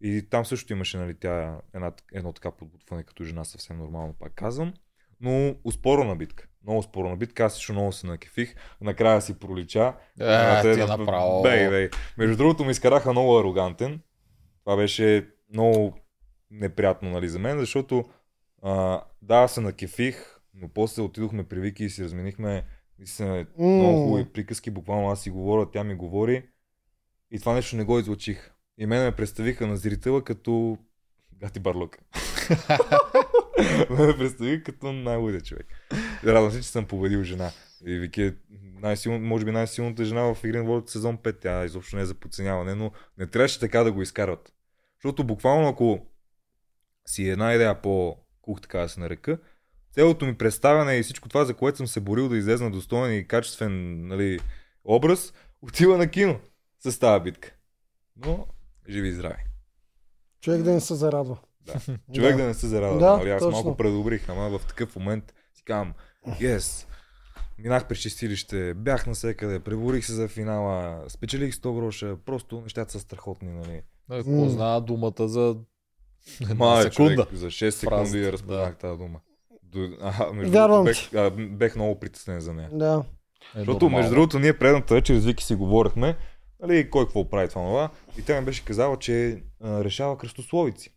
И там също имаше нали, тя една, едно така подбутване като жена, съвсем нормално, пак казвам. Но успорена битка. Много спорна битка, аз също много се накефих. Накрая си пролича. А, Е, те ти на- направо. Бей, бей. Между другото ми изкараха много арогантен. Това беше много неприятно нали, за мен, защото а, да, се накефих, но после отидохме при Вики и си разменихме наистина много М. хубави приказки. Буквално аз си говоря, тя ми говори. И това нещо не го излучих. И мен ме представиха на зрителя като Гати Барлук. ме представиха като най-лудия човек. Радвам се, че съм победил жена. И Вики е най-силно, може би най-силната жена в на волята сезон 5. Тя изобщо не е за подценяване, но не трябваше така да го изкарват. Защото буквално ако си една идея по-кух, така да се нарека, цялото ми представяне и всичко това, за което съм се борил да излезна достоен и качествен нали, образ, отива на кино с тази битка. Но, живи и здрави. Човек да не се зарадва. Човек да, не се зарадва. Да, нали? Аз точно. малко предобрих, ама в такъв момент си казвам, yes, минах през чистилище, бях навсекъде, преборих се за финала, спечелих 100 гроша, просто нещата са страхотни, нали. М. знае думата за Ма, секунда. човек, за 6 секунди я разпознах тази дума. До, а, между Вярвам бех, а, бех много притеснен за нея. Да. Е, Защото, нормално. между другото, ние предната вечер с Вики си говорихме, нали, кой какво прави това, това. И тя ми беше казала, че а, решава кръстословици.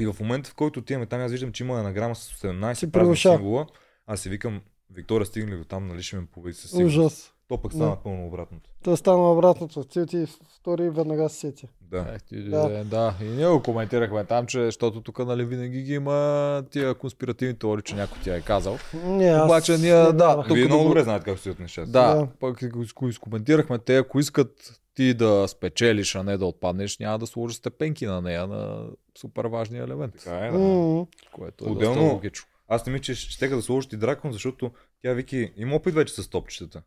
И в момента, в който отиваме там, аз виждам, че има анаграма с 17 Си празни превърша. символа. Аз си викам, Виктория стигне ли до там, нали ще ме победи със сигурност. Ужас. То пък стана Да. пълно обратното. Той стана обратното. Ти ти втори и веднага се сети. Да. Ех, ти, Да. да. да. И ние го коментирахме там, че защото тук нали винаги ги има тия конспиративни теории, че някой ти е казал. Не, аз Обаче ние, не да, тук Вие много го- добре знаете как стоят нещата. Да, Да. пък го изкоментирахме, те ако искат ти да спечелиш, а не да отпаднеш, няма да сложиш степенки на нея на супер важния елемент. Така е, да. Което е Отделно- доста логично. Аз не мисля, че ще да сложат и дракон, защото тя Вики има опит вече с топчетата.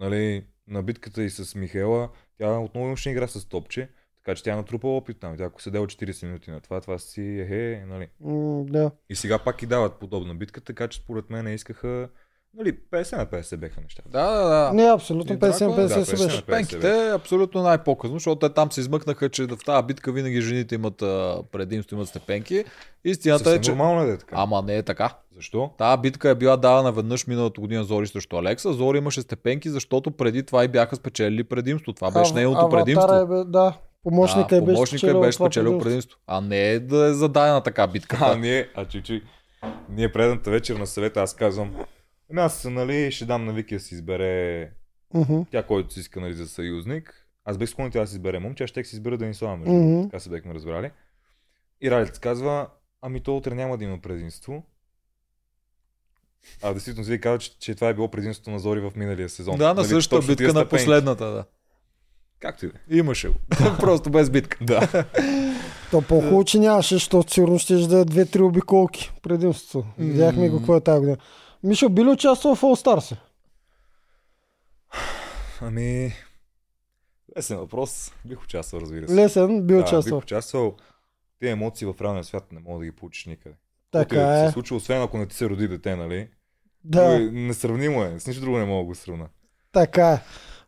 Нали, на битката и с Михаела, тя отново имаше игра с топче, така че тя е натрупала опит там. Тя ако седела 40 минути на това, това си е, е нали. м, Да. И сега пак и дават подобна битка, така че според мен искаха, нали, 50 на 50 беха нещата. Да, да, да. Не, абсолютно И Дракон, 50-50 да, си 50 беше. на Пенките е абсолютно най-показно, защото те там се измъкнаха, че в тази битка винаги жените имат предимство, имат степенки. Истината Съвсем е, че... нормално е е така. Ама не е така. Защо? Тази битка е била давана веднъж миналата година Зори срещу Алекса. Зори имаше степенки, защото преди това и бяха спечелили предимство. Това беше нейното предимство. Е, бе, да. Помощника да, е беше помощника спечелил беше спечелил предимство. А не е да е зададена така битка. А, ние, а чичи, ние предната вечер на съвета аз казвам, ами аз, нали, ще дам на Вики да си избере Мгм. тя, който си иска нали, за съюзник. Аз бех склонен тя да си избере момче, аз ще си избера Денислава, между другото. Така се бехме разбрали. И Ралец казва, ами то утре няма да има предимство. А действително си казва, че, че това е било предимството на Зори в миналия сезон. Да, на Нали, същата битка на последната, да. Както и да е. Имаше го. Просто без битка. Да. То по-хубаво, че нямаше, защото сигурно ще да е две-три обиколки предимството. Видяхме го какво е тази година. Мишо, би ли участвал в All Stars? Ами... Лесен въпрос. Бих участвал, разбира се. Лесен, би да, участвал. Бих участвал. Тези емоции в реалния свят не мога да ги получиш никъде. Така да е. се случва, освен ако не ти се роди дете, нали? Да, е- Несравнимо е. С нищо друго не мога да го сравна. така е.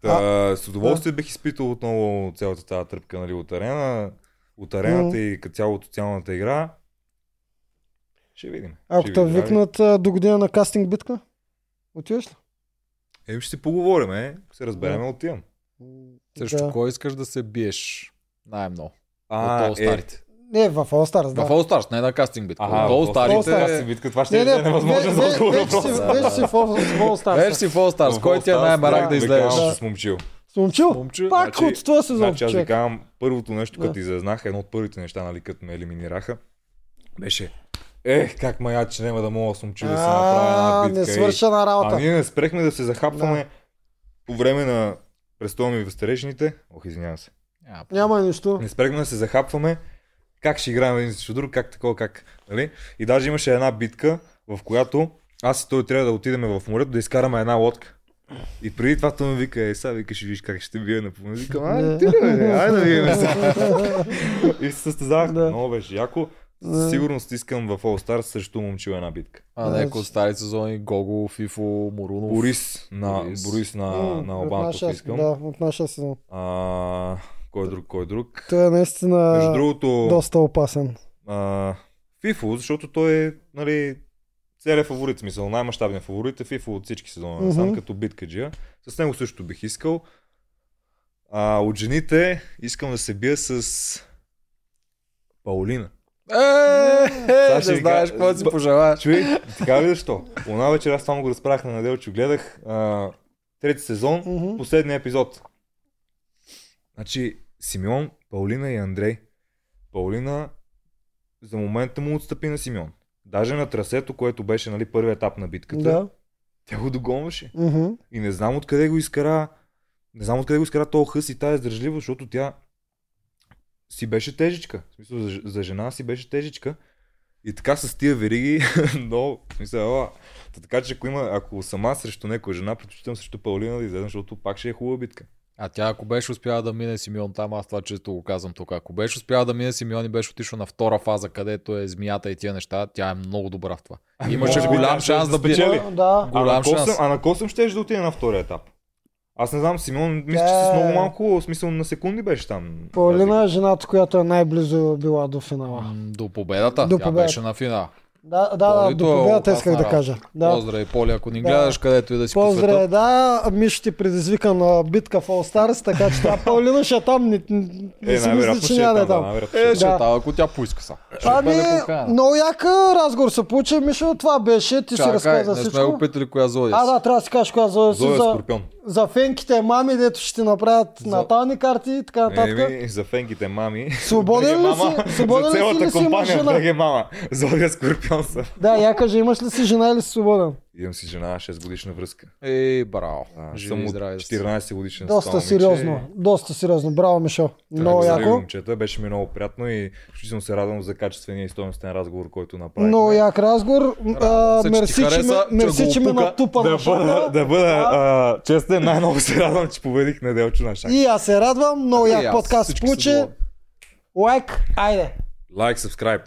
Та, с удоволствие бих изпитал отново цялата тази тръпка нали, от арена, от арената Мгм. и като цяло от социалната игра. Ще видим. Ако те викнат а, до година на кастинг битка, отиваш ли? Еми ще си поговорим, е. Се разбереме, отивам. Също Да. кой искаш да се биеш най-много? А, от е, All-Starите. Не, в All Stars, В да. All Stars, не на кастинг битка. Ага, All. Stars битка, това ще Не, е не, невъзможно за ве- отговор въпрос. Вече си в All в Stars. Вече си в All Stars. В Кой ти е най-барак да да, излезеш? Да. с момчил. Момчил? Момче. Пак Значи- от това сезон, Значи аз ви казвам, първото нещо, Да. като излезнах, едно от първите неща, нали, като ме елиминираха, беше Ех, как мая, че няма да мога с момчил да се направя една А, битка. не свършена А работа. ние не спрехме да се захапваме по време на престола ми в старешните. Ох, извинявам се. Няма. Няма нищо. Не спрехме да се захапваме как ще играем един срещу друг, как такова, как. Нали? И даже имаше една битка, в която аз и той трябва да отидем в морето да изкараме една лодка. И преди това той ми вика, е, сега вика, ще видиш как ще бие на помощ. Викам, Не. ай, ти бе, айде да видим сега. И се състезавах. Да. Много беше яко. Със сигурност искам в All Stars срещу момчил една битка. А не, ако от стари сезони Гого, Фифо, Морунов. Борис на, Борис. Борис на, на нашия- искам. Да, от нашия сезон. А, кой друг, кой друг? Той е наистина Между другото, доста опасен. а, Фифо, защото той е, нали, целият фаворит, смисъл, най-мащабният фаворит е Фифо от всички сезони, mm-hmm. сам като биткаджия. С него също бих искал. А, от жените искам да се бия с Паулина. Е, е, ще ви знаеш какво си пожелаеш. Човек, така ли защо? Она вечер аз само го разправях на Неделчо. Гледах а, трети сезон, последния епизод. Значи, Симеон, Паулина и Андрей. Паулина за момента му отстъпи на Симеон. Даже на трасето, което беше нали, първият етап на битката, Да. тя го догонваше. Мгм. И не знам откъде го изкара. Не знам откъде го изкара този хъс и тази издържливост, защото тя си беше тежичка. В смисъл, за, за жена си беше тежичка. И така с тия вериги, но, ела. Та така че ако има, ако сама срещу някоя жена, предпочитам срещу Паулина да излезем, защото пак ще е хубава битка. А тя ако беше успяла да мине Симеон там, аз това често го казвам тук. Ако беше успяла да мине Симеон и беше отишла на втора фаза, където е змията и тия неща, тя е много добра в това. Имаше може би голям тя ще шанс да спечели. Да. А на, Голям Косъм, шанс. а на Косъм ще да отиде на втория етап. Аз не знам, Симеон, мисля, че Тя с е- много малко, в смисъл на секунди беше там. Паулина е жената, която е най-близо била до финала. М, До победата. До Тя победата. беше на финал. Да, да, да, до е победата исках да кажа. Да. Поздрави, Поли, ако ни Да. гледаш където и да си по Поздраве, света. да. Мишо ти предизвика на битка в All Stars, така че тя Паулина ще е там. Не, не, не Е, си мисля, най-вероятно че е няма да е там. да, там. Е, ще е Да. да. ако тя поиска са. Ами, много як разговор се получи, Мишо, това беше, ти си Чакай, разказа не сме всичко. го питали коя зодия А, си. да, трябва да си кажеш коя зоя си Зоя за, Скорпион. За фенките мами, дето ще ти направят За- натални карти и така нататък. Еми, за фенгите мами. Свободен ли си? Свободен ли за цялата или си имаш компания жена? БГ мама. Зодия Скорпион съм. Да, я кажи, имаш ли си жена или си свободен? Имам си жена, 6 годишна връзка. Ей, браво. А, Живи съм от здрави да сте. 14 годишна. Доста сериозно, доста сериозно. Браво, Мишо. Много Много яко. момчета, беше ми много приятно и изключително се радвам за качествения и стойностен разговор, който направихме. Много як разговор. А, се, че мерси, че, хареса, ме, че мерси, че ме натупа да на бъда, да бъда а, честен, най-много се радвам, че победих Неделчо на шах. И аз се радвам. Много И як подкаст получи. Лайк, айде. Лайк, subscribe.